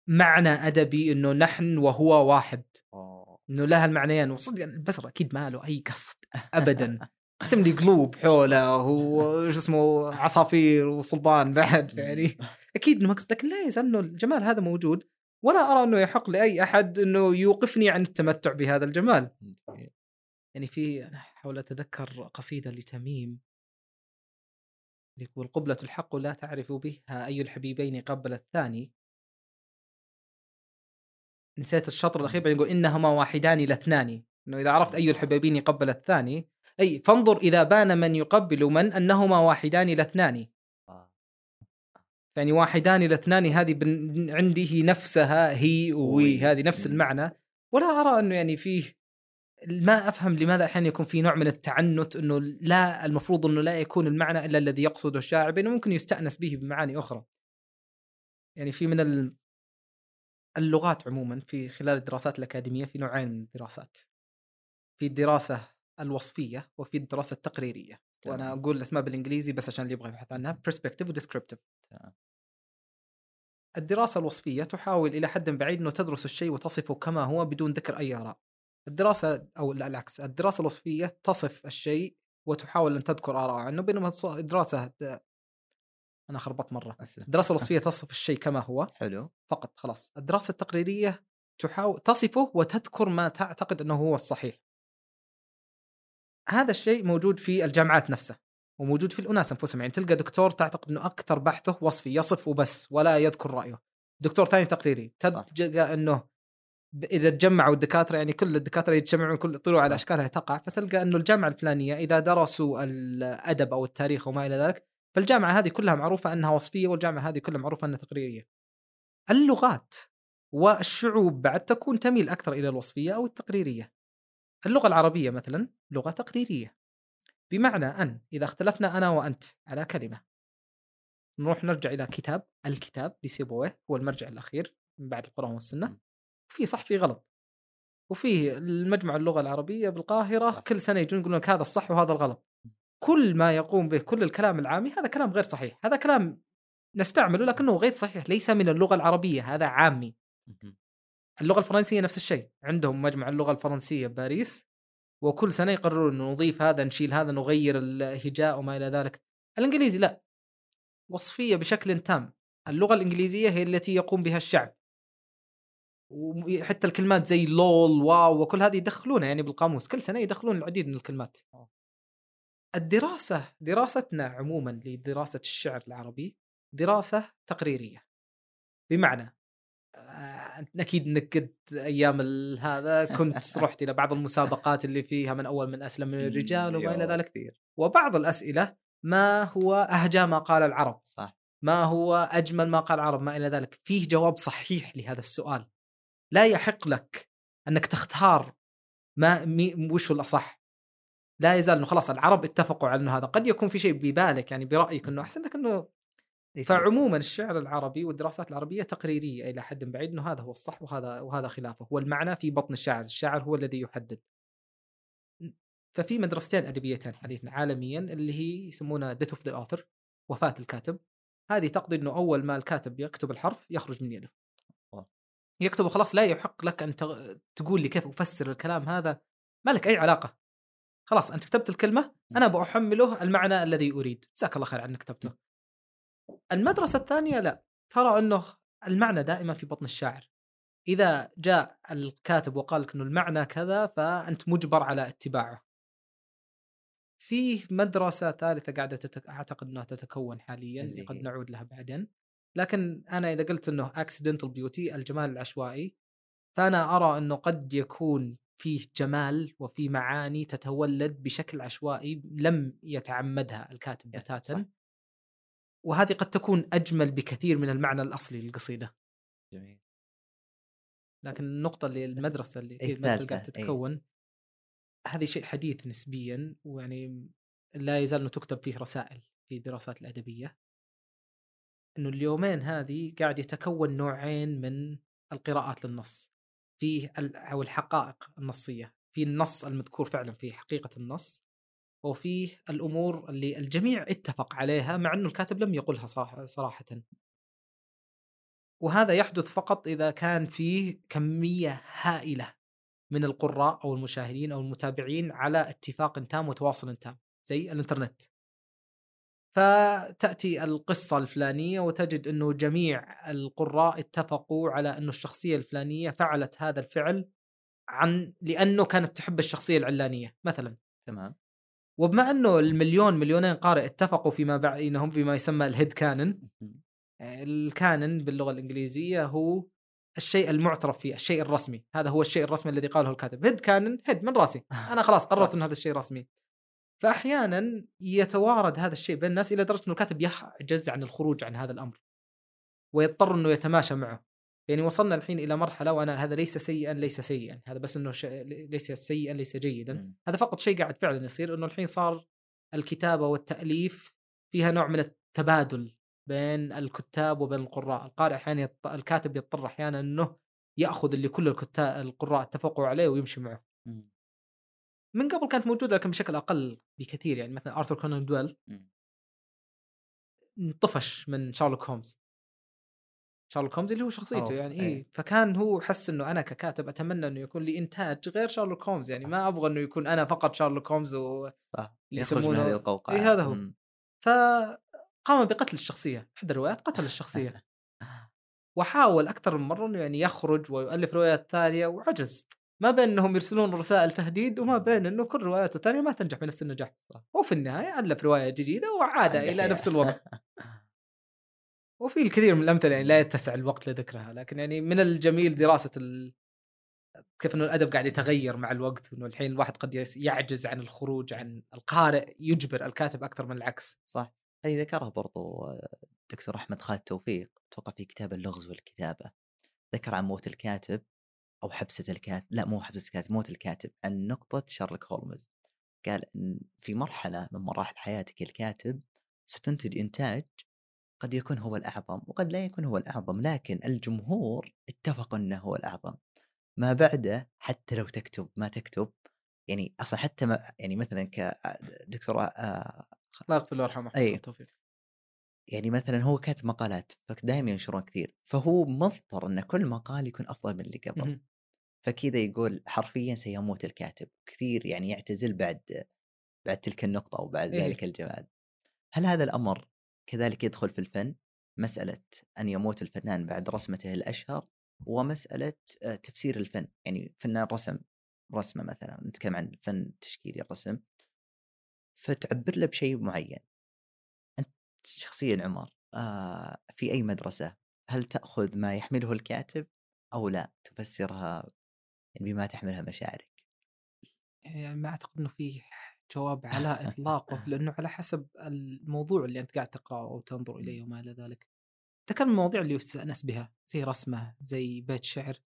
معنى أدبي إنه نحن وهو واحد. أوه. إنه لها المعنيين وصدق البزر أكيد ما له أي قصد ابدا. رسم لي قلوب حوله وش اسمه عصافير وصلبان بعد يعني أكيد إنه مقصد لكن لا يزال إنه الجمال هذا موجود. ولا أرى إنه يحق لأي أحد إنه يوقفني عن التمتع بهذا الجمال. يعني في أنا أحاول أتذكر قصيدة لتميم. يقول قبلة الحق لا تعرف بها أي الحبيبين قبل الثاني نسيت الشطر الأخير بعدين يقول إنهما واحدان لا اثنان إنه إذا عرفت أي الحبيبين قبل الثاني أي فانظر إذا بان من يقبل من أنهما واحدان لا اثنان آه. يعني واحدان إلى اثنان هذه بن... عندي هي نفسها هي وي. هذه نفس. المعنى ولا أرى أنه يعني فيه ما أفهم لماذا أحيانا يكون في نوع من التعنت إنه لا المفروض إنه لا يكون المعنى إلا الذي يقصده الشاعر بينما ممكن يستأنس به بمعاني أخرى. يعني في من ال- اللغات عموما في خلال الدراسات الأكاديمية في نوعين من الدراسات. في الدراسة الوصفية وفي الدراسة التقريرية. وأنا تمام. أقول الأسماء بالإنجليزي بس عشان اللي يبغى يبحث عنها prescriptive و descriptive. تمام. الدراسة الوصفية تحاول إلى حد بعيد أنه تدرس الشيء وتصفه كما هو بدون ذكر أي آراء. الدراسة أو لا العكس، الدراسة الوصفية تصف الشيء وتحاول أن تذكر آراء عنه بينما الدراسة أنا خربطت مرة. أسلم. الدراسة الوصفية تصف الشيء كما هو حلو فقط خلاص. الدراسة التقريرية تحاول تصفه وتذكر ما تعتقد أنه هو الصحيح. هذا الشيء موجود في الجامعات نفسها وموجود في الأناس أنفسهم يعني تلقى دكتور تعتقد أنه أكثر بحثه وصفي يصف وبس ولا يذكر رأيه دكتور ثاني تقريري. تلقى أنه إذا تجمعوا الدكاترة يعني كل الدكاترة يتجمعون كل طلوع على صح. أشكالها تقع فتلقى أنه الجامعة الفلانية إذا درسوا الأدب أو التاريخ وما إلى ذلك فالجامعة هذه كلها معروفة أنها وصفية والجامعة هذه كلها معروفة أنها تقريرية. اللغات والشعوب بعد تكون تميل أكثر إلى الوصفية أو التقريرية. اللغة العربية مثلا لغة تقريرية. بمعنى أن إذا اختلفنا أنا وأنت على كلمة نروح نرجع إلى كتاب الكتاب لسيبويه هو المرجع الأخير من بعد القرآن والسنة. وفي صح في غلط. وفيه المجمع اللغة العربية بالقاهرة صح. كل سنة يجون يقولون لك هذا الصح وهذا الغلط. كل ما يقوم به كل الكلام العامي هذا كلام غير صحيح. هذا كلام نستعمله لكنه غير صحيح ليس من اللغة العربية هذا عامي. اللغة الفرنسية نفس الشيء. عندهم مجمع اللغة الفرنسية بباريس وكل سنة يقررون إنه نضيف هذا نشيل هذا نغير الهجاء وما إلى ذلك. الإنجليزي لا. وصفية بشكل تام. اللغة الإنجليزية هي التي يقوم بها الشعب. وحتى الكلمات زي لول واو وكل هذه يدخلونها يعني بالقاموس. كل سنة يدخلون العديد من الكلمات. الدراسة دراستنا عموما لدراسة الشعر العربي دراسة تقريرية. بمعنى آه، أكيد إنك قد أيام هذا كنت رحت إلى بعض المسابقات اللي فيها من أول من أسلم من الرجال وما إلى ذلك. كثير وبعض الأسئلة ما هو أهجى ما قال العرب؟ صح. ما هو أجمل ما قال العرب؟ ما إلى ذلك. فيه جواب صحيح لهذا السؤال. لا يحق لك أنك تختار ما مي وش الأصح. لا يزال إنه خلاص العرب اتفقوا على إنه هذا. قد يكون في شيء ببالك يعني برأيك إنه أحسن لك إنه ليس فعموما الشعر العربي والدراسات العربية تقريرية إلى حد بعيد إنه هذا هو الصح وهذا وهذا خلافه. هو المعنى في بطن الشاعر. الشاعر هو الذي يحدد. ففي مدرستين أدبيتين حديثا عالميا اللي هي يسمونها death of the author وفاة الكاتب. هذه تقضي إنه أول ما الكاتب يكتب الحرف يخرج من يده. يكتبه خلاص لا يحق لك أن تقول لي كيف أفسر الكلام هذا. ما لك أي علاقة. خلاص أنت كتبت الكلمة أنا بأحمله المعنى الذي أريد. جزاك الله خير عنك كتبته. المدرسة الثانية لا. ترى أنه المعنى دائما في بطن الشاعر. إذا جاء الكاتب وقال لك أنه المعنى كذا فأنت مجبر على اتباعه. فيه مدرسة ثالثة قاعدة تتك... أعتقد أنها تتكون حاليا قد؟ نعود لها بعدين. لكن أنا إذا قلت إنه accidental beauty الجمال العشوائي فأنا أرى إنه قد يكون فيه جمال وفي معاني تتولد بشكل عشوائي لم يتعمدها الكاتب. بتاتا وهذه قد تكون أجمل بكثير من المعنى الأصلي للقصيدة جميل لكن النقطة اللي المدرسة اللي إيه هي المدرسة اللي قاعدة الثالثة، إيه. تتكون هذه شيء حديث نسبيا ويعني لا يزال تكتب فيه رسائل في الدراسات الأدبية إنه اليومين هذه قاعد يتكون نوعين من القراءات للنص. فيه أو الحقائق النصية. في النص المذكور فعلا في حقيقة النص وفيه الأمور اللي الجميع اتفق عليها مع إنه الكاتب لم يقلها صراحة. وهذا يحدث فقط إذا كان فيه كمية هائلة من القراء أو المشاهدين أو المتابعين على اتفاق تام وتواصل تام زي الإنترنت. فتأتي القصة الفلانية وتجد أنه جميع القراء اتفقوا على أنه الشخصية الفلانية فعلت هذا الفعل عن لأنه كانت تحب الشخصية العلانية مثلا. تمام. وبما أنه المليون مليونين قارئ اتفقوا فيما بينهم فيما يسمى الهيد كانن مهم. الكانن باللغة الإنجليزية هو الشيء المعترف فيه الشيء الرسمي. هذا هو الشيء الرسمي الذي قاله الكاتب. هيد كانن هيد من راسي. أنا خلاص قررت ان هذا الشيء رسمي. فاحيانا يتوارد هذا الشيء بين الناس إلى درجة إنه الكاتب يعجز عن الخروج عن هذا الأمر ويضطر إنه يتماشى معه يعني وصلنا الحين إلى مرحلة وأنا هذا ليس سيئا ليس سيئا هذا بس إنه ش... ليس سيئا ليس جيدا مم. هذا فقط شيء قاعد فعلا يصير إنه الحين صار الكتابة والتأليف فيها نوع من التبادل بين الكتاب وبين القراء القارئ أحيانا يط... الكاتب يضطر أحيانا إنه يأخذ اللي كل الكتاب القراء اتفقوا عليه ويمشي معه مم. من قبل كانت موجودة لكن بشكل أقل بكثير يعني مثلا ارثر كونان دويل. انطفش من شارلوك هولمز شارلوك هولمز اللي هو شخصيته أوه، يعني إيه. إيه فكان هو حس إنه أنا ككاتب أتمنى إنه يكون لي إنتاج غير شارلوك هولمز يعني ما أبغى إنه يكون أنا فقط شارلوك هولمز و... صح يخرج من هذه القوقعة إيه هذا هو. مم. فقام بقتل الشخصية احدى الروايات قتل الشخصية وحاول أكثر من مرة إنه يعني يخرج ويؤلف روايات ثانية وعجز ما بين إنهم يرسلون رسائل تهديد وما بين إنه كل رواياته الثانية ما تنجح بنفس النجاح. وفي النهاية ألف رواية جديدة وعاد إلى. نفس الوضع. وفي الكثير من الأمثلة يعني لا يتسع الوقت لذكرها لكن يعني من الجميل دراسة ال... كيف إنه الأدب قاعد يتغير مع الوقت وإنه الحين الواحد قد يعجز عن الخروج عن القارئ يجبر الكاتب أكثر من العكس. صح. هذه ذكرها برضو دكتور أحمد خالد توفيق أتوقع في كتاب اللغز والكتابة. ذكر عن موت الكاتب. أو حبسة الكاتب لا مو حبسة الكاتب موت الكاتب عن نقطة شارلوك هولمز قال إن في مرحلة من مراحل حياتك الكاتب ستنتج إنتاج قد يكون هو الأعظم وقد لا يكون هو الأعظم لكن الجمهور اتفقوا إنه هو الأعظم ما بعده حتى لو تكتب ما تكتب يعني أصلا حتى ما يعني مثلا كدكتور آه، الله يغفر له ويرحمه أي. التوفيق يعني مثلا هو كاتب مقالات فدائما ينشرون كثير فهو مضطر إن كل مقال يكون أفضل من اللي قبل. فكذا يقول حرفيا سيموت الكاتب كثير يعني يعتزل بعد بعد تلك النقطة أو بعد إيه. ذلك الجمال هل هذا الأمر كذلك يدخل في الفن؟ مسألة أن يموت الفنان بعد رسمته الأشهر ومسألة آه، تفسير الفن. يعني فنان رسم رسمة مثلا نتكلم عن فن تشكيلي الرسم. فتعبر له بشيء معين. أنت شخصيا عمر آه في أي مدرسة هل تأخذ ما يحمله الكاتب أو لا؟ تفسرها بما تحملها مشاعرك يعني ما أعتقد إنه في جواب على إطلاقه لأنه على حسب الموضوع اللي أنت قاعد تقرأه أو تنظر إليه وما إلى ذلك. من المواضيع اللي يستأنس بها زي رسمه زي بيت شعر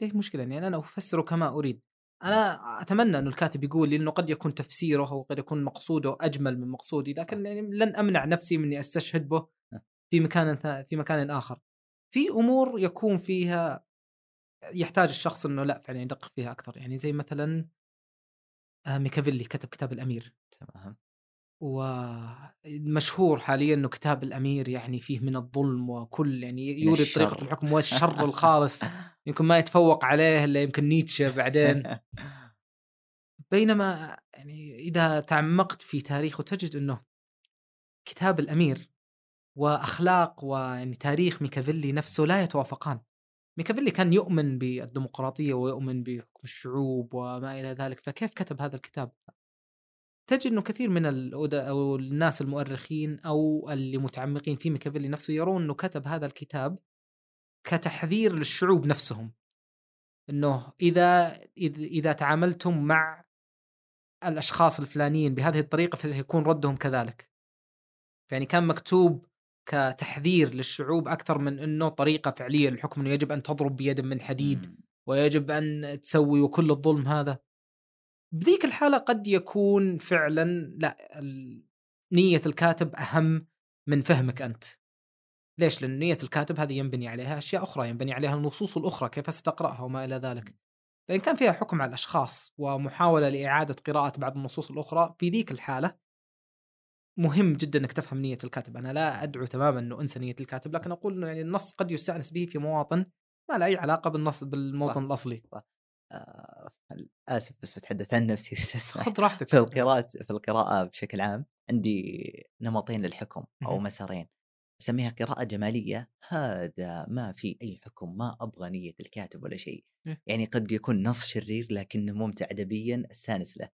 ليه مشكلة يعني أنا أفسره كما أريد. أنا أتمنى إنه الكاتب يقول لي إنه قد يكون تفسيره أو قد يكون مقصوده أجمل من مقصودي لكن يعني لن أمنع نفسي من اني أستشهد به في مكان في مكان آخر. في أمور يكون فيها يحتاج الشخص إنه لأ فعلا يدقق فيها أكثر. يعني زي مثلا آه، ميكافيلي كتب كتاب الأمير. تمام. ومشهور حاليا إنه كتاب الأمير يعني فيه من الظلم وكل يعني يورد. طريقة الحكم والشر الخالص. يمكن ما يتفوق عليه إلا يمكن نيتشه بعدين. بينما يعني إذا تعمقت في تاريخه تجد إنه كتاب الأمير وأخلاق ويعني تاريخ ميكافيلي نفسه لا يتوافقان. ميكافيلي كان يؤمن بالديمقراطية ويؤمن بحكم الشعوب وما إلى ذلك فكيف كتب هذا الكتاب تجد إنه كثير من أو الناس المؤرخين أو اللي متعمقين في ميكافيلي نفسه يرون إنه كتب هذا الكتاب كتحذير للشعوب نفسهم إنه إذا إذا تعاملتم مع الأشخاص الفلانيين بهذه الطريقة فسيكون ردهم كذلك. يعني كان مكتوب كتحذير للشعوب أكثر من إنه طريقة فعلية للحكم إنه يجب أن تضرب بيد من حديد. ويجب أن تسوي وكل الظلم هذا. بذيك الحالة قد يكون فعلا لا نية الكاتب أهم من فهمك أنت. ليش؟ لأن نية الكاتب هذه ينبني عليها أشياء أخرى، ينبني عليها النصوص الأخرى كيف ستقراها وما إلى ذلك. فإن كان فيها حكم على الأشخاص ومحاولة لإعادة قراءة بعض النصوص الأخرى في ذيك الحالة مهم جدا أنك تفهم نية الكاتب. أنا لا أدعو تماما أنه أنسى نية الكاتب لكن أقول أنه يعني النص قد يستأنس به في مواطن ما له أي علاقة بالنص بالموطن صح. الأصلي آه، اسف بس بتحدث عن نفسي تسمح. خذ راحتك. في القراءة في القراءة بشكل عام عندي نمطين للحكم مهم. مسارين. أسميها قراءة جمالية. هذا ما في أي حكم ما أبغى نية الكاتب ولا شيء. إيه. يعني قد يكون نص شرير لكنه ممتع أدبيا استانس له.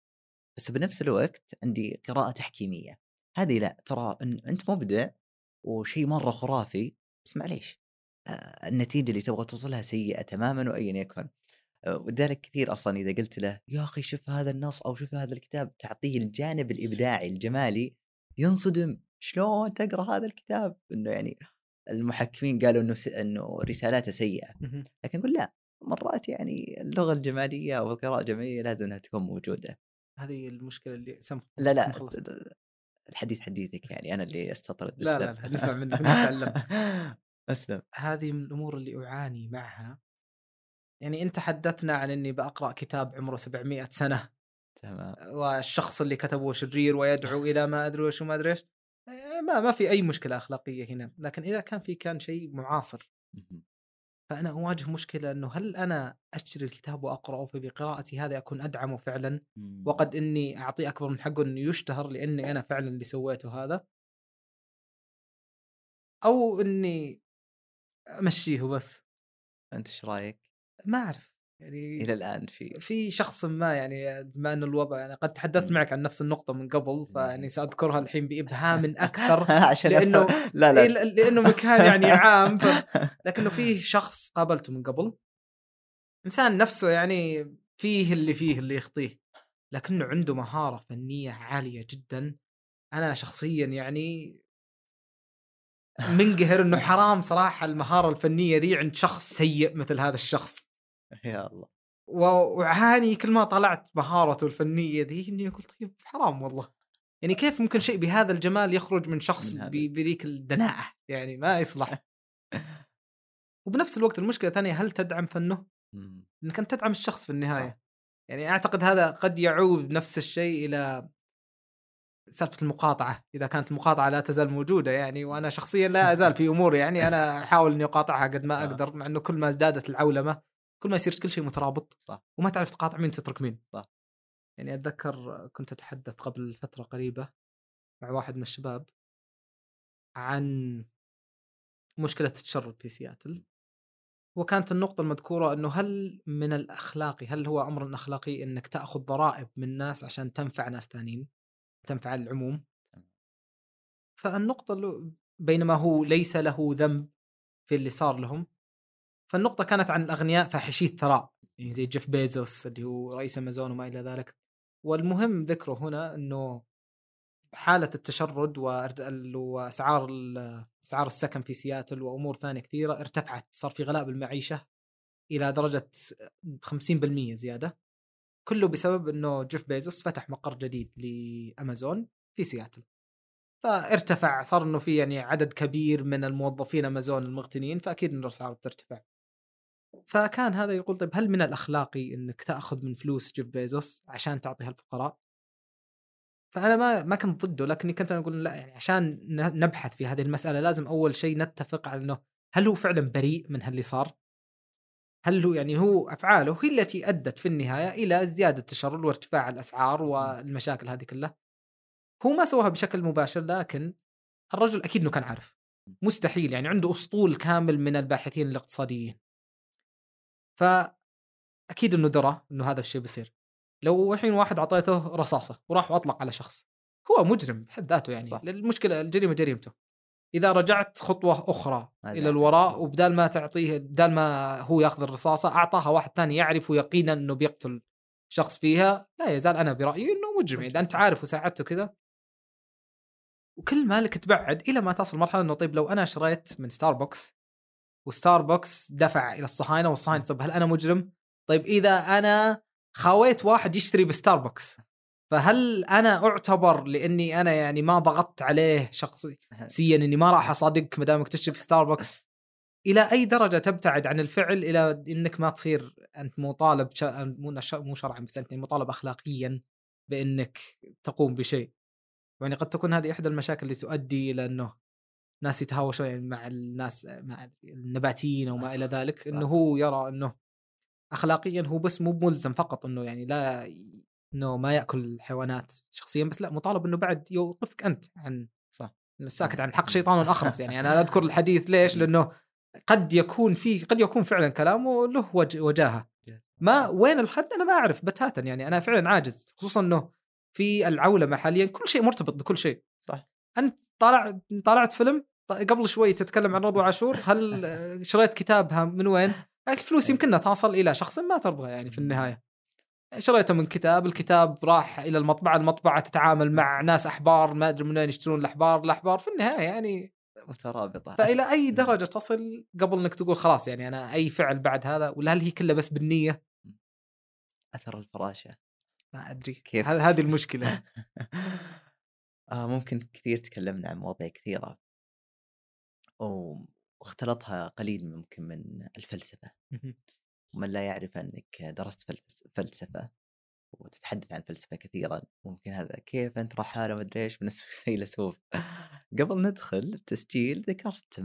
بس بنفس الوقت عندي قراءة تحكيمية. هذه لا ترى إن أنت مبدع وشيء مرة خرافي بس معليش آه، النتيجة اللي تبغى توصلها سيئة تماما وأيا يكن آه، ولذلك كثير أصلا إذا قلت له يا أخي شوف هذا النص أو شوف هذا الكتاب تعطيه الجانب الإبداعي الجمالي ينصدم شلون تقرأ هذا الكتاب إنه يعني المحكمين قالوا إنه س... إنه رسالاته سيئة. لكن أقول لا مرات يعني اللغة الجمالية أو القراءة الجمالية لازم إنها تكون موجودة هذه المشكلة اللي سم لا لا. الحديث حديثك يعني أنا اللي أستطرد لا لا نسمع منك نتعلم أسلم. هذه من الأمور اللي أعاني معها. يعني أنت حدثنا عن إني بقرا كتاب عمره 700 سنة. تمام. والشخص اللي كتبه شرير ويدعو إلى ما أدري وش وما أدري إيش. ما ما في أي مشكلة أخلاقية هنا لكن إذا كان في كان شيء معاصر. فأنا أواجه مشكلة إنه هل أنا أشتري الكتاب وأقرأه فبقراءتي هذا اكون أدعمه فعلا. وقد إني اعطيه أكبر من حقه إنه يشتهر لأني أنا فعلا اللي سويته هذا. أو إني أمشيه بس. أنت إيش رأيك؟ ما أعرف. يعني إلى الآن في في شخص ما يعني بما أن الوضع يعني قد تحدثت مم. معك عن نفس النقطة من قبل. فيعني سأذكرها الحين بإبهام أكثر عشان أفهم. لا لا لأنه مكان يعني عام ف... لكنه فيه شخص قابلته من قبل إنسان نفسه يعني فيه اللي فيه اللي يخطيه لكنه عنده مهارة فنية عالية جدا أنا شخصيا يعني منقهر إنه حرام صراحة المهارة الفنية ذي عند شخص سيء مثل هذا الشخص يا الله. و- وأعاني كل ما طلعت مهارته الفنية ذي إني أقول طيب حرام والله. يعني كيف ممكن شيء بهذا الجمال يخرج من شخص بذيك الدناءة؟ يعني ما يصلح. وبنفس الوقت المشكلة الثانية هل تدعم فنه؟ إنك أنت تدعم الشخص في النهاية. صح. يعني أعتقد هذا قد يعود نفس الشيء إلى سالفه المقاطعة. إذا كانت المقاطعة لا تزال موجودة يعني وأنا شخصيا لا أزال في امور يعني أنا أحاول إني أقاطعها قد ما آه. أقدر مع إنه كل ما ازدادت العولمة كل ما يصير كل شيء مترابط صح. وما تعرف تقاطع مين تترك مين صح. يعني أتذكر كنت أتحدث قبل فترة قريبة مع واحد من الشباب عن مشكلة التشرد في سياتل وكانت النقطة المذكورة إنه هل من الأخلاقي هل هو أمر أخلاقي إنك تأخذ ضرائب من ناس عشان تنفع ناس ثانيين تنفع العموم فالنقطة اللي بينما هو ليس له ذنب في اللي صار لهم فالنقطة كانت عن الأغنياء فاحشي الثراء يعني زي جيف بيزوس اللي هو رئيس أمازون وما إلى ذلك. والمهم ذكره هنا إنه حالة التشرد وأسعار أسعار السكن في سياتل وأمور ثانية كثيرة ارتفعت. صار في غلاء بالمعيشة إلى درجة 50% زيادة. كله بسبب إنه جيف بيزوس فتح مقر جديد لأمازون في سياتل. فارتفع صار إنه في يعني عدد كبير من الموظفين أمازون المغتنين فأكيد إنه الأسعار بترتفع. فكان هذا يقول طيب هل من الاخلاقي إنك تأخذ من فلوس جيف بيزوس عشان تعطيها الفقراء؟ فأنا ما ما كنت ضده لكني كنت أنا أقول لا يعني عشان نبحث في هذه المسألة لازم أول شيء نتفق على إنه هل هو فعلا بريء من هاللي صار؟ هل هو يعني هو أفعاله هي التي أدت في النهاية إلى زياده التشرد وارتفاع الأسعار والمشاكل هذه كلها. هو ما سواها بشكل مباشر لكن الرجل أكيد إنه كان عارف. مستحيل يعني عنده أسطول كامل من الباحثين الاقتصاديين. فأكيد إنه درى إنه هذا الشيء بيصير. لو الحين واحد أعطيته رصاصة وراح واطلق على شخص هو مجرم بحد ذاته يعني صح. المشكلة الجريمة جريمته. إذا رجعت خطوة أخرى هذا إلى الوراء وبدال ما تعطيه بدال ما هو يأخذ الرصاصة أعطاها واحد ثاني يعرف يقينا إنه بيقتل شخص فيها لا يزال أنا برأيي إنه مجرم إذا أنت عارف وساعدته كذا وكل مالك تبعد إلى ما تصل مرحلة إنه طيب لو أنا شريت من ستاربكس وستاربكس دفع إلى الصهاينة والصهاينة طيب هل أنا مجرم؟ طيب إذا أنا خاويت واحد يشتري بستاربكس فهل أنا أعتبر لأني أنا يعني ما ضغطت عليه شخصيا إني ما راح أصادقك ما دامك تشتري في ستاربكس إلى أي درجة تبتعد عن الفعل إلى إنك ما تصير أنت مطالب شا... مو نش- مو شرعا بس أنت مطالب اخلاقيا بأنك تقوم بشيء؟ يعني قد تكون هذه إحدى المشاكل اللي تؤدي إلى إنه ناس يتهاوشون يعني مع الناس مع النباتيين أو ما إلى ذلك إنه هو يرى إنه اخلاقيا هو بس مو ملزم فقط إنه يعني لا إنه ما يأكل الحيوانات شخصيا بس لا مطالب إنه بعد يوقفك أنت عن صح. الساكت عن الحق شيطان أخرس يعني. أنا أذكر الحديث ليش؟ لأنه قد يكون في قد يكون فعلا كلامه له وج- وجاهة. ما وين الحد؟ أنا ما أعرف بتاتا يعني. أنا فعلا عاجز خصوصا إنه في العولمة حاليا كل شيء مرتبط بكل شيء. صح. أنت طالع طالعت فيلم قبل شوي تتكلم عن رضوى عاشور هل شريت كتابها من وين؟ الفلوس يمكنها تصل إلى شخص ما ترضى يعني في النهاية. شريته من كتاب الكتاب راح إلى المطبعة المطبعة تتعامل مع ناس أحبار ما أدري من وين يشترون الأحبار الأحبار في النهاية يعني مترابطة. فإلى أي درجة تصل قبل إنك تقول خلاص يعني أنا أي فعل بعد هذا ولا هل هي كلها بس بالنية؟ أثر الفراشة. ما أدري. كيف؟ هذه المشكلة. آه ممكن كثير تكلمنا عن مواضيع كثيرة. و- واختلطها قليل ممكن من الفلسفة. ومن لا يعرف أنك درست فلس- فلسفة وتتحدث عن فلسفة كثيرا ممكن هذا كيف أنت رحالة مدري إيش بنفسك فيلسوف قبل ندخل التسجيل ذكرت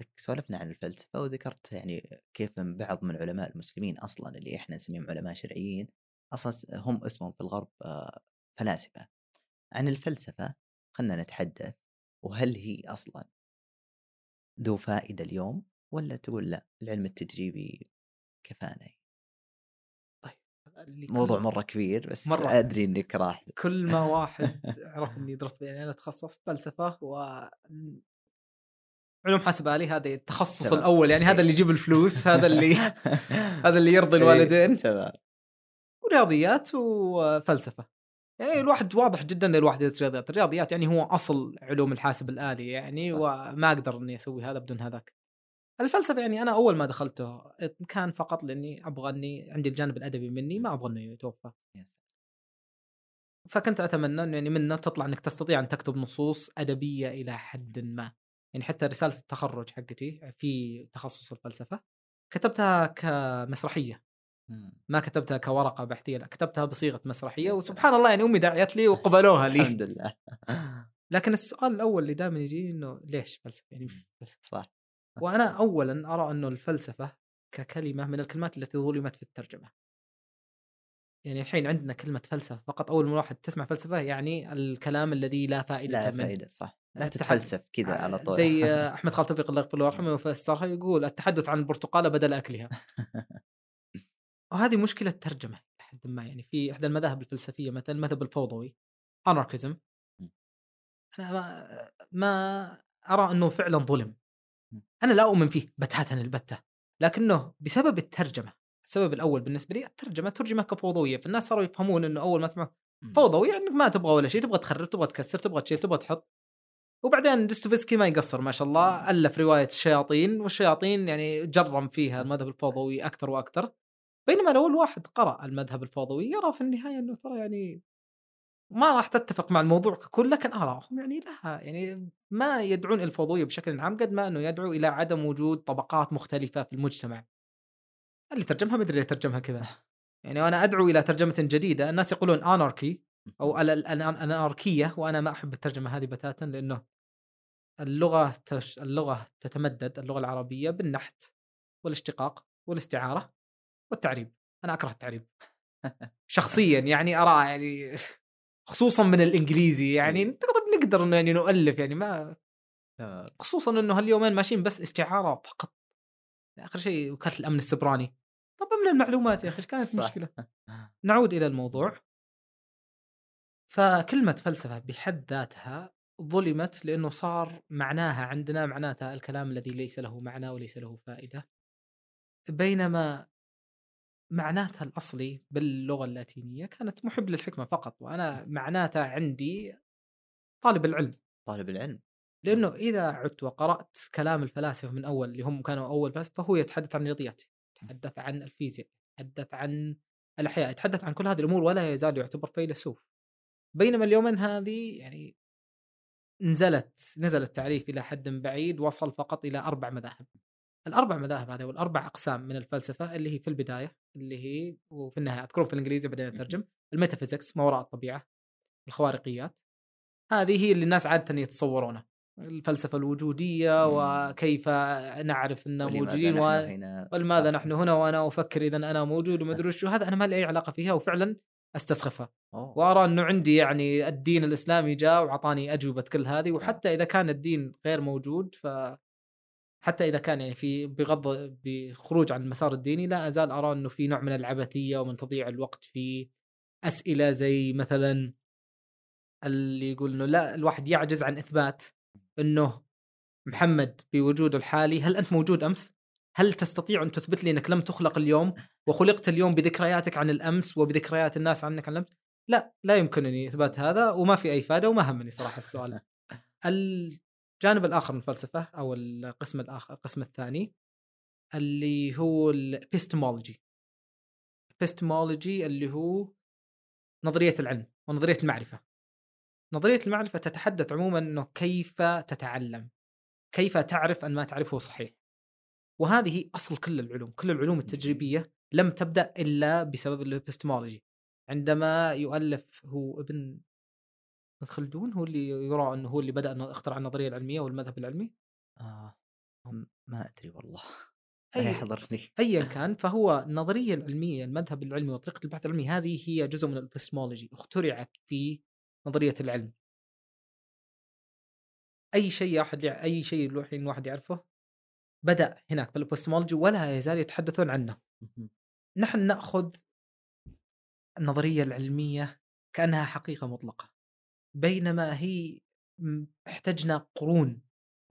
ذك- سولفنا عن الفلسفة وذكرت يعني كيف من بعض من علماء المسلمين أصلا اللي إحنا نسميهم علماء شرعيين أصلا س- هم اسمهم في الغرب آه، فلاسفة. عن الفلسفة خلنا نتحدث وهل هي أصلا ذو فائدة اليوم ولا تقول لأ العلم التجريبي كفانا اللي موضوع مرة كبير بس مرة. مرة. أدري إنك راح كل ما واحد عرف إني درست يعني أنا تخصصت فلسفة و علوم حاسب آلي هذا التخصص تمام. الأول يعني هذا اللي يجيب الفلوس هذا اللي هذا اللي يرضي الوالدين إيه، تمام ورياضيات وفلسفة يعني الواحد واضح جدا إن الواحد يدرس رياضيات الرياضيات يعني هو أصل علوم الحاسب الالي يعني صح. وما أقدر إني أسوي هذا بدون هذاك الفلسفة يعني أنا أول ما دخلته كان فقط لأني أبغى إني عندي الجانب الأدبي مني ما أبغى إنه يتوفى. فكنت أتمنى إنه يعني منه تطلع إنك تستطيع أن تكتب نصوص أدبية إلى حد ما يعني حتى رسالة التخرج حقتي في تخصص الفلسفة كتبتها كمسرحية. ما كتبتها كورقة بحثية لا كتبتها بصيغة مسرحية وسبحان الله يعني أمي دعيت لي وقبلوها لي. الحمد لله. لكن السؤال الأول اللي دائما يجيني إنه ليش فلسفة؟ يعني فلسفة. صح. وأنا اولا أرى إنه الفلسفة ككلمة من الكلمات التي ظلمت في الترجمة. يعني الحين عندنا كلمة فلسفة فقط أول ما واحد تسمع فلسفة يعني الكلام الذي لا فائدة لا منه. فائدة صح. لا تتفلسف كذا على طول. زي أحمد خالد توفيق الله يغفر له ويرحمه يفسرها يقول التحدث عن البرتقاله بدل أكلها. وهذه مشكلة ترجمة لحد ما يعني في إحدى المذاهب الفلسفية مثلا المذهب الفوضوي اناركيزم م. أنا ما, ما أرى أنه فعلا ظلم. أنا لا أؤمن فيه بتاتا البتة لكنه بسبب الترجمة السبب الأول بالنسبة لي الترجمة ترجمة كفوضوية فالناس صاروا يفهمون إنه أول ما تسمع. فوضوي يعني ما تبغى ولا شيء تبغى تخرب تبغى تكسر تبغى تشيل تبغى تحط وبعدين ديستوفسكي ما يقصر ما شاء الله ألف رواية الشياطين والشياطين يعني جرم فيها المذهب الفوضوي أكثر وأكثر بينما لو الواحد قرأ المذهب الفوضوي يرى في النهاية إنه ترى يعني ما راح تتفق مع الموضوع ككل لكن آرائهم يعني لها يعني ما يدعون إلى الفوضويه بشكل عام قد ما إنه يدعو إلى عدم وجود طبقات مختلفة في المجتمع. اللي ترجمها مدري اللي ترجمها كذا. يعني وأنا أدعو إلى ترجمة جديدة، الناس يقولون اناركي أو الاناركيه وأنا ما أحب الترجمة هذه بتاتا لأنه اللغة تش اللغة تتمدد اللغة العربية بالنحت والاشتقاق والإستعارة والتعريب أنا أكره التعريب. شخصيا يعني أرى يعني خصوصا من الإنجليزي يعني نقدر نقدر إنه يعني نؤلف يعني ما تمام. خصوصا إنه هاليومين ماشيين بس استعارة فقط. آخر شيء وكالة الأمن السبراني. طب من المعلومات يا أخي؟ إيش كانت صح. المشكلة؟ نعود إلى الموضوع. فكلمة فلسفة بحد ذاتها ظلمت لأنه صار معناها عندنا معناتها الكلام الذي ليس له معنى وليس له فائدة. بينما معناتها الأصلي باللغة اللاتينية كانت محب للحكمة فقط وأنا معناتها عندي طالب العلم. طالب العلم. لأنه إذا عدت وقرأت كلام الفلاسفة من أول اللي هم كانوا أول فلاسفة فهو يتحدث عن الرياضيات يتحدث عن الفيزياء يتحدث عن الأحياء يتحدث عن كل هذه الأمور ولا يزال يعتبر فيلسوف. بينما اليومين هذه يعني نزلت نزل التعريف إلى حد بعيد وصل فقط إلى أربع مذاهب. الأربع مذاهب هذه والأربع أقسام من الفلسفة اللي هي في البداية اللي هي وفي النهاية أذكرهم في الإنجليزي بعدين أترجم الميتافيزيكس ما وراء الطبيعة الخوارقيات هذه هي اللي الناس عاده يتصورونها الفلسفة الوجودية مم. وكيف نعرف ولماذا موجودين ولماذا. نحن هنا وأنا أفكر اذا أنا موجود وما أدري وش هذا أنا ما لي أي علاقة فيها وفعلا استسخفها أوه. وأرى إنه عندي يعني الدين الإسلامي جاء وأعطاني أجوبة كل هذه وحتى إذا كان الدين غير موجود ف حتى إذا كان يعني في بغض بخروج عن المسار الديني لا أزال أرى إنه في نوع من العبثية ومن تضييع الوقت في أسئلة زي مثلا اللي يقول إنه لا الواحد يعجز عن إثبات إنه محمد بوجوده الحالي هل أنت موجود أمس؟ هل تستطيع أن تثبت لي إنك لم تخلق اليوم وخلقت اليوم بذكرياتك عن الأمس وبذكريات الناس عنك عن الأمس؟ لا لا يمكنني إثبات هذا وما في أي فائده وما همني صراحة السؤال. ال... الجانب الآخر من الفلسفة أو القسم الآخر القسم الثاني اللي هو الابستمولوجي الابستمولوجي اللي هو نظرية العلم ونظرية المعرفة. نظرية المعرفة تتحدث عموما إنه كيف تتعلم كيف تعرف أن ما تعرفه صحيح. وهذه أصل كل العلوم كل العلوم التجريبية لم تبدأ إلا بسبب الابستمولوجي عندما يؤلف هو ابن خلدون هو اللي يرى إنه هو اللي بدأ اخترع النظرية العلمية والمذهب العلمي؟ آه ما أدري والله أي- يحضرني. ايا كان فهو النظرية العلمية المذهب العلمي وطريقة البحث العلمي هذه هي جزء من الابستمولوجي اخترعت في نظرية العلم. أي شيء احد أي شيء الحين الواحد يعرفه بدأ هناك في الابستمولوجي ولا يزال يتحدثون عنه. نحن نأخذ النظرية العلمية كأنها حقيقة مطلقة. بينما هي احتجنا قرون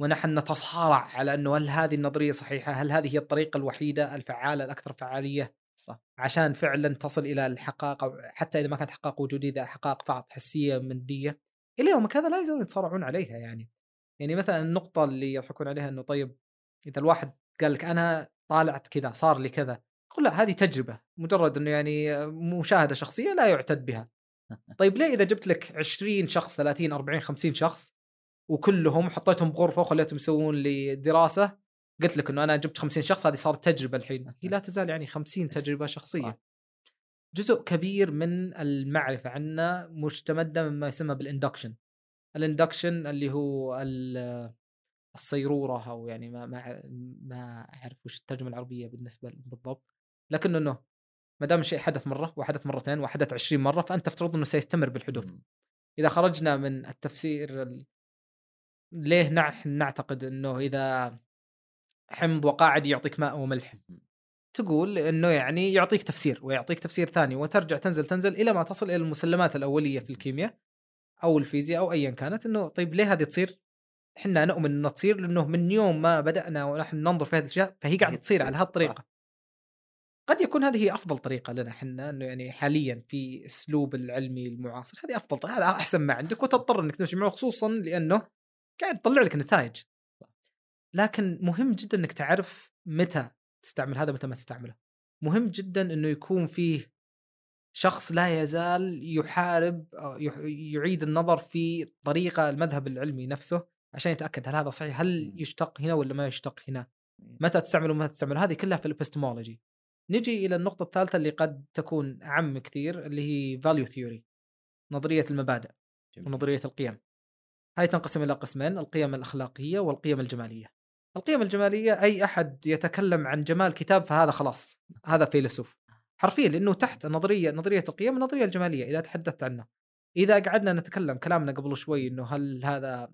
ونحن نتصارع على إنه هل هذه النظرية صحيحة؟ هل هذه هي الطريقة الوحيدة الفعالة الأكثر فعالية؟ صح. عشان فعلا تصل إلى الحقائق أو حتى إذا ما كانت حقائق وجودية إذا حقائق فقط حسية مادية إلى يومك هذا لا يزالون يتصارعون عليها يعني. يعني مثلا النقطة اللي يضحكون عليها إنه طيب إذا الواحد قال لك أنا طالعت كذا صار لي كذا قل لا هذه تجربة مجرد إنه يعني مشاهدة شخصية لا يعتد بها. طيب ليه إذا جبت لك 20 شخص 30 40 50 شخص وكلهم حطيتهم بغرفة وخليتهم يسوون لي دراسة قلت لك إنه أنا جبت 50 شخص هذه صارت تجربة الحين. هي لا تزال يعني 50 تجربة شخصية. جزء كبير من المعرفة عنا مستمده مما يسمى بال induction. ال induction اللي هو ال- الصيرورة أو يعني ما ما ما أعرف وش الترجمة العربية بالنسبة بالضبط. لكن إنه ما دام الشيء حدث مرة وحدث مرتين وحدث 20 مرة فأنت تفترض إنه سيستمر بالحدوث. إذا خرجنا من التفسير ال... ليه نحن نعتقد إنه إذا حمض وقاعد يعطيك ماء وملح تقول إنه يعني يعطيك تفسير ويعطيك تفسير ثاني وترجع تنزل تنزل إلى ما تصل إلى المسلمات الأولية في الكيمياء أو الفيزياء أو ايا كانت إنه طيب ليه هذه تصير؟ إحنا نؤمن إنها تصير لأنه من يوم ما بدأنا ونحن ننظر في هذه الأشياء فهي قاعدة تصير على هذه الطريقة. صح. قد يكون هذه هي أفضل طريقة لنا إحنا إنه يعني حاليا في أسلوب العلمي المعاصر هذه أفضل طريقة هذا أحسن ما عندك وتضطر إنك تمشي معه خصوصا لأنه قاعد يطلع لك نتائج. لكن مهم جدا إنك تعرف متى تستعمل هذا متى ما تستعمله. مهم جدا إنه يكون فيه شخص لا يزال يحارب يعيد النظر في طريقة المذهب العلمي نفسه عشان يتأكد هل هذا صحيح هل. يشتق هنا ولا ما يشتق هنا متى تستعمله ومتى تستعمله هذه كلها في الإبستمولوجي نجي إلى النقطة الثالثة اللي قد تكون أعم كثير اللي هي value theory نظرية المبادئ جميل. ونظرية القيم هاي تنقسم إلى قسمين القيم الأخلاقية والقيم الجمالية القيم الجمالية أي أحد يتكلم عن جمال كتاب فهذا خلاص هذا فيلسوف حرفيا لأنه تحت نظرية نظرية القيم النظريه الجمالية إذا تحدثت عنه إذا قعدنا نتكلم كلامنا قبل شوي إنه هل هذا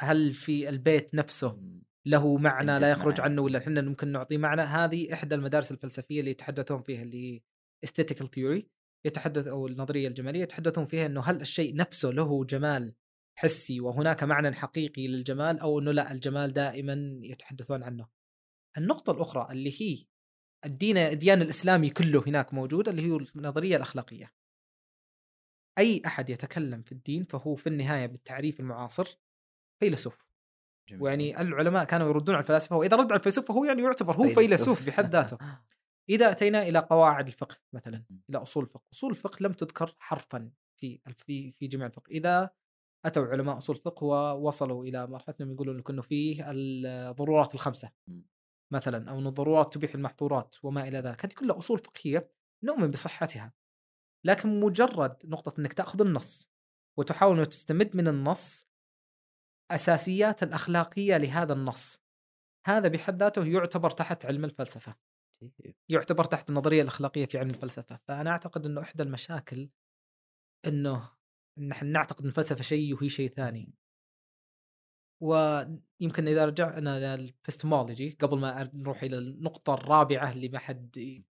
هل في البيت نفسه. له معنى لا يخرج. عنه ولا إحنا ممكن نعطيه معنى هذه إحدى المدارس الفلسفية اللي يتحدثون فيها اللي هي aesthetical theory يتحدث أو النظرية الجمالية يتحدثون فيها إنه هل الشيء نفسه له جمال حسي وهناك معنى حقيقي للجمال أو إنه لا الجمال دائما يتحدثون عنه. النقطة الأخرى اللي هي الدين الديان الإسلامي كله هناك موجود اللي هي النظرية الأخلاقية. أي أحد يتكلم في الدين فهو في النهاية بالتعريف المعاصر فيلسوف. جميل. ويعني العلماء كانوا يردون على الفلاسفة وإذا رد على الفلسفه فهو يعني يعتبر هو فيلسوف. بحد ذاته إذا أتينا إلى قواعد الفقه مثلا إلى أصول الفقه أصول الفقه لم تذكر حرفا في في في جميع الفقه إذا أتوا علماء أصول الفقه ووصلوا إلى مرحلة أنهم يقولوا إنه فيه الضرورات الخمسة. مثلا أو إن الضرورات تبيح المحظورات وما إلى ذلك هذه كلها أصول فقهية نؤمن بصحتها لكن مجرد نقطة إنك تأخذ النص وتحاول أن تستمد من النص اساسيات الأخلاقية لهذا النص. هذا بحد ذاته يعتبر تحت علم الفلسفة. يعتبر تحت النظرية الأخلاقية في علم الفلسفة. فأنا أعتقد إنه إحدى المشاكل إنه نحن نعتقد إن الفلسفة شيء وهي شيء ثاني. ويمكن إذا رجعنا للابستمولوجي قبل ما نروح إلى النقطة الرابعة اللي ما حد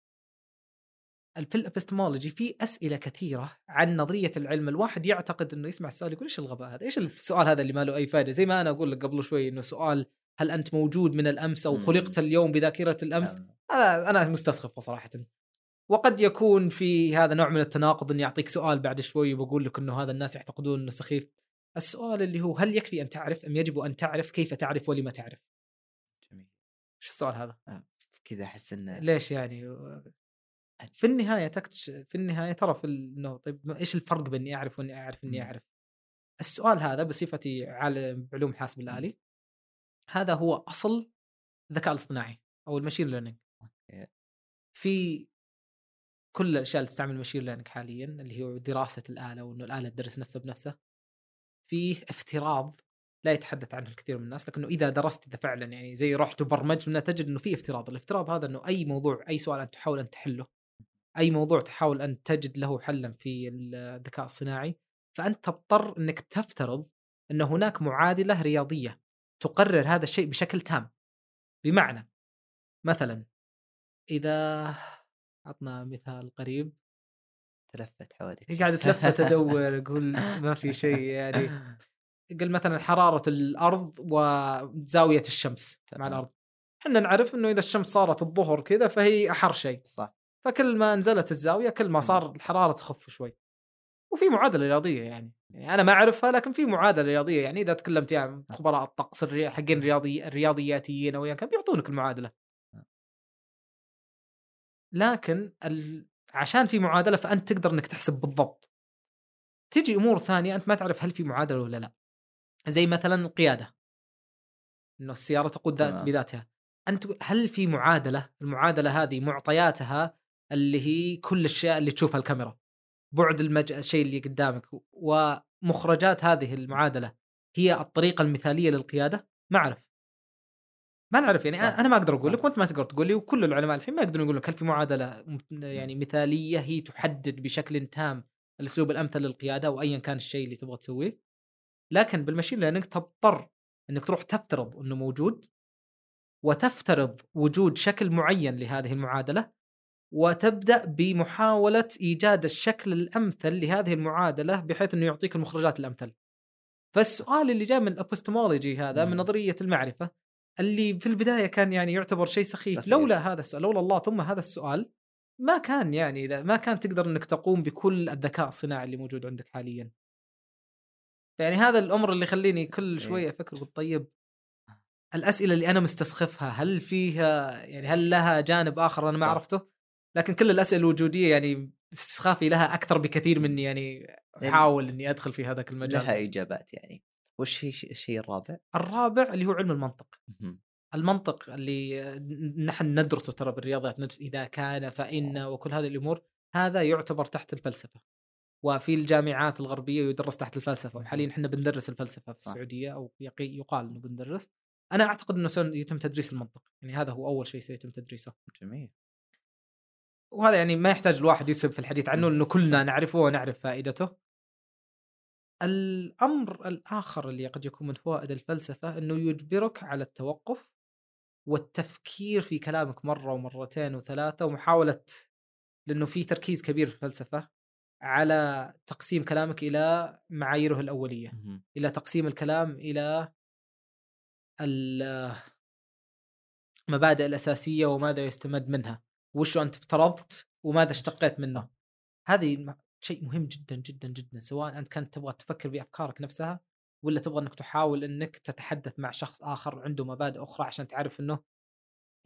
في الإبستمولوجي في أسئلة كثيرة عن نظرية العلم الواحد يعتقد إنه يسمع السؤال يقول إيش الغباء هذا إيش السؤال هذا اللي ما له أي فائده زي ما أنا أقول لك قبل شوي إنه سؤال هل أنت موجود من الأمس أو مم. خلقت اليوم بذاكرة الأمس آه. هذا أنا مستصغر صراحة وقد يكون في هذا نوع من التناقض إني أعطيك سؤال بعد شوي وبقول لك إنه هذا الناس يعتقدون إنه سخيف السؤال اللي هو هل يكفي أن تعرف أم يجب أن تعرف كيف تعرف ولما تعرف؟ جميل إيش السؤال هذا؟ كذا أحس إنه ليش يعني في النهاية تكتش في النهاية ترى في إنه طيب إيش الفرق بين إني أعرف وإني أعرف إني مم. أعرف؟ السؤال هذا بصفتي عالم بعلوم الحاسب الآلي هذا هو أصل الذكاء الاصطناعي أو ال machine learning. في كل الأشياء اللي تستعمل ال machine learning حاليا اللي هو دراسة الآلة وإنه الآلة تدرس نفسها بنفسها فيه افتراض لا يتحدث عنه الكثير من الناس لكنه إذا درست إذا فعلا يعني زي رحت وبرمجت منها تجد إنه في افتراض، الافتراض هذا إنه أي موضوع أي سؤال أنت تحاول أن تحله أي موضوع تحاول أن تجد له حلا في الذكاء الصناعي فأنت تضطر إنك تفترض إن هناك معادلة رياضية تقرر هذا الشيء بشكل تام. بمعنى مثلا إذا عطنا مثال قريب. تلفت حواليك قاعد أتلفت أدور أقول ما في شيء يعني. قل مثلا حرارة الأرض وزاوية الشمس مع تمام. الأرض. إحنا نعرف إنه إذا الشمس صارت الظهر كذا فهي أحر شيء. صح. فكل ما نزلت الزاوية كل ما. صار الحرارة تخف شوي. وفي معادلة رياضية يعني. يعني أنا ما أعرفها لكن في معادلة رياضية يعني. إذا تكلمت يعني خبراء الطقس حقين الرياضي الرياضياتيين أو كان بيعطونك المعادلة. لكن ال... عشان في معادلة فأنت تقدر إنك تحسب بالضبط. تجي أمور ثانية أنت ما تعرف هل في معادلة ولا لا. زي مثلا القياده إنه السيارة تقود. بذاتها. أنت هل في معادلة؟ المعادلة هذه معطياتها اللي هي كل الأشياء اللي تشوفها الكاميرا. بعد المج... الشيء اللي قدامك. ومخرجات هذه المعادلة هي الطريقة المثالية للقيادة؟ ما أعرف. ما نعرف يعني. صح. أنا ما أقدر أقول. لك وأنت ما تقدر تقول لي وكل العلماء الحين ما يقدرون يقولون لك هل في معادلة يعني مثالية هي تحدد بشكل تام الأسلوب الأمثل للقيادة أو ايا كان الشيء اللي تبغى تسويه؟ لكن بال machine learning تضطر إنك تروح تفترض إنه موجود وتفترض وجود شكل معين لهذه المعادلة وتبدأ بمحاولة إيجاد الشكل الأمثل لهذه المعادلة بحيث إنه يعطيك المخرجات الأمثل. فالسؤال اللي جاء من الابستمولوجي هذا من. نظرية المعرفة اللي في البداية كان يعني يعتبر شيء سخيف, سخيف. لولا هذا السؤال لولا الله ثم هذا السؤال ما كان يعني إذا ما كان تقدر إنك تقوم بكل الذكاء الصناعي اللي موجود عندك حاليا. يعني هذا الأمر اللي يخليني كل أوكي. شوية أفكر أقول طيب الأسئلة اللي أنا مستصخفها هل فيها يعني هل لها جانب آخر أنا ما. عرفته؟ لكن كل الأسئلة الوجودية يعني استسخافي لها أكثر بكثير مني يعني أحاول إني أدخل في هذاك المجال. لها إجابات يعني وش هي الشيء- الرابع؟ الرابع اللي هو علم المنطق. المنطق اللي نحن ندرسه ترى بالرياضيات ندرس إذا كان فإن وكل هذه الأمور هذا يعتبر تحت الفلسفة. وفي الجامعات الغربية يدرس تحت الفلسفة وحاليا إحنا بندرس الفلسفة في. السعودية أو يقال إنه بندرس. أنا أعتقد إنه سيتم تدريس المنطق، يعني هذا هو أول شيء سيتم تدريسه. جميل وهذا يعني ما يحتاج الواحد يسب في الحديث عنه إنه كلنا نعرفه ونعرف فائدته. الأمر الآخر اللي قد يكون من فوائد الفلسفة إنه يجبرك على التوقف والتفكير في كلامك مرة ومرتين وثلاثة ومحاولة لأنه في تركيز كبير في الفلسفة على تقسيم كلامك إلى معاييره الأولية،. إلى تقسيم الكلام إلى ال- المبادئ الأساسية وماذا يستمد منها، وشو أنت افترضت وماذا اشتقيت منه. هذه شيء مهم جدا جدا جدا سواء أنت كنت تبغى تفكر بأفكارك نفسها ولا تبغى أنك تحاول أنك تتحدث مع شخص آخر عنده مبادئ أخرى عشان تعرف إنه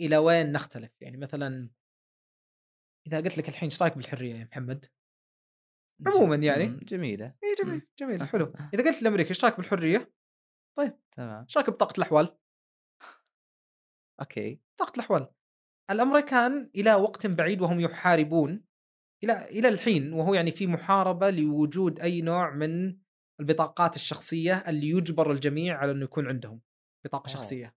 إلى وين نختلف يعني مثلا إذا قلت لك الحين إيش رأيك بالحرية يا محمد؟ عموماً يعني. جميلة اي جميل جميل حلو إذا قلت الامريكي إيش رأيك بالحرية؟ تمام إيش رأيك بطاقة الأحوال؟ أوكي طاقة الأحوال الأمريكان إلى وقت بعيد وهم يحاربون إلى إلى الحين وهو يعني في محاربة لوجود أي نوع من البطاقات الشخصية اللي يجبر الجميع على انه يكون عندهم بطاقة أوه. شخصية.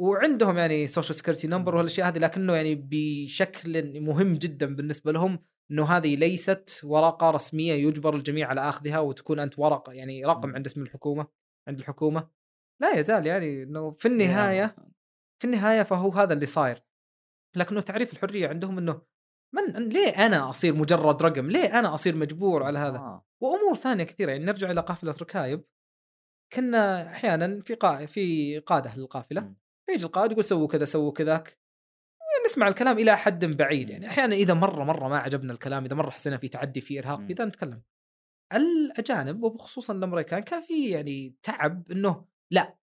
وعندهم يعني social security number والأشياء هذه لكنه يعني بشكل مهم جدا بالنسبة لهم إنه هذه ليست ورقة رسمية يجبر الجميع على أخذها وتكون أنت ورقة يعني رقم مم. عند اسم الحكومة عند الحكومة لا يزال يعني إنه في النهاية في النهاية فهو هذا اللي صاير لكنه تعريف الحرية عندهم إنه من ليه أنا أصير مجرد رقم؟ ليه أنا أصير مجبور على هذا؟ آه. وأمور ثانية كثيرة يعني نرجع إلى قافلة ركايب كنا أحيانا في قا... في قادة للقافلة. فيجي القائد يقول سووا كذا سووا كذاك نسمع الكلام إلى حد بعيد يعني أحيانا إذا مرة مرة ما عجبنا الكلام إذا مرة حسينا في تعدي في إرهاق. في ذا نتكلم الأجانب وبخصوصا الأمريكان كان في يعني تعب إنه لا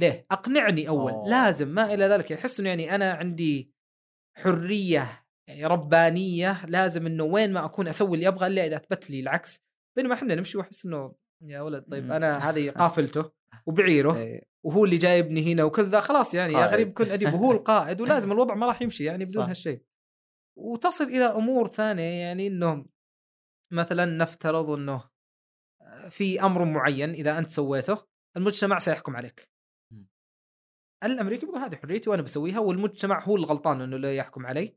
ليه؟ أقنعني أول أوه. لازم ما إلى ذلك يحس إنه يعني أنا عندي حرية يعني ربانية لازم إنه وين ما أكون أسوي اللي أبغى إلا إذا أثبت لي العكس بينما إحنا نمشي وأحس إنه يا ولد طيب. أنا هذه قافلته وبعيره. وهو اللي جايبني هنا وكذا خلاص يعني يا. غريب كن اديب وهو القائد ولازم الوضع ما راح يمشي يعني بدون صح. هالشيء وتصل إلى أمور ثانية يعني إنه مثلا نفترض إنه في أمر معين إذا أنت سويته المجتمع سيحكم عليك. الأمريكي بيقول هذه حريتي وأنا بسويها والمجتمع هو الغلطان إنه لا يحكم علي.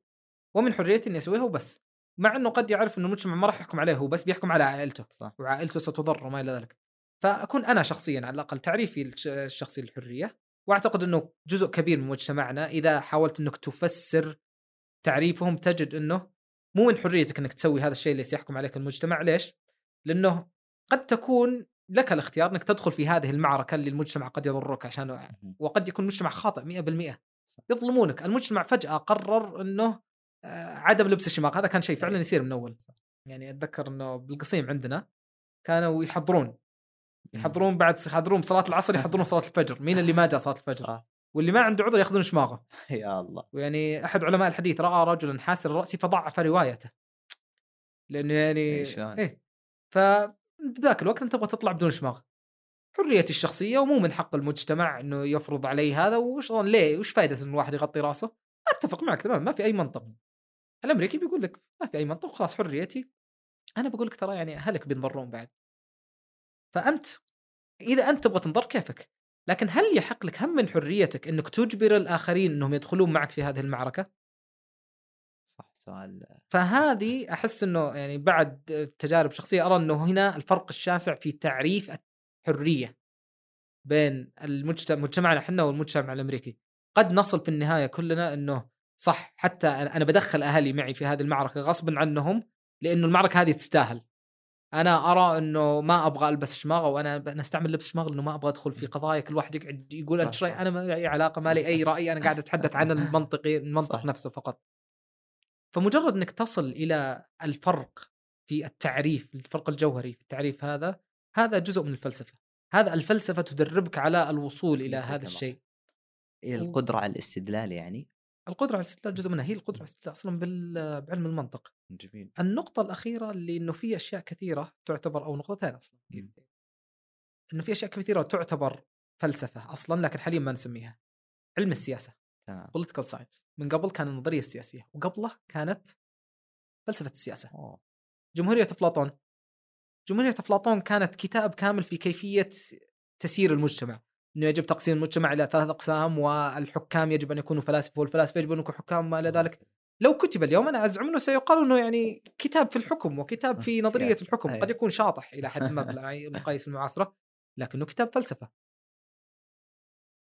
ومن حريتي إني أسويها وبس. مع إنه قد يعرف إنه المجتمع ما راح يحكم عليه هو بس بيحكم على عائلته. صح. وعائلته ستضر وما إلى ذلك. فأكون أنا شخصيا على الأقل تعريفي الش- الشخصي للحرية وأعتقد إنه جزء كبير من مجتمعنا إذا حاولت إنك تفسر تعريفهم تجد إنه مو من حريتك إنك تسوي هذا الشيء اللي سيحكم عليك المجتمع. ليش؟ لأنه قد تكون لك الاختيار إنك تدخل في هذه المعركة اللي المجتمع قد يضرك عشان. وقد يكون مجتمع خاطئ 100% صح. يظلمونك. المجتمع فجأة قرر إنه آه، عدم لبس الشماغ. هذا كان شيء فعلا إيه. يصير من أول. يعني أتذكر إنه بالقصيم عندنا كانوا يحضرون يحضرون بعد يحضرون بصلاه العصر يحضرون صلاة الفجر. مين اللي ما جاء صلاة الفجر؟ صح. واللي ما عنده عذر يأخذون شماغه. يا الله. ويعني أحد علماء الحديث رأى رجلا حاسر الراس فضعف روايته. لأنه يعني إيه، شلون؟ فبذاك الوقت أنت تبغى تطلع بدون شماغ حريتي الشخصية ومو من حق المجتمع إنه يفرض علي هذا وش ليه وش فائده إن الواحد يغطي رأسه؟ أتفق معك تمام ما في أي منطق الأمريكي بيقول لك ما في أي منطق خلاص حريتي أنا بقول لك ترى يعني أهلك بينضرون بعد فأنت إذا أنت تبغى تنضر كيفك لكن هل يحق لك هم من حريتك إنك تجبر الآخرين إنهم يدخلون معك في هذه المعركة؟ صح سؤال فهذه أحس إنه يعني بعد تجارب شخصية أرى إنه هنا الفرق الشاسع في تعريف الحرية بين المجتمع مجتمعنا إحنا والمجتمع الأمريكي. قد نصل في النهاية كلنا إنه صح حتى أنا بدخل أهلي معي في هذه المعركة غصبا عنهم لأنه المعركة هذه تستاهل. أنا أرى إنه ما أبغى ألبس شماغة وأنا ب- نستعمل لبس شماغ لأنه ما أبغى أدخل في قضايا كل واحد يقعد يقول صح. أنا ما لي أي علاقة ما لي أي رأي أنا قاعد أتحدث عن المنطقي المنطق صح. نفسه فقط. فمجرد إنك تصل إلى الفرق في التعريف الفرق الجوهري في التعريف هذا هذا جزء من الفلسفة. هذا الفلسفة تدربك على الوصول إلى هذا. الشيء. هي القدرة على الاستدلال يعني؟ القدرة على الاستدلال جزء منها هي القدرة على الاستدلال أصلا بعلم المنطق. جميل. النقطة الأخيرة اللي إنه في أشياء كثيرة تعتبر أو نقطتين أصلا مم. إنه في أشياء كثيرة تعتبر فلسفة أصلا لكن حاليا ما نسميها. علم السياسة. تمام. Political science. من قبل كان النظرية السياسية وقبله كانت فلسفة السياسة. أوه. جمهورية أفلاطون. جمهورية أفلاطون كانت كتاب كامل في كيفية تسيير المجتمع إنه يجب تقسيم المجتمع إلى ثلاث أقسام والحكام يجب أن يكونوا فلاسفة والفلاسفة يجب أن يكونوا حكام وما إلى ذلك. لو كتب اليوم أنا أزعم إنه سيقال إنه يعني كتاب في الحكم وكتاب في نظرية. الحكم. أيوة. قد يكون شاطح إلى حد ما بالمقاييس المعاصرة لكنه كتاب فلسفة.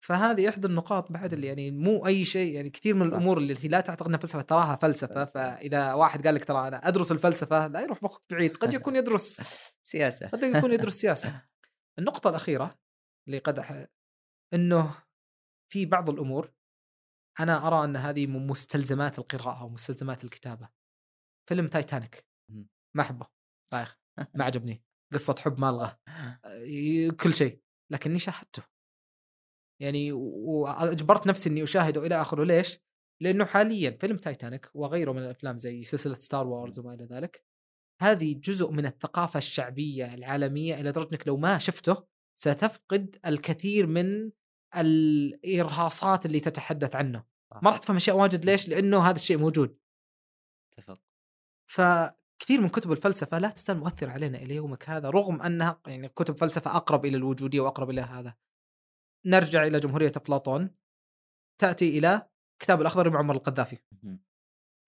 فهذه إحدى النقاط بعد اللي يعني مو أي شيء يعني كثير من. الأمور التي لا تعتقد إنها فلسفة تراها فلسفة فلسفة. فإذا واحد قال لك ترى أنا أدرس الفلسفة لا يروح مخك بعيد قد يكون يدرس. سياسة. قد يكون يدرس سياسة. النقطة الأخيرة اللي قد أح... إنه في بعض الأمور أنا أرى أن هذه من مستلزمات القراءة ومستلزمات الكتابة. فيلم تايتانيك. ما أحبه. بايخ ما عجبني. قصة حب ما الغى ي- كل شيء. لكني شاهدته. يعني وأجبرت نفسي إني أشاهده إلى آخره ليش؟ لأنه حاليا فيلم تايتانيك وغيره من الأفلام زي سلسلة ستار وورز وما إلى ذلك هذه جزء من الثقافة الشعبية العالمية إلى درجة إنك لو ما شفته ستفقد الكثير من الإرهاصات اللي تتحدث عنه. ما راح تفهم اشياء واجد ليش؟ لأنه هذا الشيء موجود اتفق فكثير من كتب الفلسفة لا تزال مؤثرة علينا إلى يومك هذا رغم أنها يعني كتب فلسفة أقرب إلى الوجودية وأقرب إلى هذا. نرجع إلى جمهورية أفلاطون تأتي إلى كتاب الأخضر لمعمر القذافي.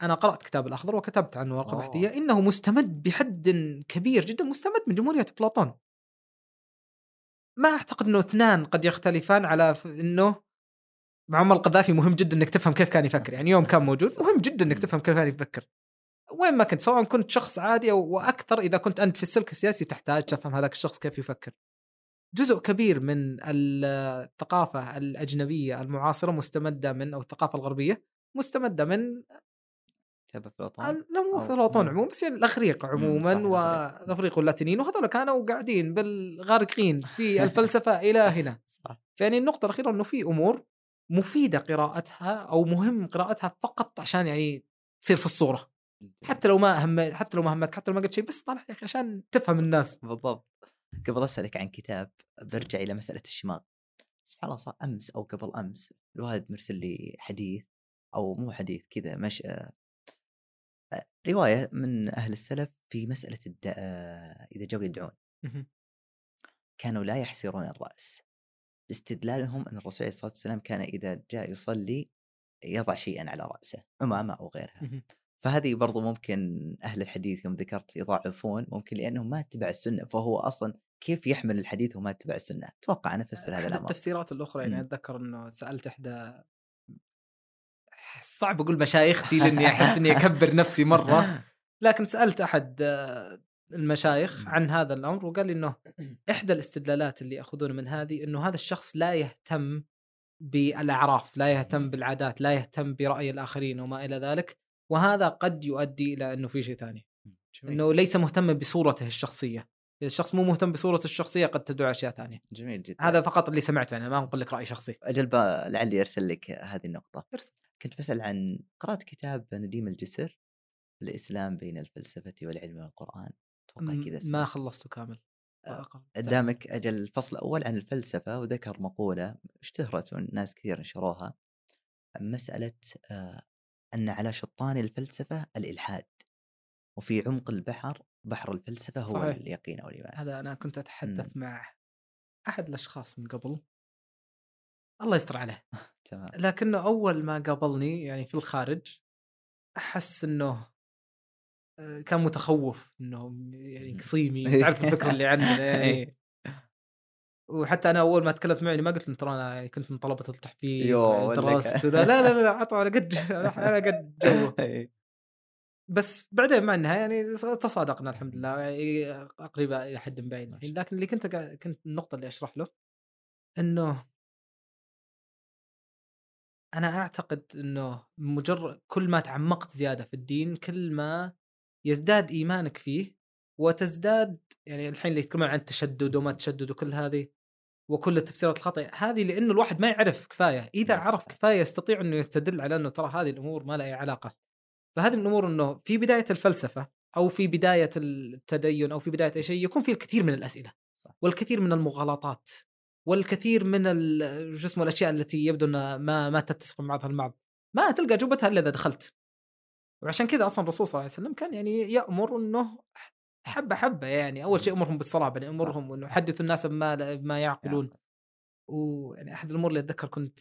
أنا قرأت كتاب الأخضر وكتبت عنه ورقة. بحثية إنه مستمد بحد كبير جدا مستمد من جمهورية أفلاطون. ما أعتقد إنه اثنان قد يختلفان على إنه معمر القذافي مهم جدا إنك تفهم كيف كان يفكر، يعني يوم كان موجود. مهم جدا إنك. تفهم كيف كان يفكر. وين ما كنت سواء كنت شخص عادي أو وأكثر إذا كنت أنت في السلك السياسي تحتاج تفهم هذاك الشخص كيف يفكر. جزء كبير من الثقافة الأجنبية المعاصرة مستمدة من أو الثقافة الغربية مستمدة من افلاطون ال- لا مو أو- افلاطون مم. عموما بس يعني الأغريق عموما. والاغريق واللاتينيين وهذول كانوا قاعدين بالغارقين في الفلسفة إلى هنا. صح. فيعني النقطة الأخيرة إنه في أمور مفيدة قراءتها أو مهم قراءتها فقط عشان يعني تصير في الصورة. حتى لو ما هم حتى لو ما همتك حتى لو ما قلت شيء بس طالع يا أخي عشان تفهم الناس. بالضبط. قبل أسألك عن كتاب برجع إلى مسألة الشماغ سبحان الله صار أمس أو قبل أمس الوالد مرسل لي حديث أو مو حديث كذا مش آه، آه، رواية من أهل السلف في مسألة الد... آه، إذا جو يدعون. كانوا لا يحسرون الرأس. لاستدلالهم أن الرسول عليه الصلاة والسلام كان إذا جاء يصلي يضع شيئا على رأسه أمامه أو غيرها. فهذه برضو ممكن أهل الحديث يوم ذكرت يضاعفون ممكن لأنهم ما اتبع السنة فهو أصلا كيف يحمل الحديث وما اتبع السنة؟ أتوقع أنا افسر هذا أحد الامر التفسيرات الأخرى يعني. أتذكر إنه سألت إحدى صعب أقول مشايختي لأني أحس إني أكبر نفسي مرة لكن سألت أحد آه، المشايخ عن هذا الأمر وقال لي إنه إحدى الاستدلالات اللي يأخذون من هذه إنه هذا الشخص لا يهتم بالأعراف، لا يهتم بالعادات، لا يهتم برأي الآخرين وما إلى ذلك، وهذا قد يؤدي إلى إنه في شيء ثاني،. إنه ليس مهتما بصورته الشخصية، إذا الشخص مو مهتم بصورته الشخصية قد تدعو أشياء ثانية، جميل جدا. هذا فقط اللي سمعته أنا ما أقول لك رأي شخصي. أجل لعلي أرسل لك هذه النقطة. أرسل. كنت بسأل عن قرات كتاب نديم الجسر الإسلام بين الفلسفة والعلم والقرآن. أتوقع كذا ما خلصته كامل. آه، قدامك أجل الفصل الأول عن الفلسفة وذكر مقولة اشتهرت والناس كثير نشروها مسألة آه، أن على شطان الفلسفة الإلحاد وفي عمق البحر بحر الفلسفة هو صحيح. اليقين أو الإيمان هذا أنا كنت أتحدث مم. مع أحد الأشخاص من قبل الله يستر عليه تمام لكنه أول ما قابلني يعني في الخارج أحس إنه آه، كان متخوف إنه يعني. قصيمي تعرف الفكرة اللي عندنا يعني إيه. وحتى أنا أول ما تكلمت معي ما قلت له ترى أنا يعني كنت من طلبة التحفيظ يو، ويعني ولك. درست وذا لا لا لا عطوا على قد على قد جوه إيه. بس بعدين مع النهاية يعني تصادقنا الحمد لله يعني قريبة إلى حد بعيد الحين شاء لكن اللي كنت كنت النقطة اللي أشرح له إنه أنا أعتقد إنه مجرد كل ما تعمقت زيادة في الدين كل ما يزداد إيمانك فيه وتزداد يعني الحين اللي يتكلمون عن التشدد وما تشدد وكل هذه وكل التفسيرات الخاطئه هذه لأنه الواحد ما يعرف كفاية. إذا. عرف كفاية يستطيع إنه يستدل على إنه ترى هذه الأمور ما لها أي علاقة. فهذه من الأمور إنه في بداية الفلسفة أو في بداية التدين أو في بداية أي شيء يكون في الكثير من الأسئلة صح. والكثير من المغالطات والكثير من شو اسمه الأشياء التي يبدو إنها ما ما تتسق مع بعضها البعض. ما تلقى اجوبتها إلا إذا دخلت. وعشان كذا أصلا الرسول صلى الله عليه وسلم كان يعني يأمر إنه حبة حبة يعني. أول شيء أمرهم بالصلاة بعدين أمرهم إنه يحدثوا الناس بما بما يعقلون. ويعني أحد الأمور اللي أتذكر كنت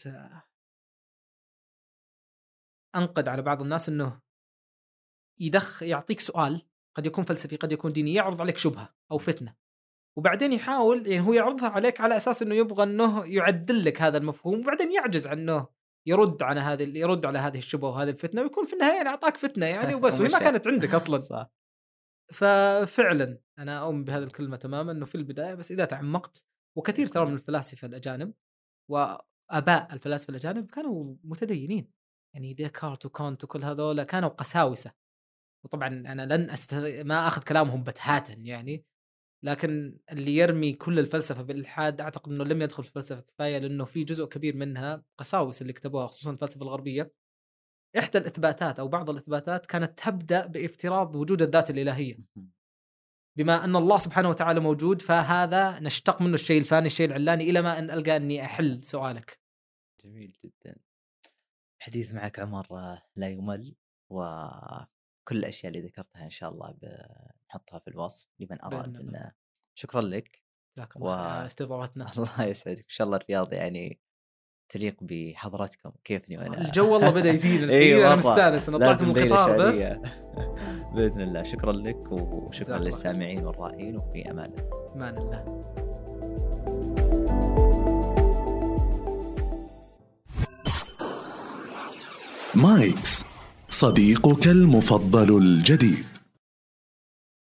أنقد على بعض الناس إنه يدخ يعطيك سؤال قد يكون فلسفي قد يكون ديني يعرض عليك شبهة أو فتنة. وبعدين يحاول يعني هو يعرضها عليك على أساس إنه يبغى إنه يعدل لك هذا المفهوم وبعدين يعجز عن إنه يرد على هذه يرد على هذه الشبهة وهذه الفتنة ويكون في النهاية يعني أعطاك فتنة يعني وبس وهي ما. كانت عندك أصلا. صح. ففعلا أنا أؤمن بهذه الكلمة تماما إنه في البداية بس إذا تعمقت وكثير ترى من الفلاسفة الأجانب وآباء الفلاسفة الأجانب كانوا متدينين. يعني ديكارت وكونت وكل هذول كانوا قساوسة. وطبعا أنا لن أست... ما أخذ كلامهم بتاتا يعني لكن اللي يرمي كل الفلسفة بالالحاد أعتقد إنه لم يدخل في الفلسفه كفاية لأنه في جزء كبير منها قساوس اللي كتبوها خصوصا الفلسفة الغربية. إحدى الإثباتات أو بعض الإثباتات كانت تبدأ بافتراض وجود الذات الإلهية. بما أن الله سبحانه وتعالى موجود فهذا نشتق منه الشيء الفلاني الشيء العلاني إلى ما أن ألقى أني أحل سؤالك. جميل جدا. الحديث معك عمر آه، لا يمل وكل الأشياء اللي ذكرتها إن شاء الله بنحطها في الوصف لمن أراد. انه شكرا لك جزاك و- استضافتنا الله يسعدك إن شاء الله الرياض يعني تليق بحضرتكم كيفني وأنا الجو والله بدأ يزين الحين أنا. مستأنس أنا طلعت من القطار بس. بإذن الله شكرا لك وشكرا. للسامعين والرائين وفي أمان الله أمان الله مايكس صديقك المفضل الجديد.